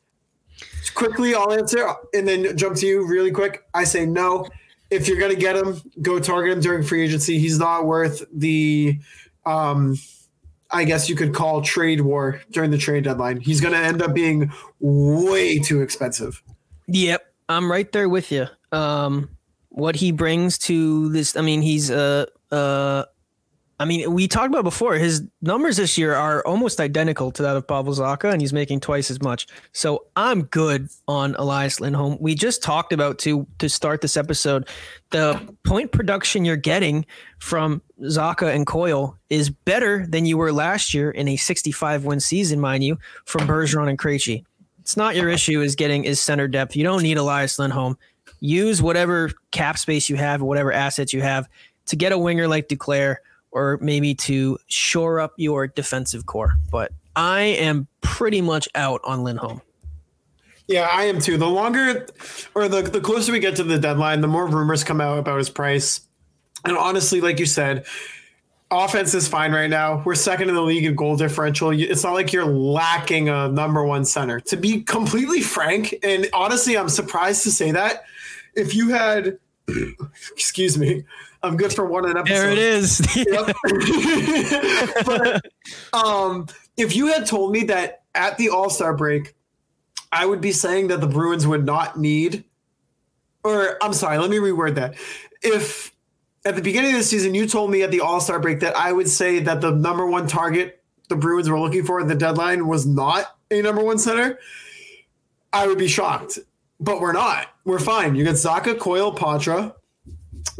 Quickly, I'll answer and then jump to you really quick. I say no. If you're gonna get him, go target him during free agency. He's not worth the um, I guess you could call trade war during the trade deadline. He's going to end up being way too expensive. Yep, I'm right there with you. Um, what he brings to this, I mean, he's uh uh, I mean, we talked about before. His numbers this year are almost identical to that of Pavel Zacha, and he's making twice as much. So I'm good on Elias Lindholm. We just talked about to to start this episode, the point production you're getting from Zacha and Coyle is better than you were last year in a 65 win season, mind you, from Bergeron and Krejci. It's not your issue is getting is center depth. You don't need Elias Lindholm. Use whatever cap space you have, whatever assets you have to get a winger like Duclair or maybe to shore up your defensive core. But I am pretty much out on Lindholm. Yeah, I am too. The longer or the, the closer we get to the deadline, the more rumors come out about his price. And honestly, like you said, offense is fine right now. We're second in the league in goal differential. It's not like you're lacking a number one center. To be completely frank, and honestly, I'm surprised to say that. If you had, excuse me, I'm good for one an episode. There it is. But um, if you had told me that at the All Star break, I would be saying that the Bruins would not need, or I'm sorry, let me reword that. If at the beginning of the season you told me at the All Star break that I would say that the number one target the Bruins were looking for at the deadline was not a number one center, I would be shocked. But we're not. We're fine. You got Zacha, Coyle, Poitras.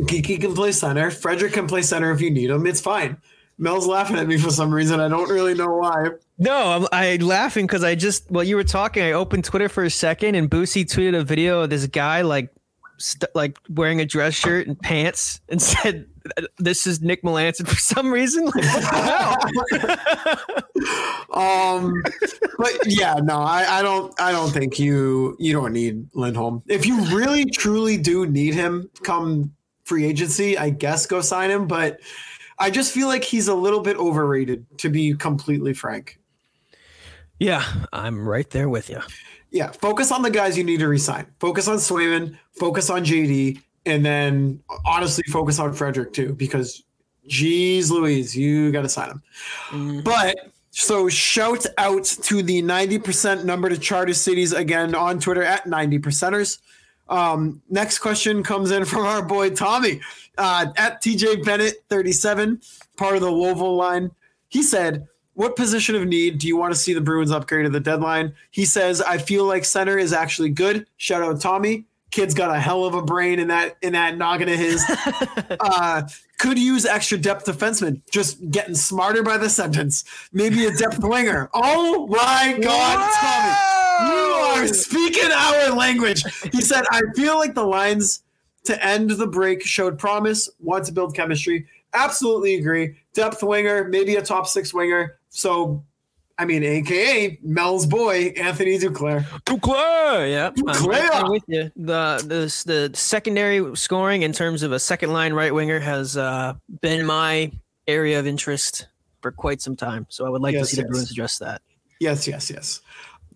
Geekie can play center. Frederic can play center if you need him. It's fine. Mel's laughing at me for some reason. I don't really know why. No, I'm I laughing because I just while you were talking, I opened Twitter for a second and Boosie tweeted a video of this guy like st- like wearing a dress shirt and pants and said, "This is Nick Melanson" for some reason. Like, what the hell? Um, but yeah, no, I, I don't, I don't think you, you don't need Lindholm. If you really truly do need him, come free agency, I guess go sign him. But I just feel like he's a little bit overrated, to be completely frank. yeah, I'm right there with you. Yeah, focus on the guys you need to resign. Focus on Swayman. Focus on JD, and then honestly, focus on Frederic too, because, geez, Louise, you got to sign him. Mm. But so shout out to the 90% number to charter cities again on Twitter at 90 percenters. Um, next question comes in from our boy Tommy uh, at TJ Bennett 37, part of the Lovell line. He said, What position of need do you want to see the Bruins upgrade at the deadline? He says, I feel like center is actually good. Shout out Tommy. Kid's got a hell of a brain in that in that noggin of his. uh, could use extra depth defenseman. Just getting smarter by the sentence. Maybe a depth winger. Oh my God, Tommy, you are speaking our language. He said, "I feel like the lines to end the break showed promise. Want to build chemistry. Absolutely agree. Depth winger, maybe a top six winger. So." I mean, AKA Mel's boy, Anthony Duclair. Duclair, yeah, I'm right Duclair. with you. The the the secondary scoring in terms of a second line right winger has uh, been my area of interest for quite some time. So I would like Yes, to see the yes. Bruins address that. Yes, yes, yes.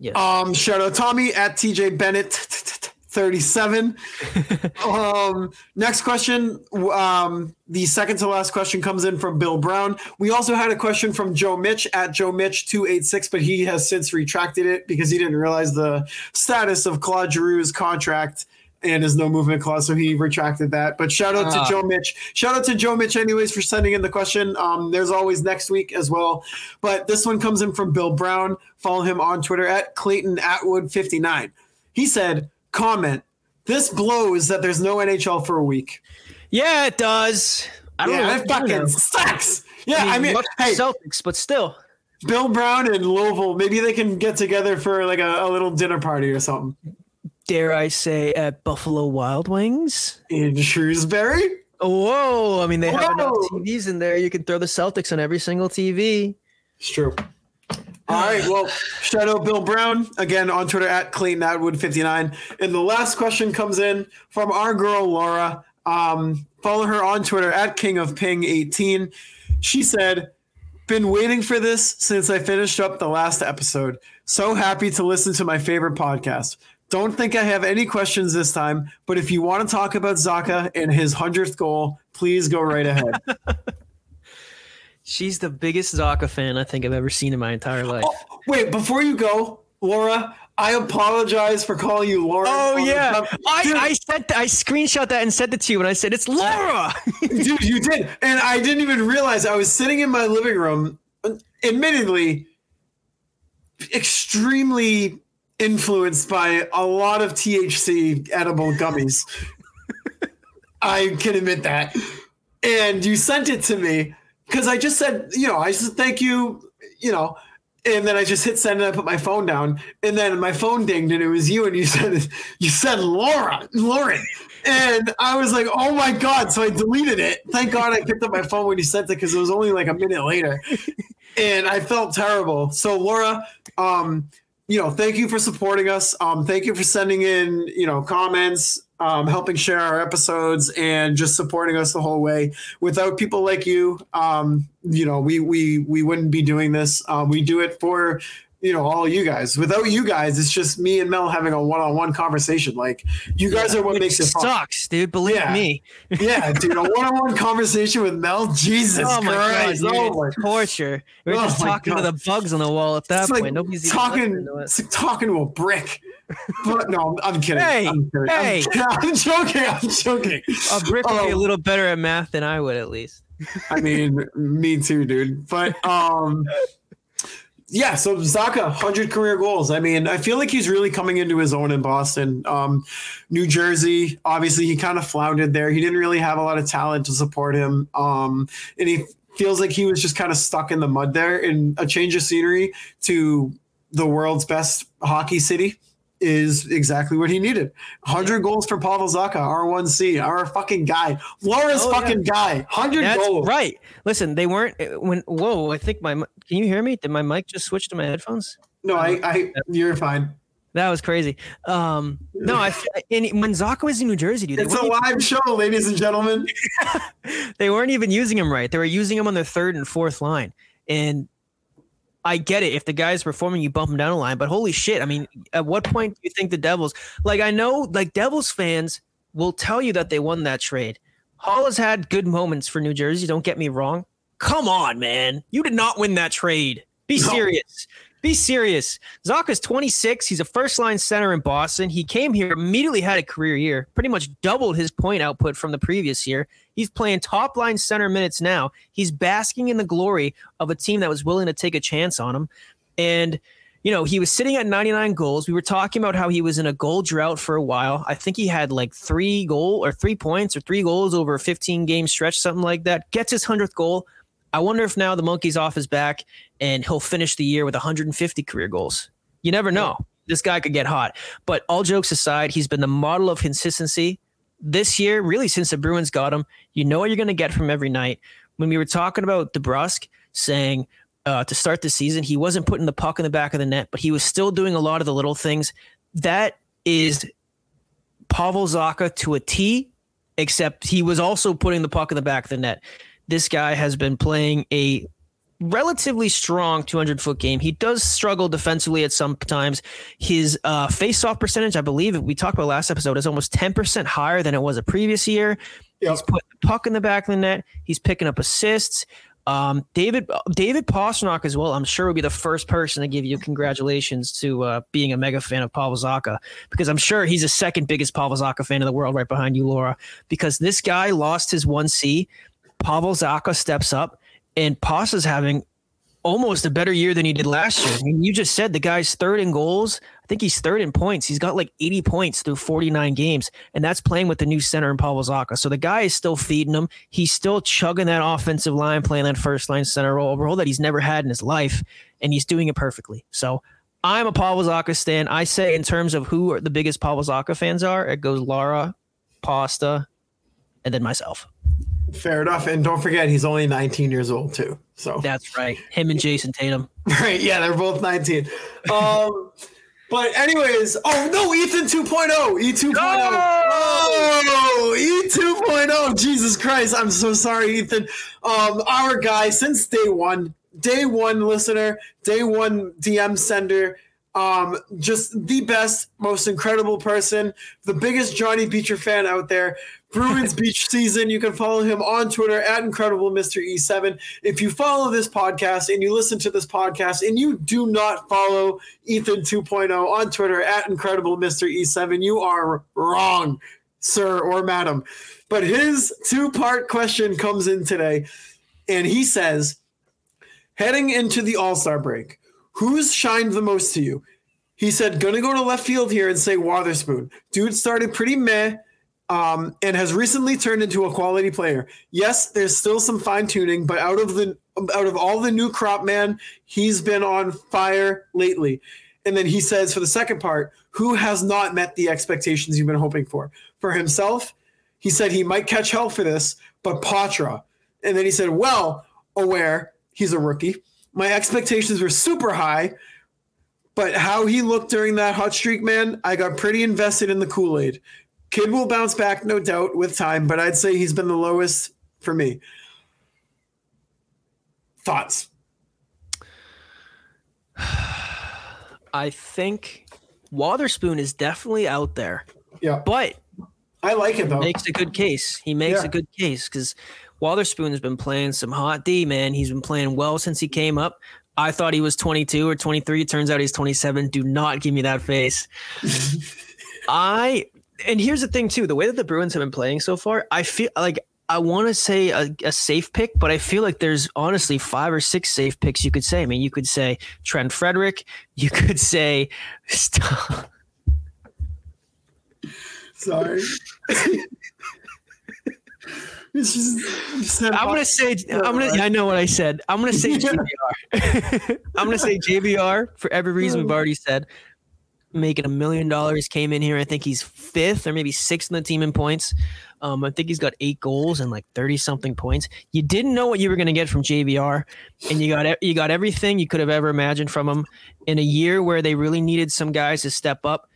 Yes. Um, shout out Tommy at TJ Bennett 37. um, next question. Um, the second to last question comes in from Bill Brown. We also had a question from Joe Mitch at Joe Mitch 286, but he has since retracted it because he didn't realize the status of Claude Giroux's contract and his no movement clause, so he retracted that. But shout out Ah. to Joe Mitch. Shout out to Joe Mitch, anyways, for sending in the question. Um, there's always next week as well. But this one comes in from Bill Brown. Follow him on Twitter at Clayton Atwood 59. He said, comment. This blows that there's no NHL for a week. yeah, it does. I don't know. Yeah, what it fucking sucks. Yeah, I mean, much hey, Celtics, but still. Bill Brown and Lovell, maybe they can get together for like a, a little dinner party or something Dare I say at Buffalo Wild Wings? in Shrewsbury. Whoa! I mean, they have enough TVs in there. You can throw the Celtics on every single TV. It's true. All right. Well, shout out Bill Brown again on Twitter at Clayton Atwood 59. And the last question comes in from our girl Laura. Um, follow her on Twitter at King of Ping 18. She said, "Been waiting for this since I finished up the last episode. So happy to listen to my favorite podcast." Don't think I have any questions this time, but if you want to talk about Zacha and his 100th goal, please go right ahead. She's the biggest Zacha fan I think I've ever seen in my entire life. Oh, wait, before you go, Laura, I apologize for calling you Laura. Oh yeah. I, I sent I screenshot that and sent it to you, and I said it's oh, Laura. dude, you did, and I didn't even realize I was sitting in my living room, admittedly, extremely influenced by a lot of THC edible gummies. I can admit that, and you sent it to me because I just said, you know, I said thank you, you know. And then I just hit send and I put my phone down. And then my phone dinged and it was you and you said you said Laura, Lauren. And I was like, oh my God. So I deleted it. Thank God I picked up my phone when you sent it because it was only like a minute later. And I felt terrible. So Laura, um, you know, thank you for supporting us. Um, thank you for sending in, you know, comments, um, helping share our episodes, and just supporting us the whole way. Without people like you, um, you know, we we we wouldn't be doing this. Um, we do it for you know all you guys. Without you guys, it's just me and Mel having a one-on-one conversation. Like you guys are what makes it fun. sucks, dude. Believe Yeah. me. Yeah, dude, a one-on-one conversation with Mel. Jesus oh my Christ! god, dude, oh my torture. We're Oh just talking to the bugs on the wall at that it's point. like Nobody's talking, like talking to a brick. But no, I'm, kidding. Hey, I'm kidding. hey. I'm, I'm joking. I'm joking. A brick would be a Um, little better at math than I would, at least. I mean, me too, dude. But um, yeah. So Zacha, hundred career goals. I mean, I feel like he's really coming into his own in Boston. Um, New Jersey, obviously, he kind of floundered there. He didn't really have a lot of talent to support him. Um, and he feels like he was just kind of stuck in the mud there. And a change of scenery to the world's best hockey city is exactly what he needed. 100 goals for Pavel Zacha, R1C, our fucking guy. Laura's Oh, yeah. fucking guy. 100 That's goals. right. Listen, they weren't when. Whoa! I think my. Can you hear me? Did my mic just switch to my headphones? No, I, I, you're fine. That was crazy. Um, no, I when Zacha was in New Jersey, dude, they It's a live show, ladies and gentlemen. they weren't even using him right. They were using him on their third and fourth line. And I get it. If the guy's performing, you bump him down a line. But holy shit! I mean, at what point do you think the Devils? Like, I know, like Devils fans will tell you that they won that trade. Hall has had good moments for New Jersey. Don't get me wrong. Come on, man. You did not win that trade. Be No. serious. Be serious. Zacha's 26. He's a first line center in Boston. He came here, immediately had a career year, pretty much doubled his point output from the previous year. He's playing top line center minutes now. He's basking in the glory of a team that was willing to take a chance on him. And, you know, he was sitting at 99 goals. We were talking about how he was in a goal drought for a while. I think he had like three goal or three points or three goals over a 15 game stretch, something like that. Gets his 100th goal. I wonder if now the monkey's off his back and he'll finish the year with 150 career goals. You never know. This guy could get hot. But all jokes aside, he's been the model of consistency this year, really since the Bruins got him. You know what you're going to get from every night. When we were talking about DeBrusk saying uh, to start the season, he wasn't putting the puck in the back of the net, but he was still doing a lot of the little things. That is Pavel Zacha to a T, except he was also putting the puck in the back of the net. This guy has been playing a relatively strong 200 foot game. He does struggle defensively at some times. His uh, face off percentage, I believe we talked about last episode, is almost 10% higher than it was a previous year. He's putting the puck in the back of the net. He's picking up assists. Um, David David Pastrnak as well. I'm sure would be the first person to give you congratulations to uh, being a mega fan of Pavel Zacha because I'm sure he's the second biggest Pavel Zacha fan in the world, right behind you, Laura. Because this guy lost his one C. Pavel Zacha steps up, and Pasta's having almost a better year than he did last year. I mean, you just said the guy's third in goals. I think he's third in points. He's got like 80 points through 49 games, and that's playing with the new center in Pavel Zacha. So the guy is still feeding him. He's still chugging that offensive line, playing that first line center role, role that he's never had in his life, and he's doing it perfectly. So I'm a Pavel Zacha stan. I say in terms of who are the biggest Pavel Zacha fans are, it goes Lara, Pasta, and then myself. Fair enough. And don't forget, he's only 19 years old, too. So That's right. Him and Jayson Tatum. Right. Yeah, they're both 19. Um, but anyways, oh no, Ethan 2.0. E 2.0. Oh, E 2.0. Jesus Christ. I'm so sorry, Ethan. Um, our guy since day one, day one listener, day one DM sender. Um, just the best, most incredible person, the biggest Johnny Beecher fan out there. Bruins Beach season. You can follow him on Twitter at Incredible Mr. E7. If you follow this podcast and you listen to this podcast and you do not follow Ethan 2.0 on Twitter at Incredible Mr. E7, you are wrong, sir or madam. But his two part question comes in today, and he says, heading into the All Star break, who's shined the most to you? He said, gonna go to left field here and say Wotherspoon. Dude started pretty meh um, and has recently turned into a quality player. Yes, there's still some fine tuning, but out of the out of all the new crop, man, he's been on fire lately. And then he says for the second part, who has not met the expectations you've been hoping for? For himself, he said he might catch hell for this, but Poitras. And then he said, well, aware he's a rookie. My expectations were super high, but how he looked during that hot streak, man, I got pretty invested in the Kool Aid. Kid will bounce back, no doubt, with time, but I'd say he's been the lowest for me. Thoughts? I think Wotherspoon is definitely out there, Yeah, but I like it though. makes a good case. He makes Yeah. a good case because Wotherspoon has been playing some hot D, man. He's been playing well since he came up. I thought he was 22 or 23. It Turns out he's 27. Do not give me that face. I and here's the thing too: the way that the Bruins have been playing so far, I feel like I want to say a, a safe pick, but I feel like there's honestly five or six safe picks you could say. I mean, you could say Trent Frederic. You could say. Sorry. It's just- just I'm gonna say I'm gonna I know what I said. I'm gonna say JVR. I'm gonna say JVR for every reason we've already said. making a million dollars, came in here. I think he's fifth or maybe sixth in the team in points. Um, I think he's got eight goals and like thirty something points. You didn't know what you were going to get from JVR, and you got you got everything you could have ever imagined from him in a year where they really needed some guys to step up.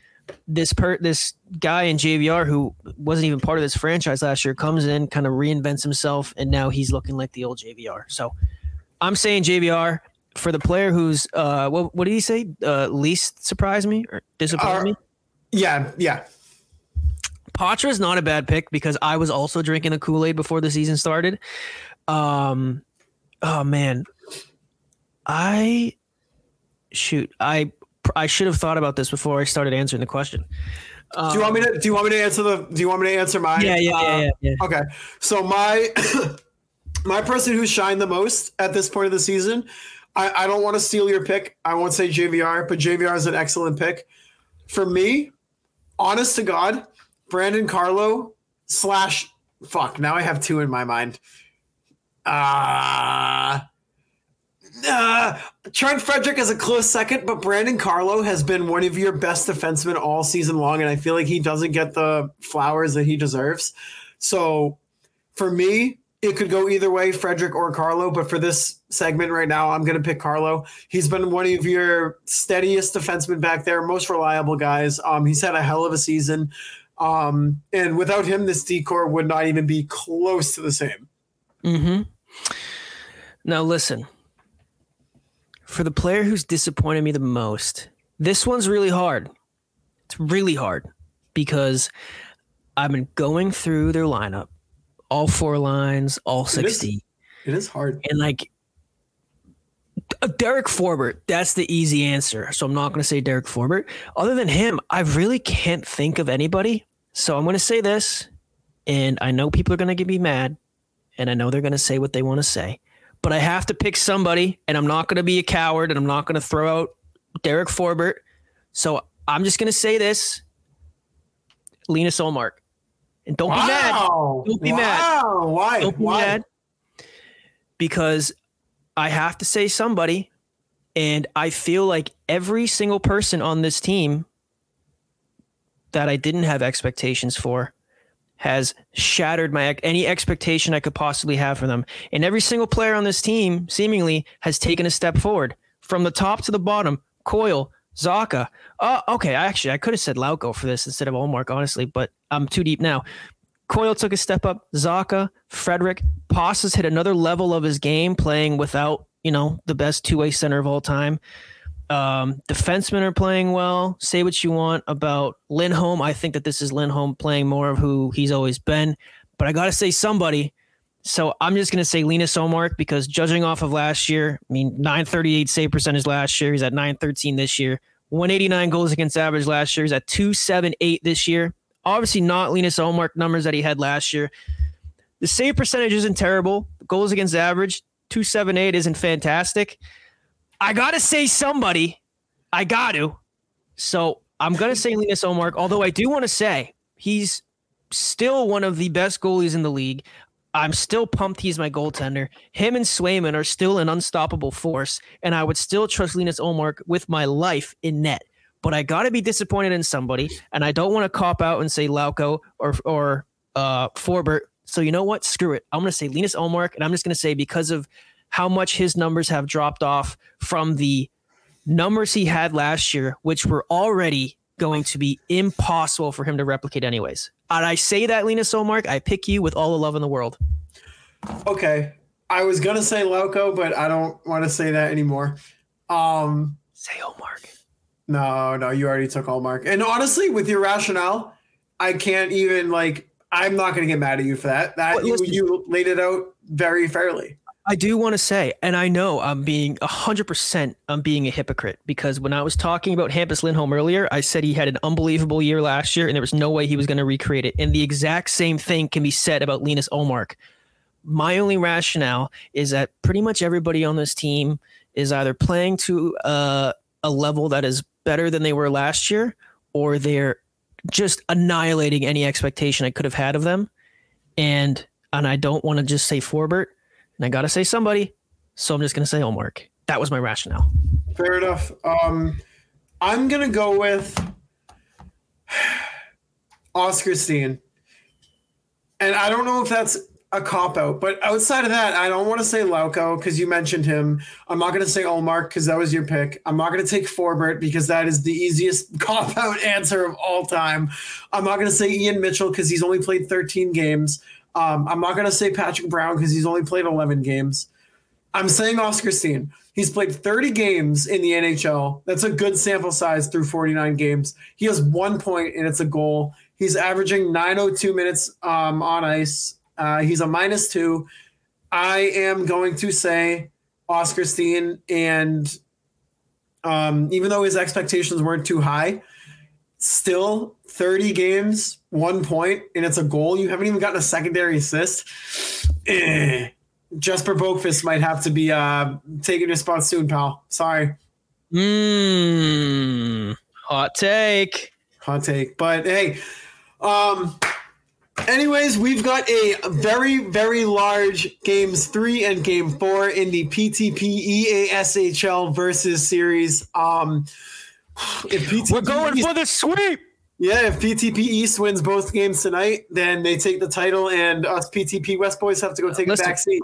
This per this guy in JVR who wasn't even part of this franchise last year comes in, kind of reinvents himself, and now he's looking like the old JVR. So I'm saying JVR for the player who's uh what what did he say uh least surprised me or disappointed Uh, me. Yeah, yeah. Poitras is not a bad pick because I was also drinking a Kool Aid before the season started. Um, oh man, I shoot, I I should have thought about this before I started answering the question. do you want me to? Do you want me to answer the? Do you want me to answer mine? Yeah, yeah, yeah, yeah, yeah. Okay, so my my person who shined the most at this point of the season, I, I don't want to steal your pick. I won't say JVR, but JVR is an excellent pick for me. Honest to God, Brandon Carlo slash fuck. Now I have two in my mind. Uh, uh, Trent Frederic is a close second, but Brandon Carlo has been one of your best defensemen all season long, and I feel like he doesn't get the flowers that he deserves. So for me, it could go either way, Frederic or Carlo. But for this segment right now, I'm going to pick Carlo. He's been one of your steadiest defensemen back there, most reliable guys. Um, he's had a hell of a season. Um, and without him, this decor would not even be close to the same. Mm-hmm. Now listen, for the player who's disappointed me the most, this one's really hard. It's really hard because I've been going through their lineup, all four lines, all sixty. It is hard. And like uh, Derek Forbort, that's the easy answer. So I'm not going to say Derek Forbort. Other than him, I really can't think of anybody. So I'm going to say this, and I know people are going to get me mad, and I know they're going to say what they want to say, but I have to pick somebody, and I'm not going to be a coward, and I'm not going to throw out Derek Forbort. So I'm just going to say this Linus Ullmark. And don't be mad. Don't be mad. Why? Don't be Why? mad. Because I have to say somebody, and I feel like every single person on this team that I didn't have expectations for has shattered my any expectation I could possibly have for them. And every single player on this team seemingly has taken a step forward from the top to the bottom. Coyle, Zacha. Oh, okay. Actually, I could have said Lauko for this instead of Ullmark, honestly, but I'm too deep now. Coyle took a step up. Zacha, Frederic, Poss has hit another level of his game, playing without you know the best two way center of all time. Um, defensemen are playing well. Say what you want about Lindholm. I think that this is Lindholm playing more of who he's always been. But I got to say somebody. So I'm just going to say Linus Ullmark because judging off of last year, I mean, 938 save percentage last year. He's at 913 this year. 189 goals against average last year. He's at 278 this year. Obviously, not Linus Ullmark numbers that he had last year. The save percentage isn't terrible. Goals against average, 278 isn't fantastic. I got to say somebody. I got to. So I'm to say Linus Ullmark, although I do want to say he's still one of the best goalies in the league. I'm still pumped he's my goaltender. Him and Swayman are still an unstoppable force, and I would still trust Linus Ullmark with my life in net. But I got to be disappointed in somebody, and I don't want to cop out and say Lauko or or uh, Forbort. So you know what? Screw it. I'm to say Linus Ullmark, and I'm just to say because of how much his numbers have dropped off from the numbers he had last year, which were already going to be impossible for him to replicate anyways. And I say that, Linus Ullmark, I pick you with all the love in the world. Okay. I was gonna say Lauko, but I don't want to say that anymore. Um Say Ullmark. no, no, you already took Ullmark. And honestly, with your rationale, I can't even like I'm not gonna get mad at you for that. That But you, you laid it out very fairly. I do want to say, and I know I'm being 100% I'm being a hypocrite because when I was talking about Hampus Lindholm earlier, I said he had an unbelievable year last year and there was no way he was going to recreate it. And the exact same thing can be said about Linus Ullmark. My only rationale is that pretty much everybody on this team is either playing to uh, a level that is better than they were last year or they're just annihilating any expectation I could have had of them. And and I don't want to just say Forbort, and I gotta say somebody, so I'm just gonna say Ullmark. That was my rationale. Fair enough. Um I'm gonna go with Oskar Steen. And I don't know if that's a cop out, but outside of that, I don't want to say Lauko because you mentioned him. I'm not going to say Ullmark because that was your pick. I'm not going to take Forbort because that is the easiest cop out answer of all time. I'm not going to say Ian Mitchell because he's only played 13 games. Um, I'm not going to say Patrick Brown because he's only played 11 games. I'm saying Oskar Steen. He's played 30 games in the NHL. That's a good sample size through 49 games. He has one point and it's a goal. He's averaging 902 minutes um, on ice. Uh, he's a minus two. I am going to say Oskar Steen, and um, even though his expectations weren't too high, still 30 games, one point, and it's a goal. You haven't even gotten a secondary assist. Eh. Jesper Boqvist might have to be uh, taking your spot soon, pal. Sorry. Mmm. Hot take. Hot take. But hey, um, anyways, we've got a very, very large games three and game four in the PTP EASHL versus series. Um, if PTP We're going for the sweep. Yeah, if PTP East wins both games tonight, then they take the title, and us PTP West boys have to go take Listen. a back seat.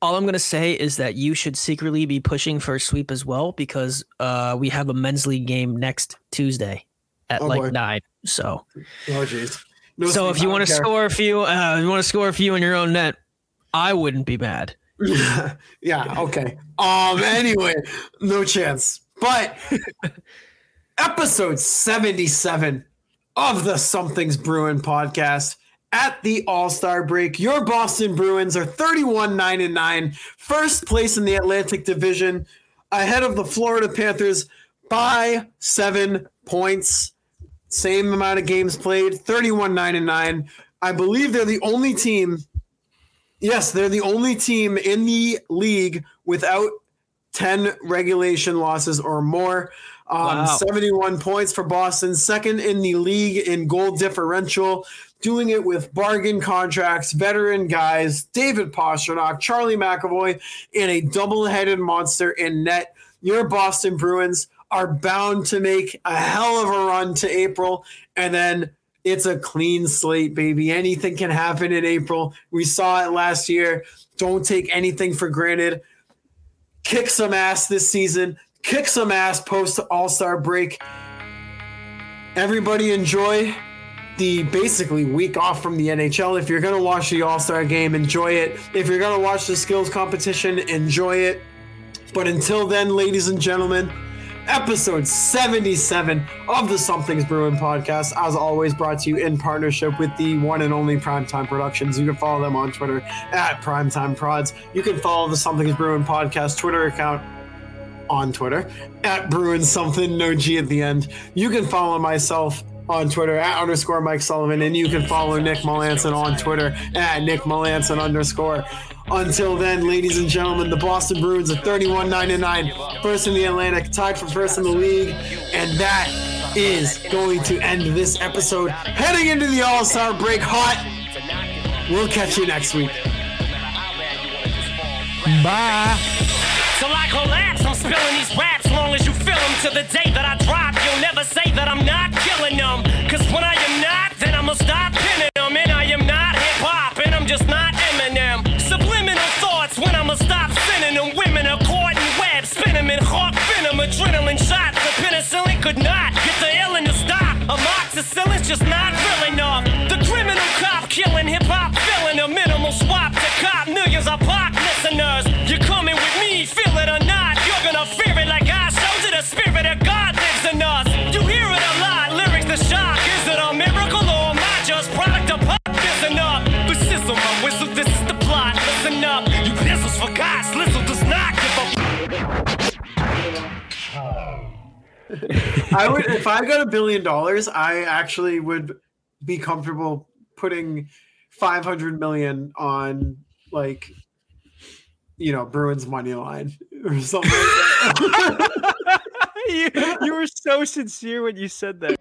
All I'm gonna say is that you should secretly be pushing for a sweep as well because uh, we have a men's league game next Tuesday at Oh, like boy. nine. So, Oh, jeez. No so if you want to score a few, uh, you want to score a few in your own net, I wouldn't be mad. yeah, okay. Um anyway, no chance. But episode 77 of the Something's Bruin podcast at the All-Star break. Your Boston Bruins are 31 9 and 9, first place in the Atlantic Division, ahead of the Florida Panthers by 7 points. Same amount of games played, 31 9 and 9. I believe they're the only team Yes, they're the only team in the league without 10 regulation losses or more. Um, Wow. 71 points for Boston, second in the league in goal differential, doing it with bargain contracts, veteran guys, David Pastrnak, Charlie McAvoy, and a double headed monster in net. Your Boston Bruins are bound to make a hell of a run to April and then it's a clean slate, baby. Anything can happen in April. We saw it last year. Don't take anything for granted. Kick some ass this season. Kick some ass post All Star break. Everybody enjoy the basically week off from the NHL. If you're going to watch the All Star game, enjoy it. If you're going to watch the skills competition, enjoy it. But until then, ladies and gentlemen, episode 77 of the Something's Bruin podcast, as always, brought to you in partnership with the one and only Primetime Productions. You can follow them on Twitter at Primetime Prods. You can follow the Something's Bruin podcast Twitter account on Twitter at Bruin Something, no G at the end. You can follow myself on Twitter at underscore Mike Sullivan, and you can follow Nick Melanson on Twitter at Nick Melanson underscore. Until then, ladies and gentlemen, the Boston Bruins are 31 9 first in the Atlantic, tied for first in the league, and that is going to end this episode. Heading into the All Star break hot. We'll catch you next week. Bye. Spilling these raps long as you feel them to the day that I drop. You'll never say that I'm not killing them. Cause when I am not, then I'ma stop pinning them. And I am not hip hop, and I'm just not Eminem. Subliminal thoughts when I'ma stop sending them. Women are caught in webs, spin 'em in hawk venom, adrenaline shots. The penicillin could not get the illin to stop. Amoxicillin's just not real enough. The criminal cop killing hip hop, filling a minimal swap to cop millions of pop listeners. I would if I got a billion dollars, I actually would be comfortable putting 500 million on like you know Bruins money line or something. Like you, you were so sincere when you said that.